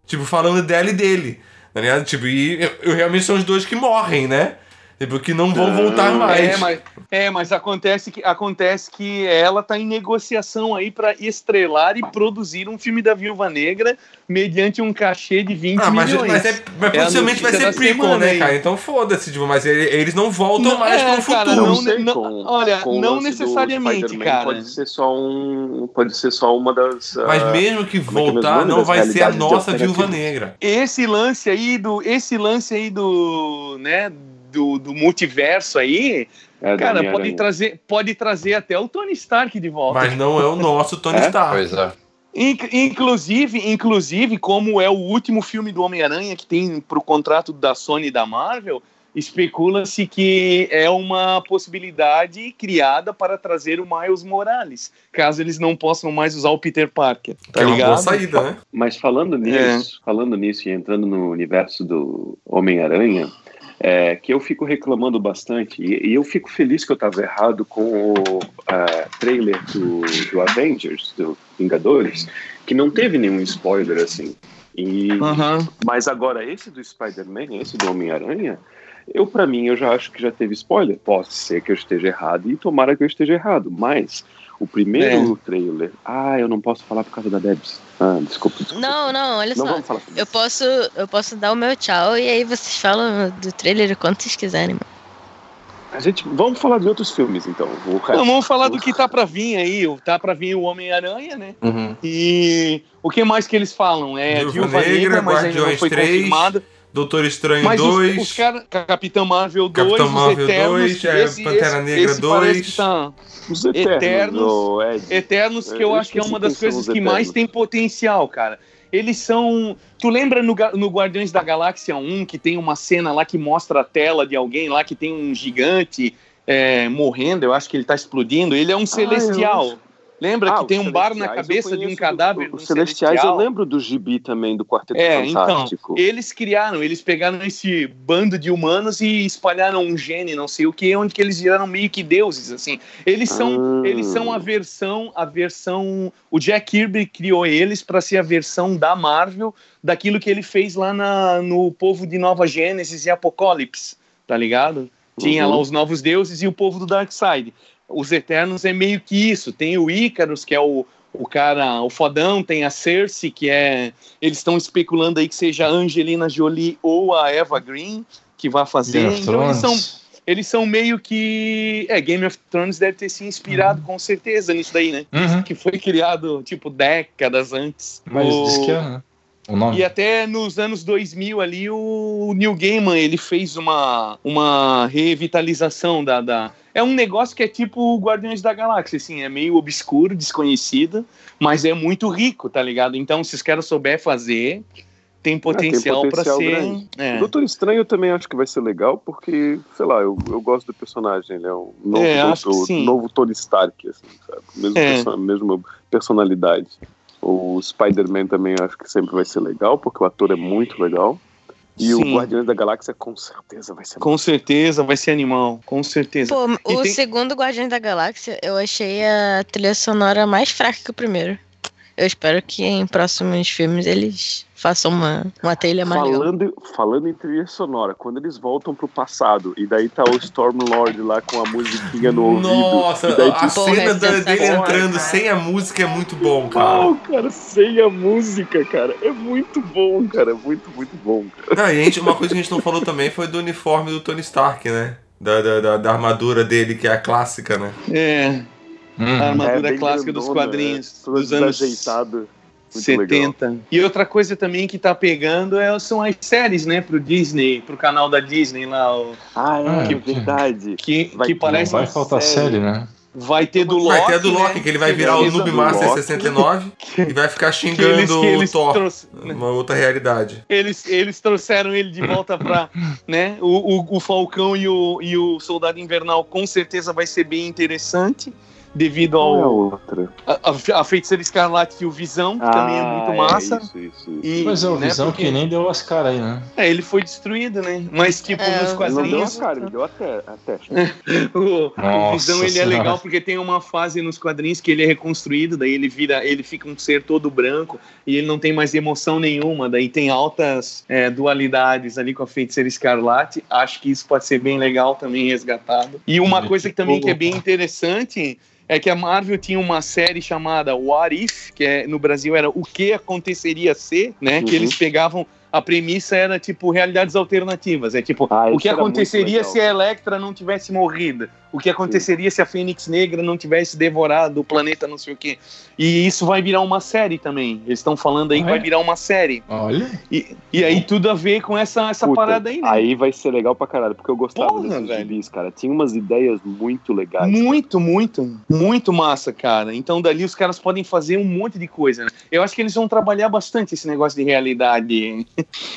Tipo, falando dela e dele, tá ligado? Tipo, e eu, eu realmente são os dois que morrem, né? Tipo, que não vão voltar mais. É, mas, é, mas acontece que, acontece que ela tá em negociação aí pra estrelar e produzir um filme da Viúva Negra mediante um cachê de 20 Ah, mas, milhões. mas, é, mas É possivelmente vai ser prequel, semana né, aí. cara? Então foda-se, tipo, mas ele- eles não voltam Não, mais é, pro futuro. cara, Não, não, sei, não- com, olha, com não necessariamente, cara. Pode ser só um, pode ser só uma das. Mas ah, mesmo que é que é voltar, não vai ser a nossa viúva negra. Esse lance aí do, esse lance aí do, né, do, do multiverso aí, é, cara, pode trazer, pode trazer até o Tony Stark de volta. Mas não é o nosso Tony É? Stark. Pois é. Inc- Inclusive, inclusive, como é o último filme do Homem-Aranha que tem pro contrato da Sony e da Marvel, especula-se que é uma possibilidade criada para trazer o Miles Morales, caso eles não possam mais usar o Peter Parker, tá é uma boa ligado? saída, né? Mas falando nisso, falando nisso e entrando no universo do Homem-Aranha, é, que eu fico reclamando bastante, e, e eu fico feliz que eu estava errado com o ah, trailer do, do Avengers, do Vingadores, que não teve nenhum spoiler assim. E, Aham. Mas agora, esse do Spider-Man, esse do Homem-Aranha, eu, para mim, eu já acho que já teve spoiler. Pode ser que eu esteja errado e tomara que eu esteja errado, mas o primeiro trailer. Ah, eu não posso falar por causa da Debs. Ah, desculpa. desculpa. Não, não, olha Não só. vamos falar sobre Eu isso. posso, eu posso dar o meu tchau e aí vocês falam do trailer o quanto vocês quiserem. mano. A gente, vamos falar de outros filmes, então. O resto. Então, vamos falar do que tá pra vir aí. o- Tá pra vir o Homem-Aranha, né? Uhum. E o que mais que eles falam? É Viúva Viúva Negra, Negra, mas ainda não foi 3, confirmado. Doutor Estranho Mas os, 2, os caras. Capitão Marvel 2, Capitão os Marvel Eternos. 2, é, Pantera esse- Negra esse parece 2. que tá- Os Eternos. Eternos. o Ed. Eternos, que Eu eu acho que é uma das coisas que mais tem potencial, cara. Eles são. Tu lembra no, no Guardiões da Galáxia 1 que tem uma cena lá que mostra a tela de alguém lá que tem um gigante é, morrendo? Eu acho que ele tá explodindo. Ele é um celestial. Lembra Ah, que tem um bar na eu cabeça de um cadáver? do- Os Celestiais eu celestial? lembro do gibi também, do Quarteto É, então, Fantástico. eles criaram, eles pegaram esse bando de humanos e espalharam um gene, não sei o que, onde que eles viraram meio que deuses, assim. Eles são, Ah. eles são a versão, a versão, o Jack Kirby criou eles para ser a versão da Marvel daquilo que ele fez lá na, no povo de Nova Gênesis e Apocalipse, tá ligado? Tinha Uhum. lá os novos deuses e o povo do Darkseid. Os Eternos é meio que isso. Tem o Ícaros, que é o, o cara, o fodão, tem a Cersei, que é. Eles estão especulando aí que seja a Angelina Jolie ou a Eva Green que vai fazer. Game of Então eles são, eles são meio que. É, Game of Thrones deve ter se inspirado com certeza nisso daí, né? Uhum. Que foi criado, tipo, décadas antes. Mas O- diz que é, né? O nome. e até nos anos 2000 ali, o Neil Gaiman, ele fez uma, uma revitalização da, da... É um negócio que é tipo o Guardiões da Galáxia, assim, é meio obscuro, desconhecido, mas é muito rico, tá ligado? Então, se os caras souber fazer, tem potencial, pra potencial ser... grande. É. O Doutor Estranho eu também acho que vai ser legal, porque, sei lá, eu, eu gosto do personagem, ele é um novo, É, doutor, novo Tony Stark, assim, sabe? Mesmo É. perso- mesma personalidade. O Spider-Man também eu acho que sempre vai ser legal, porque o ator é muito legal. E o Sim. Guardiões da Galáxia com certeza vai ser Com certeza vai ser animal, com certeza. Pô, E o tem- segundo Guardiões da Galáxia, eu achei a trilha sonora mais fraca que o primeiro. Eu espero que em próximos filmes eles façam uma, uma trilha mais legal. Falando, falando em trilha sonora, quando eles voltam pro passado, e daí tá o Storm-Lord lá com a musiquinha no ouvido. Nossa, e daí, a cena é dele entrando cara. sem a música é muito bom, cara. Não, cara, sem a música, cara. É muito bom, cara. É muito, muito bom, cara. Não, e a gente, uma coisa que a gente não falou também foi do uniforme do Tony Stark, né? Da, da, da, da armadura dele, que é a clássica, né? É, Uhum. a armadura bem clássica dos grandona, quadrinhos é, dos anos desajeitada. Muito legal. 70. E outra coisa também que tá pegando é, são as séries, né, pro Disney, pro canal da Disney lá, o- Ah, é, Ah, que que- verdade. que, Vai que parece vai faltar série. série, né? vai ter do Loki, Vai ter a do né, Loki, que ele vai virar o eles- Noob Master Loki. 69 e vai ficar que eles, xingando que eles, o Thor. trouxe- né, Uma outra realidade. eles, eles trouxeram ele de volta pra, né, o, o, o Falcão e o, e o Soldado Invernal com certeza vai ser bem interessante, devido é a ao outra? a, a- a Feiticeira Escarlate e o Visão, que também é muito massa. Isso, isso, isso. E, Mas é o né, Visão porque- que nem deu as caras aí, né? É, ele foi destruído, né? Mas, tipo, É, nos ele Ele não deu a quadrinhos. cara, ele deu a, te a testa. O, o Visão ele é legal porque tem uma fase nos quadrinhos que ele é reconstruído, daí ele vira, ele fica um ser todo branco e ele não tem mais emoção nenhuma, daí tem altas é, dualidades ali com a feiticeira escarlate. Acho que isso pode ser bem legal também resgatado. E uma É, coisa que também que é bem interessante é que a Marvel tinha uma série chamada What If, que é, no Brasil era O que aconteceria se, né? Que Uhum. eles pegavam a premissa era tipo realidades alternativas, é tipo Ah, o que aconteceria se a Electra não tivesse morrido? O que aconteceria se a Fênix Negra não tivesse devorado o planeta, não sei o quê? E isso vai virar uma série também. Eles estão falando aí Ah, que vai é? virar uma série. Olha. E, e aí tudo a ver com essa, essa Puta, parada aí, né? Aí vai ser legal pra caralho, porque eu gostava Porra, desses gibis, cara. Tinha umas ideias muito legais. Muito, muito, muito massa, cara. Então dali os caras podem fazer um monte de coisa, né? Eu acho que eles vão trabalhar bastante esse negócio de realidade.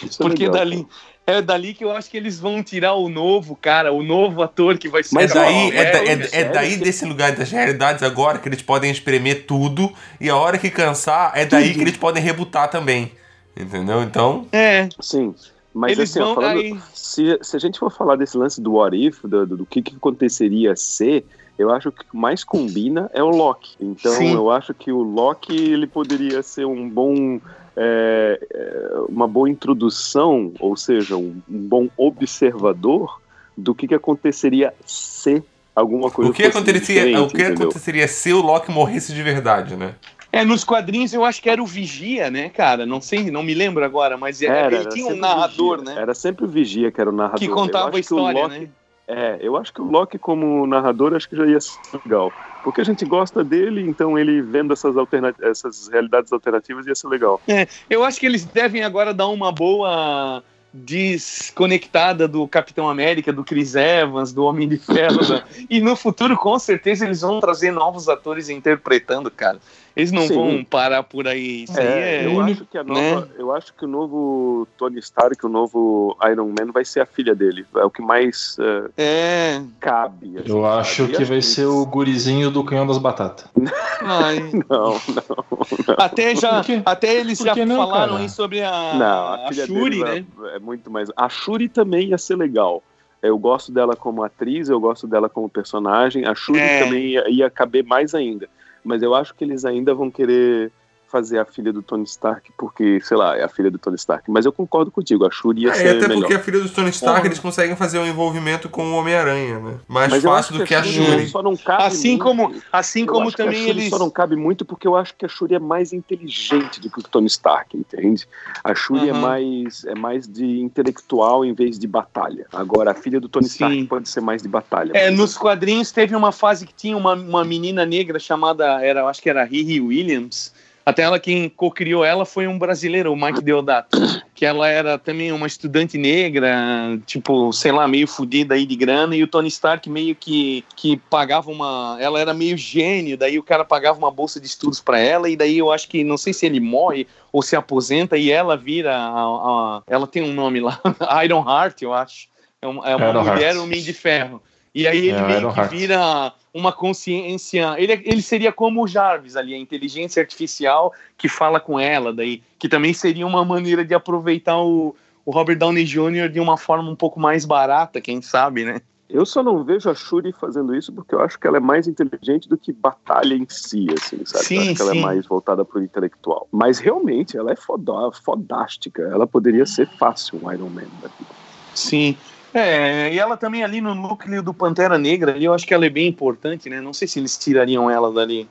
Isso é Porque legal, dali. É dali que eu acho que eles vão tirar o novo cara, o novo ator que vai ser. Mas, daí, é, da- é- sério, é daí desse lugar das realidades agora que eles podem espremer tudo e a hora que cansar é daí Tudo. que eles podem rebutar também. Entendeu? Então, É, Sim. Mas eles assim, ó, vão falando, se, se a gente for falar desse lance do what if, do, do, do que, que aconteceria ser, eu acho que o que mais combina é o Loki. Então Sim. eu acho que o Loki ele poderia ser um bom. É, é, uma boa introdução, ou seja, um, um bom observador do que, que aconteceria se alguma coisa o que aconteceria, o que entendeu? aconteceria se o Loki morresse de verdade, né? É, nos quadrinhos eu acho que era o Vigia, né, cara? Não sei, não me lembro agora, mas era, Era, ele era tinha um sempre o narrador, Vigia. né? Era sempre o Vigia que era o narrador. Que Eu contava acho a que o história, Loki- né? É, eu acho que o Loki como narrador acho que já ia ser legal. Porque a gente gosta dele, então ele vendo essas, essas realidades alternativas ia ser legal. Eu acho que eles devem agora dar uma boa desconectada do Capitão América, do Chris Evans, do Homem de Ferro. né? E no futuro, com certeza, eles vão trazer novos atores interpretando, cara. Eles não Sim. vão parar por aí. Isso aí É, é. eu, acho que a nova, eu acho que o novo Tony Stark, o novo Iron Man vai ser a filha dele. É o que mais eh, É. cabe. assim, Eu acho sabe? Que vai ser o gurizinho do canhão das batatas. Ai. Não, não. Até já, até eles já não, falaram cara? aí sobre a, Não, a, a Shuri, né? é, é muito mais. A Shuri também ia ser legal. Eu gosto dela como atriz, eu gosto dela como personagem. A Shuri É. também ia, ia caber mais ainda. Mas eu acho que eles ainda vão querer fazer a filha do Tony Stark, porque, sei lá, é a filha do Tony Stark. Mas eu concordo contigo, a Shuri ia É, ser até melhor. porque a filha do Tony Stark Porra. eles conseguem fazer um envolvimento com o Homem-Aranha, né? Mais Mas fácil do que a Shuri Shuri. Só não cabe Assim muito. como, assim Eu como acho que a também Shuri eles. só não cabe muito porque eu acho que a Shuri é mais inteligente do que o Tony Stark, entende? A Shuri é Aham. mais é mais de intelectual em vez de batalha. Agora a filha do Tony Sim. Stark pode ser mais de batalha. É, nos quadrinhos teve uma fase que tinha uma, uma menina negra chamada, era, acho que era Riri Williams. Até ela, quem co-criou ela foi um brasileiro, o Mike Deodato. Que ela era também uma estudante negra, tipo, sei lá, meio fodida aí de grana. E o Tony Stark meio que, que pagava uma. Ela era meio gênio, daí o cara pagava uma bolsa de estudos para ela. E daí eu acho que, não sei se ele morre ou se aposenta. E ela vira. A, a- ela tem um nome lá, Iron Heart, eu acho. É uma, é uma mulher, Heart. homem de ferro. E aí ele É, meio que vira uma consciência. Ele, ele seria como o Jarvis ali, a inteligência artificial que fala com ela, daí, que também seria uma maneira de aproveitar o, o Robert Downey Jr. de uma forma um pouco mais barata, quem sabe, né? Eu só não vejo a Shuri fazendo isso porque eu acho que ela é mais inteligente do que batalha em si, assim, sabe? Sim, eu acho que ela sim. é mais voltada pro intelectual. Mas realmente ela é foda, fodástica. Ela poderia ser fácil um Iron Man. da vida. Sim. É, e ela também ali no núcleo do Pantera Negra, ali, eu acho que ela é bem importante, né? Não sei se eles tirariam ela dali.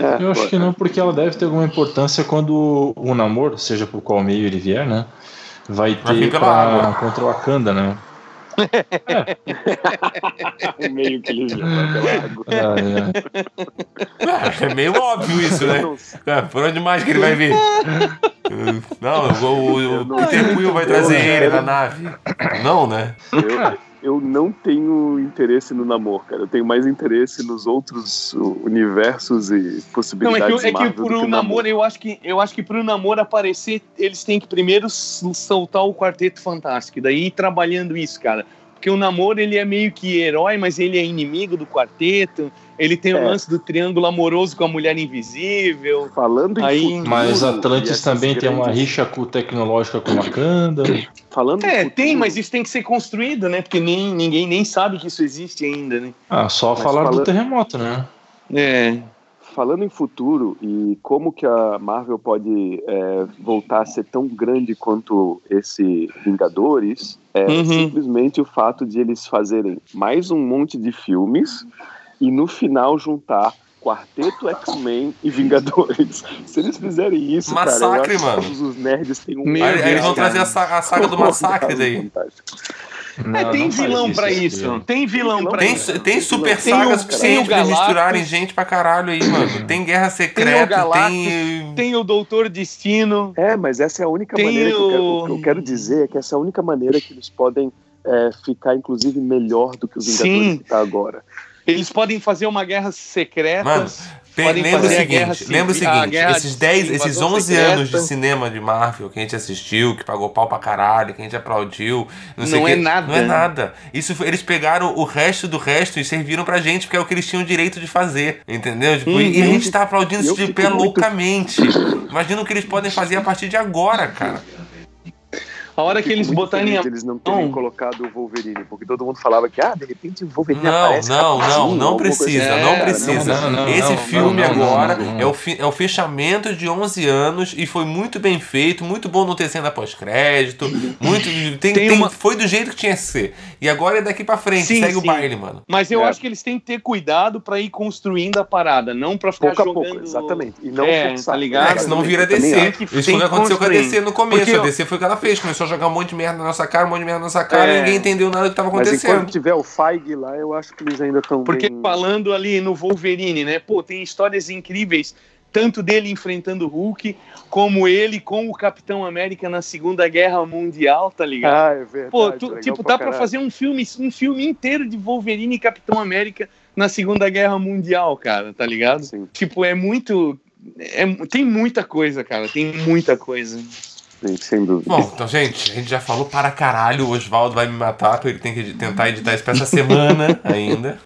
É, Eu acho pô, que não, porque ela deve ter alguma importância quando o namoro, seja por qual meio ele vier, né? Vai ter pra, contra o Wakanda, né? o meio que ele vai pela água. Ah, é. É meio óbvio isso, né? É, por onde mais que ele vai vir? Não, o, o, o Peter Quill vai trazer ele na nave. Não, né? Eu, eu não tenho interesse no namoro, cara. Eu tenho mais interesse nos outros universos e Não, é possibilidades que, é que pro que namoro, eu acho que eu acho que pro namoro aparecer, eles têm que primeiro soltar o Quarteto Fantástico, daí ir trabalhando isso, cara. Porque o namoro, ele é meio que herói, mas ele é inimigo do quarteto. Ele tem o É. lance do triângulo amoroso com a mulher invisível. Falando em Aí- futuro, Mas Atlantis também tem uma grandes- rixa com- tecnológica com Wakanda. Falando em É, futuro, tem, mas isso tem que ser construído, né? Porque nem, ninguém nem sabe que isso existe ainda, né? Ah, só Mas falar do falando- terremoto, né? É. Falando em futuro e como que a Marvel pode é, voltar a ser tão grande quanto esse Vingadores, é Uhum. simplesmente o fato de eles fazerem mais um monte de filmes e no final juntar Quarteto X-Men e Vingadores. Se eles fizerem isso, Massacre, cara, mano. todos os nerds têm um... Meu Aí, eles vão trazer a, sa- a saga do massacre daí. Fantástico. É, Não, tem não vilão pra isso. Tem vilão pra Tem, isso. tem super Tem saga o- suficiente tem o pra misturarem gente pra caralho aí, mano. Tem Guerra Secreta, Galactus, tem. Tem o Doutor Destino. É, mas essa é a única Tem maneira que eu, quero, o- o que eu quero dizer é que essa é a única maneira que eles podem é, ficar, inclusive, melhor do que os Vingadores Sim. que tá agora. Eles podem fazer uma guerra secreta. Mano, podem lembra o fazer a guerra seguinte, lembra o seguinte, esses de 10, esses invasão 11 secreta. anos de cinema de Marvel que a gente assistiu, que pagou pau pra caralho, que a gente aplaudiu, não, Não é quê, nada. Não é nada. Isso eles pegaram o resto do resto e serviram pra gente, porque é o que eles tinham direito de fazer, entendeu? Tipo, e- E a Uhum. gente tá aplaudindo isso de fico pé muito- loucamente. Imagina o que eles podem fazer a partir de agora, cara. A hora que eles botarem a eles não terem Não. colocado o Wolverine, porque todo mundo falava que, ah, de repente o Wolverine Não, aparece não, não, não precisa, assim. não É, precisa. não, não, Esse não, filme agora não, não. É, o fi- é o fechamento de 11 anos e foi muito bem feito, muito bom não ter cena pós-crédito, muito tem, Tem tem- uma- foi do jeito que tinha que ser. E agora é daqui pra frente, Sim, segue o sim. baile, mano. Mas eu É. acho que eles têm que ter cuidado pra ir construindo a parada, não pra ficar Pouco a jogando... pouco, exatamente. E não É, forçar. tá ligado? É, senão vira DC. Isso foi o que aconteceu com a. DC no começo. Porque a DC foi o que ela fez. Começou a jogar um monte de merda na nossa cara, um monte de merda na nossa cara É. e ninguém entendeu nada do que tava Mas acontecendo. enquanto tiver o Feige lá, eu acho que eles ainda estão Porque bem... falando ali no Wolverine, né? Pô, tem histórias incríveis, tanto dele enfrentando o Hulk, como ele com o Capitão América na Segunda Guerra Mundial, tá ligado? Ah, é verdade. Pô, tu- tipo, pra dá pra caralho. fazer um filme, um filme inteiro de Wolverine e Capitão América na Segunda Guerra Mundial, cara, tá ligado? Sim. Tipo, é muito. é- tem muita coisa, cara. Tem muita coisa. Sim, sem dúvida. Bom, então, gente, a gente já falou para caralho. O Oswaldo vai me matar, porque ele tem que tentar editar isso pra essa semana ainda.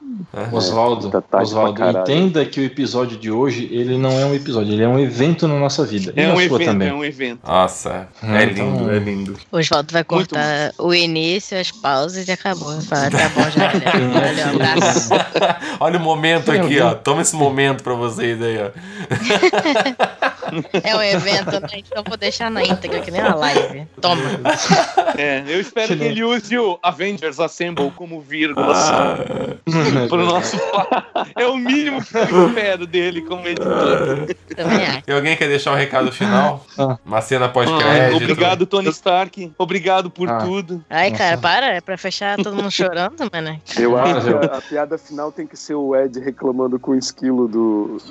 Oswaldo, tá tarde Oswaldo, entenda que o episódio de hoje, ele não é um episódio, ele é um evento na nossa vida. E É na um evento, também. é um evento. Nossa, Hum, é então- lindo, é lindo. Oswaldo vai Muito cortar o início, as pausas e acabou. Vai falar, tá bom, já. valeu. Valeu, um abraço. Olha o momento aqui, ó. Toma esse momento pra vocês aí, ó. É um evento, né? Então vou deixar na íntegra, que nem uma live. Toma. É, eu espero que ele use o Avengers Assemble como vírgula Ah, pro nosso É o mínimo que eu espero dele como editor. Também acho. e alguém quer deixar um recado final? Ah. Uma cena Ah, pós-crédito? obrigado, Tony Stark. Obrigado por Ah. tudo. Ai, cara, para. É pra fechar todo mundo chorando, mano. Eu acho que Marvel. a, a piada final tem que ser o Ed reclamando com o esquilo do.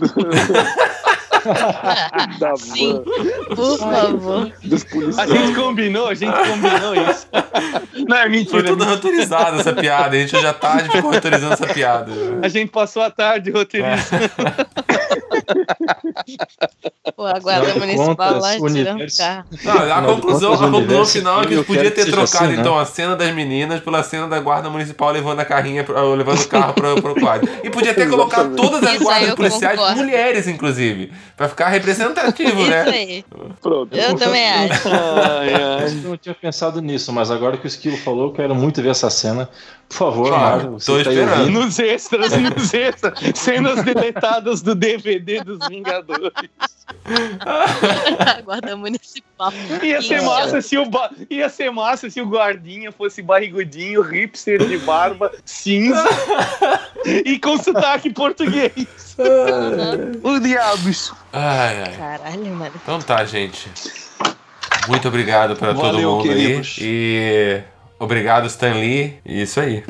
da Sim. van, Por favor. dos A policiais. gente combinou, a gente combinou isso. Não é Foi mentira. tudo roteirizado essa piada. A gente já tá, a gente ficou roteirizando essa piada. A gente passou a tarde roteirizando. Pô, a guarda de municipal lá o tirando universo- carro. Não, a conclusão, a o conclusão final é que quero ter que seja trocado assim, né? então a cena das meninas pela cena da guarda municipal levando a carrinha, pro- levando o carro pro, pro quadro. E podia ter colocado todas as Isso guardas policiais concordo. mulheres, inclusive. Pra ficar representativo, Isso né? aí. Pronto. Eu também acho. Ai, ai. Eu não tinha pensado nisso, mas agora que o Esquilo falou, eu quero muito ver essa cena. Por favor, Claro, você tá aí esperando. ouvindo. Nos extras, nos extras. Cenas deletadas do DVD dos Vingadores. A guarda municipal. Ia ser massa se o ba- ia ser massa se o guardinha fosse barrigudinho, hipster de barba, cinza e com sotaque português. o diabos. Ai, ai. Caralho, mano. Então tá, gente. Muito obrigado pra todo mundo queridos. aí. E obrigado, Stan Lee. E Isso aí.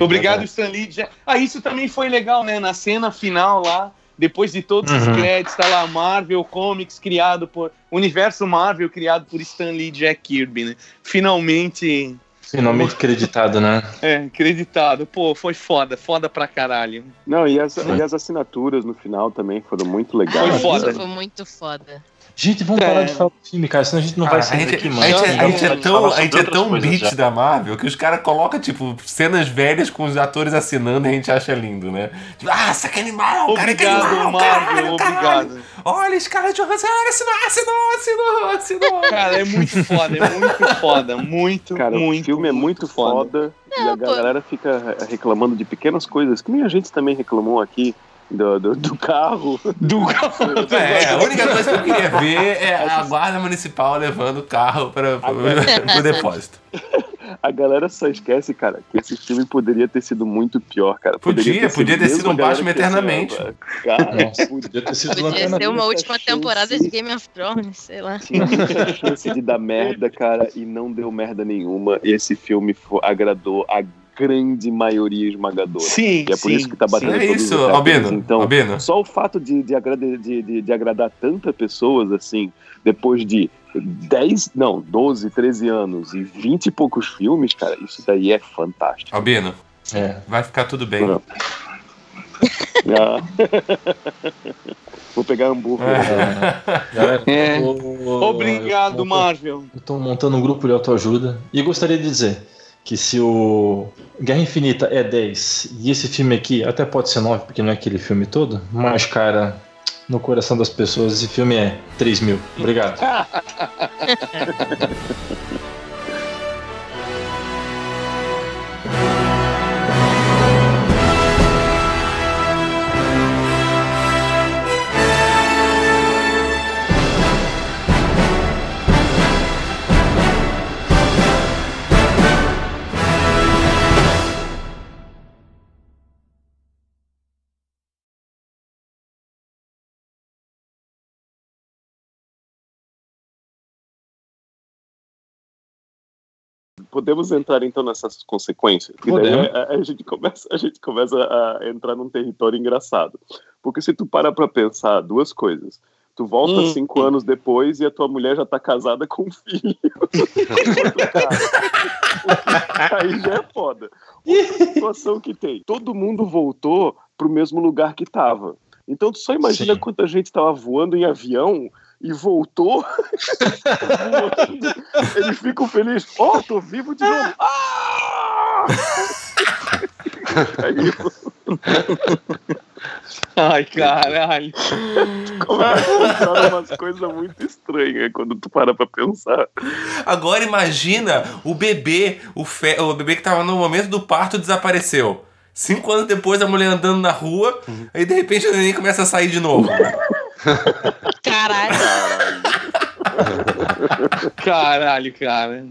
Obrigado, Stanley. Ah, isso também foi legal, né? Na cena final lá, depois de todos os Uhum. créditos, tá lá Marvel Comics criado por. Universo Marvel criado por Stan Lee e Jack Kirby, né? Finalmente Finalmente acreditado, né? é, acreditado. Pô, foi foda, foda pra caralho. Não, e as, e as assinaturas no final também foram muito Foi legais. Ah, foda. Isso foi muito foda. Gente, vamos É. parar de falar do filme, cara, senão a gente não Cara, vai a sair gente, daqui a mais. gente- a gente é tão, a gente é tão beat já. da Marvel que os caras colocam, tipo, cenas velhas com os atores assinando e a gente acha lindo, né? Tipo, ah, é animal, cara, que Obrigado, animal, Marvel, caralho, caralho. obrigado. Olha, Scarlett Johansson, olha, assinou, assinou, assinou, assinou. Cara, é muito foda, é muito foda, muito, Cara, muito. o filme é muito foda, e a Não, pô. galera fica reclamando de pequenas coisas, que nem a gente também reclamou aqui do, do, do carro. Do... É, a única coisa que eu queria ver é a guarda municipal levando o carro para o depósito. A galera só esquece, cara, que esse filme poderia ter sido muito pior, cara. Podia, podia ter sido um Batman assim, eternamente. Cara, Nossa, podia ter sido Podia uma essa última chance. temporada de Game of Thrones, sei lá. tinha muita chance de dar merda, cara, e não deu merda nenhuma. E esse filme agradou a grande maioria esmagadora. Sim, E é por sim, isso que tá batendo É todos isso. Albino. Então, Albino. só o fato de, de, agrade- de, de, de agradar tantas pessoas, assim, depois de 10, não, 12, 13 anos e 20 e poucos filmes, cara, isso daí é fantástico. Albino, É. vai ficar tudo bem. Não. Ah. Vou pegar hambúrguer. É. Galera, É. Obrigado, eu tô- Marvel. Eu tô montando um grupo de autoajuda e gostaria de dizer que se o Guerra Infinita é 10 e esse filme aqui até pode ser 9, porque não é aquele filme todo, mas, cara, no coração das pessoas esse filme é 3 mil. Obrigado. Podemos entrar então nessas consequências? Daí a, a gente começa, a gente começa a entrar num território engraçado. Porque se tu para pra pensar duas coisas. Tu volta Hum. cinco anos depois e a tua mulher já tá casada com um filho. Aí já é foda. Outra situação que tem. Todo mundo voltou pro mesmo lugar que tava. Então tu só imagina Sim. quanta gente tava voando em avião e voltou. voando. Eles ficam felizes. Ó, tô vivo de novo. Ah! Aí Ai, caralho. começa a umas coisas muito estranhas quando tu para pra pensar. Agora imagina o bebê, o, fe... o bebê que tava no momento do parto desapareceu. Cinco anos depois, a mulher andando na rua, aí de repente o neném começa a sair de novo. Caralho. Caralho, cara.